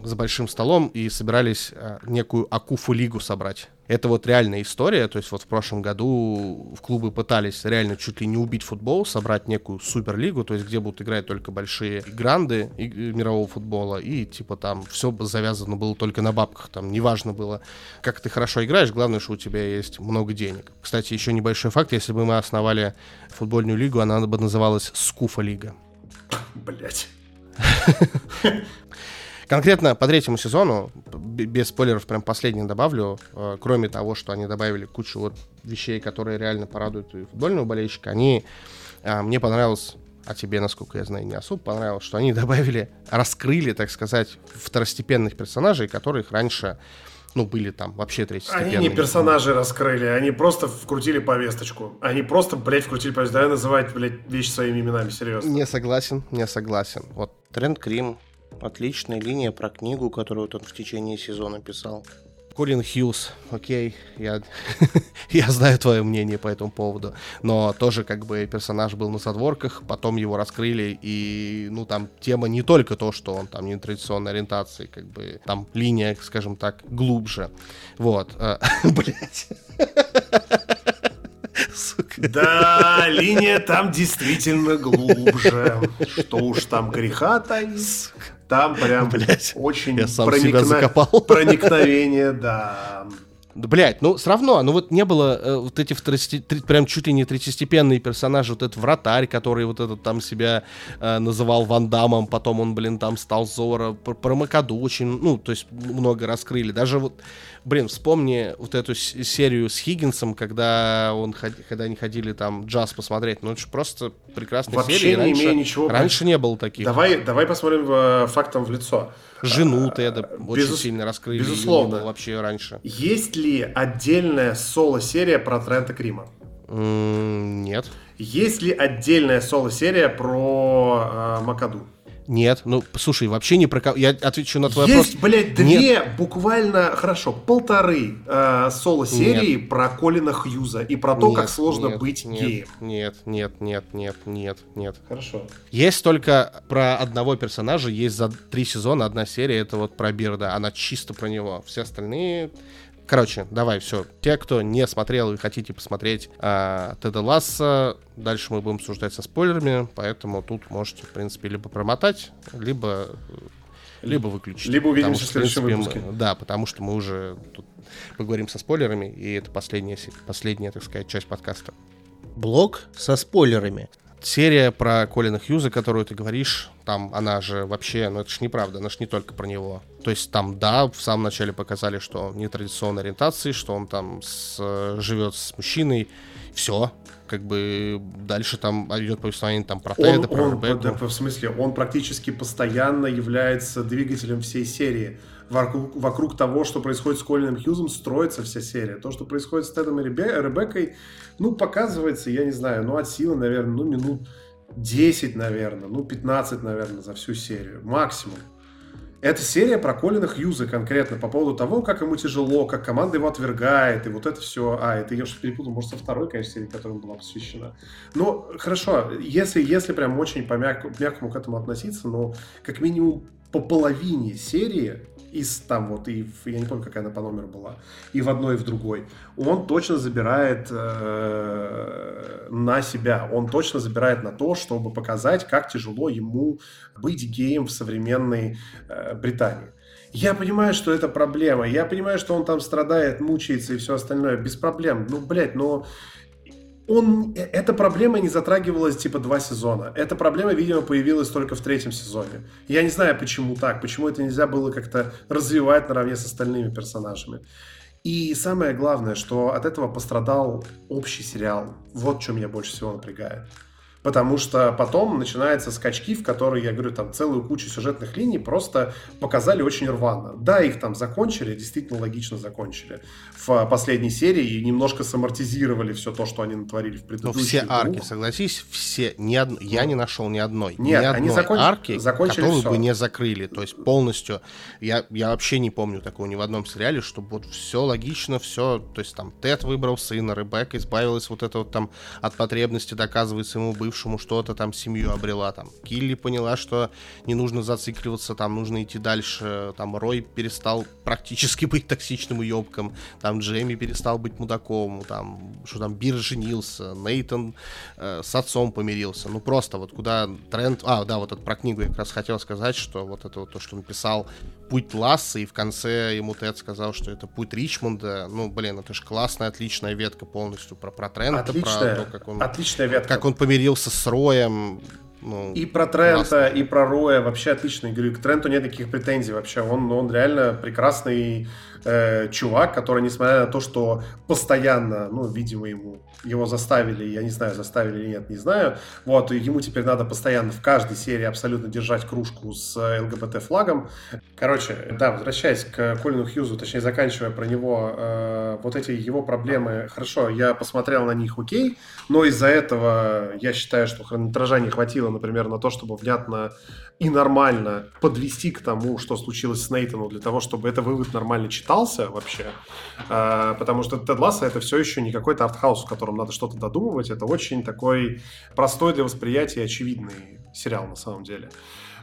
за большим столом и собирались э, некую Акуфу-лигу собрать. Это вот реальная история, то есть вот в прошлом году в клубы пытались реально чуть ли не убить футбол, собрать некую суперлигу, то есть где будут играть только большие гранды мирового футбола, и типа там все завязано было только на бабках, там неважно было, как ты хорошо играешь, главное, что у тебя есть много денег. Кстати, еще небольшой факт, если бы мы основали футбольную лигу, она бы называлась Скуфа лига. Блять. Конкретно по третьему сезону, без спойлеров, прям последний добавлю, э, кроме того, что они добавили кучу вот вещей, которые реально порадуют и футбольного болельщика, они, э, мне понравилось, а тебе, насколько я знаю, не особо понравилось, что они добавили, раскрыли, так сказать, второстепенных персонажей, которых раньше ну, были там вообще третьестепенные. Они не персонажи раскрыли, они просто вкрутили повесточку. Они просто, блядь, вкрутили повесточку. Давай называть, блядь, вещи своими именами, серьезно. Не согласен, не согласен. Вот Тренд Крим, отличная линия про книгу, которую он в течение сезона писал. Колин Хьюз, окей, я, я знаю твое мнение по этому поводу, но тоже как бы персонаж был на задворках, потом его раскрыли, и, ну, там тема не только то, что он там не традиционной ориентации, как бы там линия, скажем так, глубже, вот, э, блять. Да, линия там действительно глубже. Что уж там греха таить. Там прям Блять, очень я сам проникно... себя закопал. проникновение, да. Блядь, ну, все равно, ну вот не было э, вот эти вторости, три, прям чуть ли не третьестепенные персонажи, вот этот вратарь, который вот этот там себя э, называл Ван Дамом, потом он, блин, там стал Зора, про, про Макаду очень, ну, то есть много раскрыли. Даже вот, блин, вспомни вот эту серию с Хиггинсом, когда, он, когда они ходили там джаз посмотреть, ну, это же просто прекрасная Вообще серия. не раньше, имея ничего... Раньше не было таких. Давай, давай посмотрим э, фактом в лицо. Жену Теда очень Безус... сильно раскрыли. Безусловно. вообще раньше. Есть ли отдельная соло-серия про Трента Крима? Нет. Есть ли отдельная соло-серия про э, Макаду? Нет, ну, слушай, вообще не про... Я отвечу на твой Есть, вопрос. блядь, две, Нет. буквально, хорошо, полторы э, соло-серии нет. про Колина Хьюза и про то, нет, как сложно нет, быть нет, геем. Нет, нет, нет, нет, нет, нет. Хорошо. Есть только про одного персонажа, есть за три сезона одна серия, это вот про Бирда, она чисто про него. Все остальные Короче, давай, все. Те, кто не смотрел и хотите посмотреть э, Теда Ласса, дальше мы будем обсуждать со спойлерами, поэтому тут можете, в принципе, либо промотать, либо либо выключить. Либо увидимся в следующем выпуске. Мы, да, потому что мы уже тут поговорим со спойлерами, и это последняя, последняя, так сказать, часть подкаста. Блог со спойлерами серия про Колина Хьюза, которую ты говоришь, там она же вообще, ну это же неправда, она же не только про него. То есть там, да, в самом начале показали, что он нетрадиционной ориентации, что он там с, живет с мужчиной, все, как бы дальше там идет повествование там про Теда, про он, Ребекку. Да, в смысле, он практически постоянно является двигателем всей серии вокруг, вокруг того, что происходит с Колином Хьюзом, строится вся серия. То, что происходит с Тедом и Ребе, Ребеккой, ну, показывается, я не знаю, ну, от силы, наверное, ну, минут 10, наверное, ну, 15, наверное, за всю серию, максимум. Это серия про Колина Хьюза конкретно, по поводу того, как ему тяжело, как команда его отвергает, и вот это все. А, это я уже перепутал, может, со второй, конечно, серии, которая была посвящена. Ну, хорошо, если, если прям очень по мягкому к этому относиться, но как минимум по половине серии из там вот, и я не помню, какая она по номеру была, и в одной, и в другой, он точно забирает э, на себя, он точно забирает на то, чтобы показать, как тяжело ему быть геем в современной э, Британии. Я понимаю, что это проблема. Я понимаю, что он там страдает, мучается и все остальное. Без проблем. Ну, блядь, но он, э, эта проблема не затрагивалась типа два сезона. Эта проблема, видимо, появилась только в третьем сезоне. Я не знаю, почему так, почему это нельзя было как-то развивать наравне с остальными персонажами. И самое главное, что от этого пострадал общий сериал. Вот что меня больше всего напрягает потому что потом начинаются скачки, в которые, я говорю, там целую кучу сюжетных линий просто показали очень рвано. Да, их там закончили, действительно логично закончили в последней серии и немножко самортизировали все то, что они натворили в предыдущих. Но все двух. арки, согласись, все, ни од... я ну. не нашел ни одной, Нет, ни одной они закон... арки, закончили которую все. бы не закрыли, то есть полностью. Я, я вообще не помню такого ни в одном сериале, чтобы вот все логично, все, то есть там Тед выбрал сына, Ребекка избавилась вот это вот там от потребности доказывать своему бывшему бывшему что-то, там семью обрела, там Килли поняла, что не нужно зацикливаться, там нужно идти дальше, там Рой перестал практически быть токсичным уебком, там Джейми перестал быть мудаком, там, что там Бир женился, Нейтон э, с отцом помирился, ну просто вот куда тренд, а, да, вот это про книгу я как раз хотел сказать, что вот это вот то, что он писал путь Ласса, и в конце ему Тед сказал, что это путь Ричмонда, ну, блин, это же классная, отличная ветка полностью про, про Трента, отличная, про то, как он, отличная ветка. как он помирился с Роем, ну, и про Трента, классно. и про Роя вообще отличный. Говорю, к Тренту нет никаких претензий вообще. Он, он реально прекрасный э, чувак, который, несмотря на то, что постоянно, ну, видимо, ему его заставили, я не знаю, заставили или нет, не знаю, вот, и ему теперь надо постоянно в каждой серии абсолютно держать кружку с ЛГБТ-флагом. Короче, да, возвращаясь к Колину Хьюзу, точнее, заканчивая про него, э, вот эти его проблемы, хорошо, я посмотрел на них, окей, но из-за этого я считаю, что хронометража не хватило, например, на то, чтобы внятно и нормально подвести к тому, что случилось с Нейтаном, для того, чтобы это вывод нормально читался вообще. А, потому что Тед Ласса это все еще не какой-то артхаус, в котором надо что-то додумывать. Это очень такой простой для восприятия очевидный сериал на самом деле.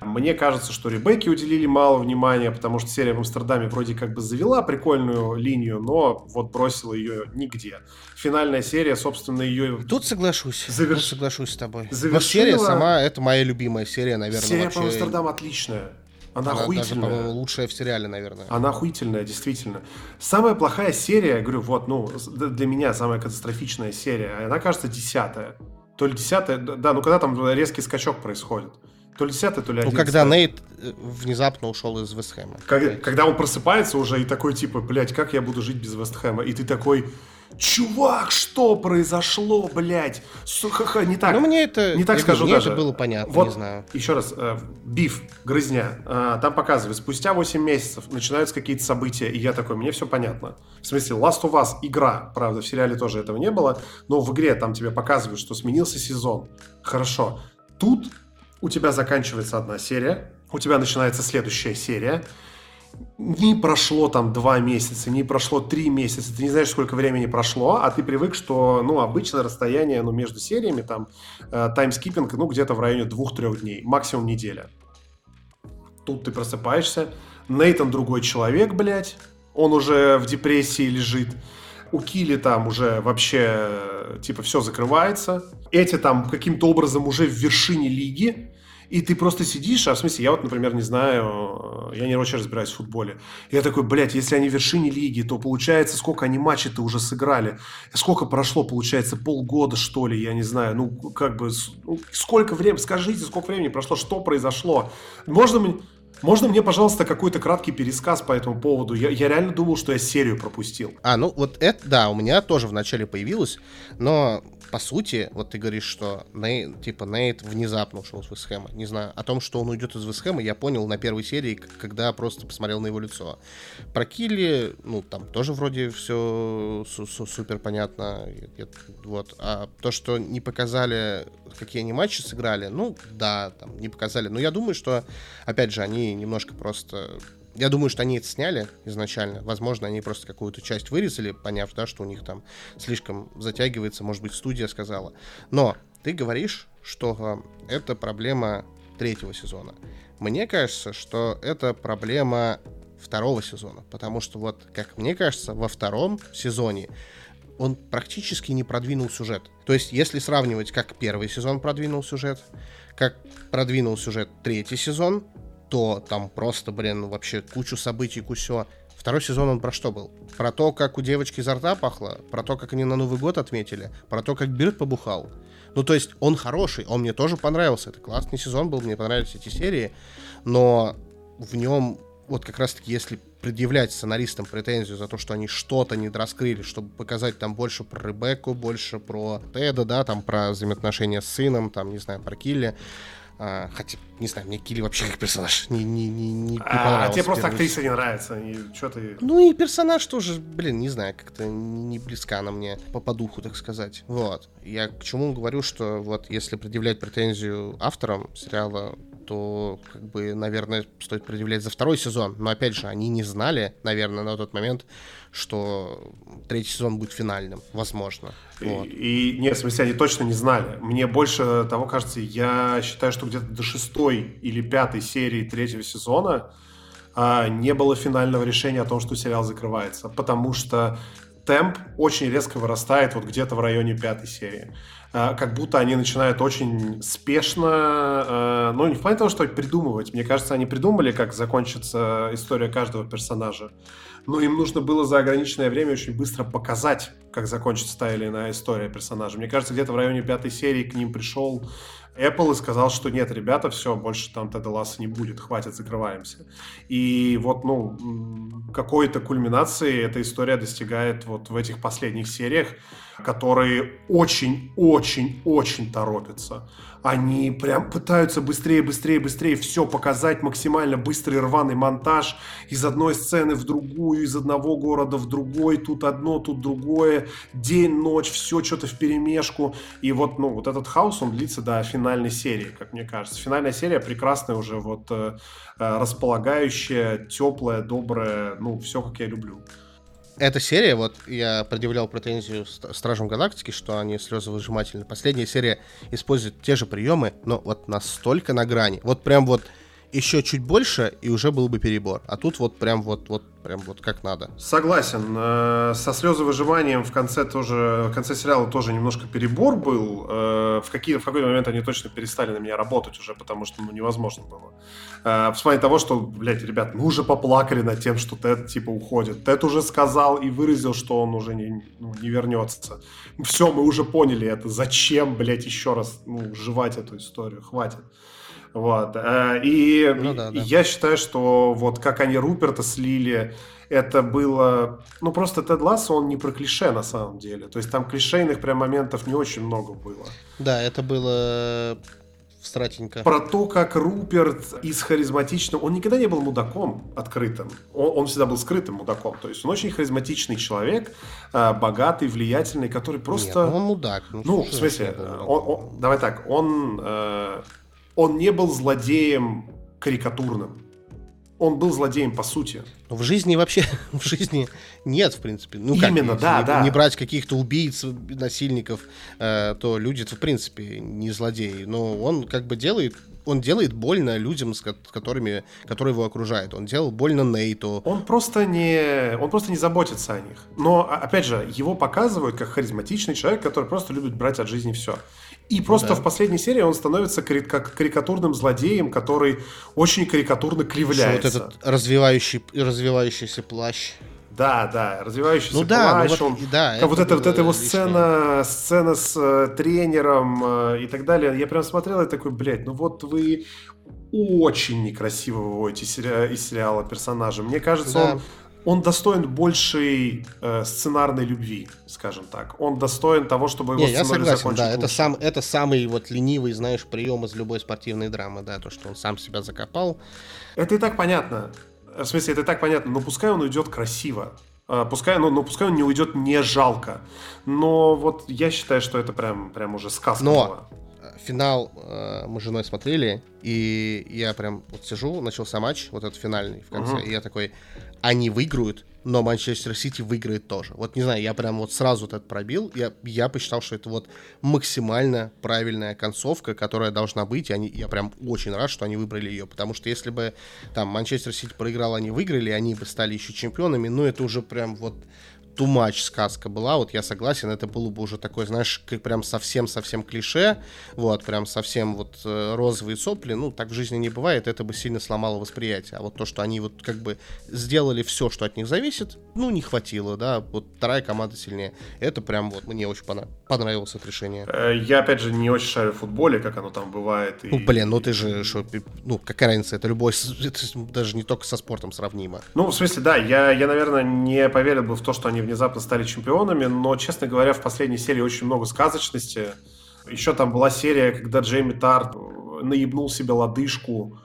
Мне кажется, что Ребекке уделили мало внимания, потому что серия в Амстердаме вроде как бы завела прикольную линию, но вот бросила ее нигде. Финальная серия, собственно, ее... Тут соглашусь. Заверш... Тут соглашусь с тобой. Завершила... Но серия сама, это моя любимая серия, наверное. Серия вообще... по Амстердам отличная. Она, она охуительная. Даже, лучшая в сериале, наверное. Она охуительная, действительно. Самая плохая серия, я говорю, вот, ну, для меня самая катастрофичная серия, она, кажется, десятая. То ли десятая, да, ну когда там резкий скачок происходит. То ли 10 то ли 11 Ну, когда Нейт э, внезапно ушел из Вестхэма. Когда, когда он просыпается уже и такой, типа, блядь, как я буду жить без Вестхэма? И ты такой, чувак, что произошло, блядь? Сука, не так. Ну, мне это, не так я скажу мне даже. это было понятно, вот, не знаю. Еще раз, э, биф, грызня. Э, там показывают, спустя 8 месяцев начинаются какие-то события, и я такой, мне все понятно. В смысле, Last of Us игра, правда, в сериале тоже этого не было, но в игре там тебе показывают, что сменился сезон. Хорошо. Тут у тебя заканчивается одна серия, у тебя начинается следующая серия, не прошло там два месяца, не прошло три месяца, ты не знаешь, сколько времени прошло, а ты привык, что, ну, обычно расстояние, ну, между сериями, там, э, таймскиппинг, ну, где-то в районе двух-трех дней, максимум неделя. Тут ты просыпаешься, Нейтан другой человек, блядь, он уже в депрессии лежит, у Кили там уже вообще, типа, все закрывается, эти там каким-то образом уже в вершине лиги, и ты просто сидишь, а в смысле, я вот, например, не знаю, я не очень разбираюсь в футболе. Я такой, блядь, если они в вершине лиги, то получается, сколько они матчей-то уже сыграли? Сколько прошло, получается, полгода, что ли, я не знаю. Ну, как бы, ну, сколько времени, скажите, сколько времени прошло, что произошло? Можно мне... Можно мне, пожалуйста, какой-то краткий пересказ по этому поводу? Я, я реально думал, что я серию пропустил. А, ну вот это, да, у меня тоже вначале появилось, но по сути, вот ты говоришь, что Нейт, типа Нейт внезапно ушел из Вестхэма. Не знаю, о том, что он уйдет из Вестхэма, я понял на первой серии, когда просто посмотрел на его лицо. Про Килли, ну, там тоже вроде все супер понятно. Вот. А то, что не показали, какие они матчи сыграли, ну, да, там, не показали. Но я думаю, что, опять же, они немножко просто я думаю, что они это сняли изначально. Возможно, они просто какую-то часть вырезали, поняв, да, что у них там слишком затягивается, может быть, студия сказала. Но ты говоришь, что это проблема третьего сезона. Мне кажется, что это проблема второго сезона, потому что вот, как мне кажется, во втором сезоне он практически не продвинул сюжет. То есть, если сравнивать, как первый сезон продвинул сюжет, как продвинул сюжет третий сезон, то там просто, блин, вообще кучу событий, кусё. Второй сезон он про что был? Про то, как у девочки изо рта пахло, про то, как они на Новый год отметили, про то, как Бирд побухал. Ну, то есть он хороший, он мне тоже понравился. Это классный сезон был, мне понравились эти серии, но в нем вот как раз-таки, если предъявлять сценаристам претензию за то, что они что-то не дораскрыли, чтобы показать там больше про Ребекку, больше про Теда, да, там про взаимоотношения с сыном, там, не знаю, про Килли, а, хотя, не знаю, мне Килли вообще как персонаж не, не, не, не, не а, а тебе просто актриса не нравится, и что ты... Ну и персонаж тоже, блин, не знаю, как-то не близка она мне по, по духу, так сказать. Вот. Я к чему говорю, что вот если предъявлять претензию авторам сериала, то, как бы, наверное, стоит предъявлять за второй сезон. Но, опять же, они не знали, наверное, на тот момент, что третий сезон будет финальным, возможно. И, вот. и нет, в смысле, они точно не знали. Мне больше того кажется, я считаю, что где-то до шестой или пятой серии третьего сезона а, не было финального решения о том, что сериал закрывается, потому что темп очень резко вырастает вот где-то в районе пятой серии. А, как будто они начинают очень спешно, а, ну, не в плане того, что придумывать. Мне кажется, они придумали, как закончится история каждого персонажа. Но им нужно было за ограниченное время очень быстро показать, как закончится та или иная история персонажа. Мне кажется, где-то в районе пятой серии к ним пришел Apple и сказал, что нет, ребята, все, больше там Теда Ласса не будет, хватит, закрываемся. И вот, ну, какой-то кульминации эта история достигает вот в этих последних сериях, которые очень-очень-очень торопятся они прям пытаются быстрее, быстрее, быстрее все показать, максимально быстрый рваный монтаж из одной сцены в другую, из одного города в другой, тут одно, тут другое, день, ночь, все что-то в перемешку. И вот, ну, вот этот хаос, он длится до финальной серии, как мне кажется. Финальная серия прекрасная уже, вот э, э располагающая, теплая, добрая, ну, все, как я люблю эта серия, вот я предъявлял претензию Стражам Галактики, что они слезовыжимательны. Последняя серия использует те же приемы, но вот настолько на грани. Вот прям вот еще чуть больше, и уже был бы перебор. А тут вот прям вот, вот прям вот как надо. Согласен. Э, со слезовыжиманием в конце тоже, в конце сериала тоже немножко перебор был. Э, в, какие, в какой момент они точно перестали на меня работать уже, потому что ну, невозможно было. Э, в плане того, что, блядь, ребят, мы уже поплакали над тем, что Тед типа уходит. Тед уже сказал и выразил, что он уже не, ну, не вернется. Все, мы уже поняли это. Зачем, блядь, еще раз ну, жевать эту историю? Хватит. Вот. Э, и ну, да, да. я считаю, что вот как они Руперта слили, это было... Ну, просто Тед Лассо, он не про клише на самом деле. То есть там клишейных прям моментов не очень много было. Да, это было стратенько. Про то, как Руперт из харизматичного... Он никогда не был мудаком открытым. Он, он всегда был скрытым мудаком. То есть он очень харизматичный человек, э, богатый, влиятельный, который просто... Нет, ну он мудак. Ну, ну в смысле, он, он, давай так, он... Э, он не был злодеем карикатурным. Он был злодеем по сути. В жизни вообще, в жизни нет, в принципе. Ну, как, Именно, да, не, да. Не брать каких-то убийц, насильников, э, то люди, в принципе, не злодеи. Но он как бы делает он делает больно людям, с которыми, которые его окружают. Он делал больно Нейту. Он просто не, он просто не заботится о них. Но, опять же, его показывают как харизматичный человек, который просто любит брать от жизни все. И просто да. в последней серии он становится кари- как карикатурным злодеем, который очень карикатурно кривляется. Что вот этот развивающий, развивающийся плащ. Да, да, развивающийся ну, да, плащ. Ну, вот, он, да, это вот, это, вот эта его сцена, сцена с э, тренером э, и так далее. Я прям смотрел и такой, блядь, ну вот вы очень некрасиво выводите из сериала персонажа. Мне кажется, да. он он достоин большей э, сценарной любви, скажем так. Он достоин того, чтобы его Не, я согласен, да, это, сам, это самый вот ленивый, знаешь, прием из любой спортивной драмы, да, то, что он сам себя закопал. Это и так понятно. В смысле, это и так понятно, но пускай он уйдет красиво. А, пускай, ну, ну, пускай он не уйдет не жалко. Но вот я считаю, что это прям, прям уже сказка но... была финал э, мы с женой смотрели, и я прям вот сижу, начался матч, вот этот финальный в конце, uh-huh. и я такой, они выиграют, но Манчестер Сити выиграет тоже. Вот не знаю, я прям вот сразу вот это пробил, я, я посчитал, что это вот максимально правильная концовка, которая должна быть, и они, я прям очень рад, что они выбрали ее, потому что если бы там Манчестер Сити проиграл, они выиграли, они бы стали еще чемпионами, ну это уже прям вот too much сказка была, вот я согласен, это было бы уже такой, знаешь, как прям совсем-совсем клише, вот, прям совсем вот э, розовые сопли, ну, так в жизни не бывает, это бы сильно сломало восприятие, а вот то, что они вот как бы сделали все, что от них зависит, ну, не хватило, да, вот вторая команда сильнее, это прям вот мне очень понравилось это решение. Э, я, опять же, не очень шарю в футболе, как оно там бывает. И... Ну, блин, ну ты же, что, ну, какая разница, это любой, это даже не только со спортом сравнимо. Ну, в смысле, да, я, я, наверное, не поверил бы в то, что они внезапно стали чемпионами, но, честно говоря, в последней серии очень много сказочности. Еще там была серия, когда Джейми Тарт наебнул себе лодыжку,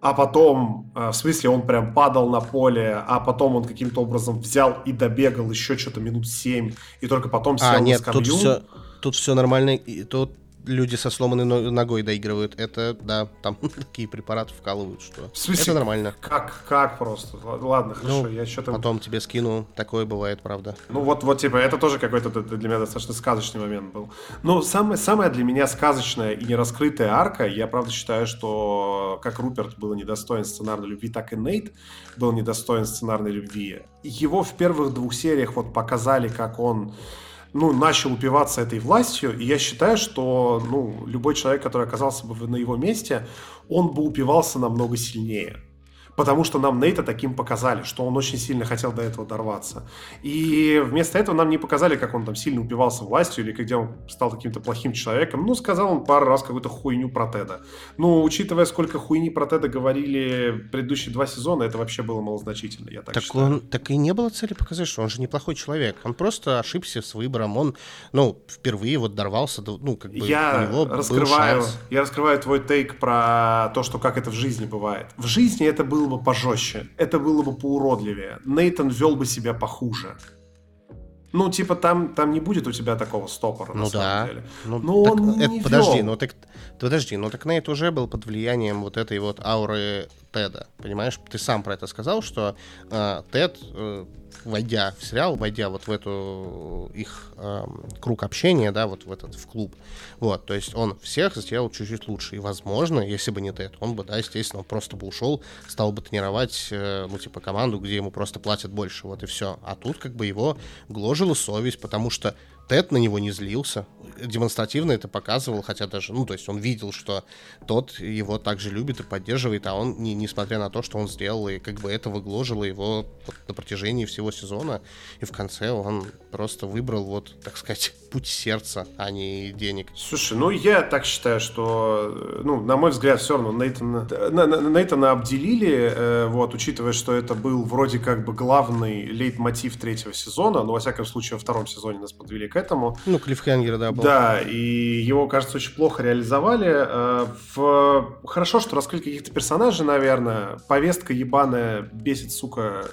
а потом, э, в смысле, он прям падал на поле, а потом он каким-то образом взял и добегал еще что-то минут 7, и только потом а, сел а, нет, на скамью. Тут все, тут все нормально, и тут люди со сломанной ногой доигрывают. Это, да, там такие препараты вкалывают, что в смысле, это нормально. Как, как просто? Ладно, хорошо, ну, я что-то... Потом тебе скину, такое бывает, правда. Ну вот, вот, типа, это тоже какой-то для меня достаточно сказочный момент был. Но самое, самое для меня сказочная и нераскрытая арка, я правда считаю, что как Руперт был недостоин сценарной любви, так и Нейт был недостоин сценарной любви. Его в первых двух сериях вот показали, как он ну, начал упиваться этой властью, и я считаю, что, ну, любой человек, который оказался бы на его месте, он бы упивался намного сильнее потому что нам Нейта таким показали, что он очень сильно хотел до этого дорваться. И вместо этого нам не показали, как он там сильно упивался властью или где он стал каким-то плохим человеком. Ну, сказал он пару раз какую-то хуйню про Теда. Ну, учитывая, сколько хуйни про Теда говорили предыдущие два сезона, это вообще было малозначительно, я так, так считаю. Он, так и не было цели показать, что он же неплохой человек. Он просто ошибся с выбором. Он, ну, впервые вот дорвался, до, ну, как бы я у него раскрываю, Я раскрываю твой тейк про то, что как это в жизни бывает. В жизни это был бы пожестче, это было бы поуродливее. Нейтан вел бы себя похуже. Ну, типа, там, там не будет у тебя такого стопора, ну, на самом да. деле. Ну, Но так, он это, не подожди, ну так подожди, ну так Нейт уже был под влиянием вот этой вот ауры Теда, понимаешь? Ты сам про это сказал, что э, Тед э, войдя в сериал, войдя вот в эту их э, круг общения, да, вот в этот в клуб, вот, то есть он всех сделал чуть-чуть лучше, и возможно, если бы не Тед, он бы, да, естественно, просто бы ушел, стал бы тренировать, э, ну, типа, команду, где ему просто платят больше, вот и все, а тут как бы его гложила совесть, потому что Тед на него не злился, демонстративно это показывал, хотя даже, ну, то есть он видел, что тот его также любит и поддерживает, а он, не, несмотря на то, что он сделал, и как бы это выгложило его вот, на протяжении всего сезона, и в конце он просто выбрал, вот, так сказать, путь сердца, а не денег. Слушай, ну я так считаю, что, ну, на мой взгляд, все равно Нейтана, Нейтана обделили, э, вот, учитывая, что это был вроде как бы главный лейтмотив третьего сезона, но, во всяком случае, во втором сезоне нас подвели к этому. Ну, Клиффхенгер, да, был. Да, и его, кажется, очень плохо реализовали. Э, в... Хорошо, что раскрыли каких-то персонажей, наверное. Повестка ебаная бесит, сука,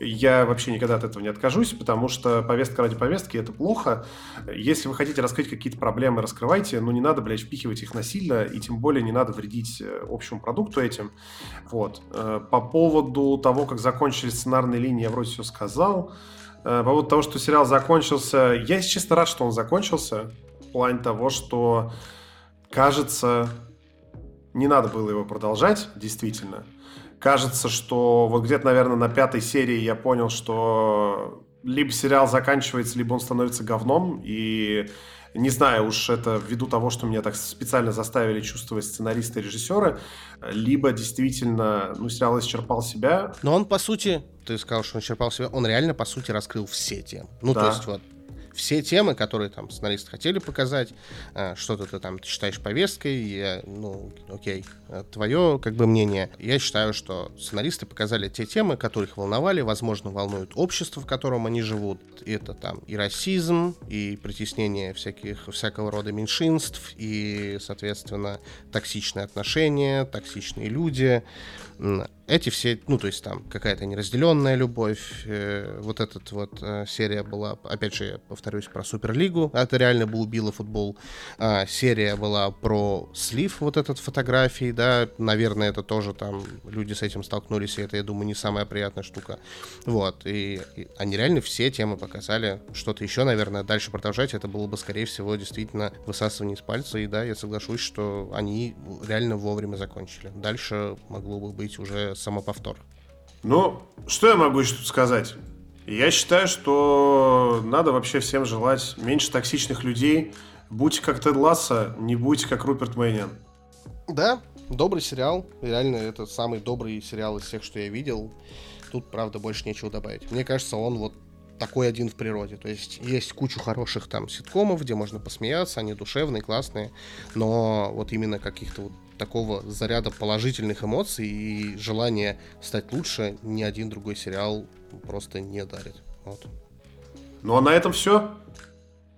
я вообще никогда от этого не откажусь, потому что повестка ради повестки — это плохо. Если вы хотите раскрыть какие-то проблемы, раскрывайте, но не надо, блядь, впихивать их насильно, и тем более не надо вредить э, общему продукту этим. Вот. Э, по поводу того, как закончились сценарные линии, я вроде все сказал. Э, по поводу того, что сериал закончился, я, если рад, что он закончился. В плане того, что, кажется, не надо было его продолжать, действительно кажется, что вот где-то, наверное, на пятой серии я понял, что либо сериал заканчивается, либо он становится говном, и не знаю уж это ввиду того, что меня так специально заставили чувствовать сценаристы и режиссеры, либо действительно, ну, сериал исчерпал себя. Но он, по сути, ты сказал, что он исчерпал себя, он реально, по сути, раскрыл все темы. Ну, да. то есть вот все темы, которые там сценаристы хотели показать, э, что-то ты там считаешь повесткой, я, ну, окей, э, твое как бы мнение. Я считаю, что сценаристы показали те темы, которые их волновали, возможно, волнуют общество, в котором они живут. Это там и расизм, и притеснение всяких, всякого рода меньшинств, и, соответственно, токсичные отношения, токсичные люди, эти все, ну, то есть там какая-то неразделенная любовь, э, вот этот вот э, серия была, опять же, я повторюсь про Суперлигу, это реально бы убило футбол, а, серия была про слив вот этот фотографий, да, наверное, это тоже там люди с этим столкнулись, и это, я думаю, не самая приятная штука, вот, и, и они реально все темы показали, что-то еще, наверное, дальше продолжать, это было бы, скорее всего, действительно высасывание из пальца, и да, я соглашусь, что они реально вовремя закончили, дальше могло бы быть быть уже самоповтор. Ну, что я могу еще тут сказать? Я считаю, что надо вообще всем желать меньше токсичных людей. Будьте как Тед Ласса, не будьте как Руперт Мейниан. Да, добрый сериал. Реально, это самый добрый сериал из всех, что я видел. Тут, правда, больше нечего добавить. Мне кажется, он вот такой один в природе. То есть есть кучу хороших там ситкомов, где можно посмеяться, они душевные, классные, но вот именно каких-то вот такого заряда положительных эмоций и желания стать лучше ни один другой сериал просто не дарит. Вот. Ну а на этом все.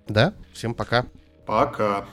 Да, всем пока. Пока.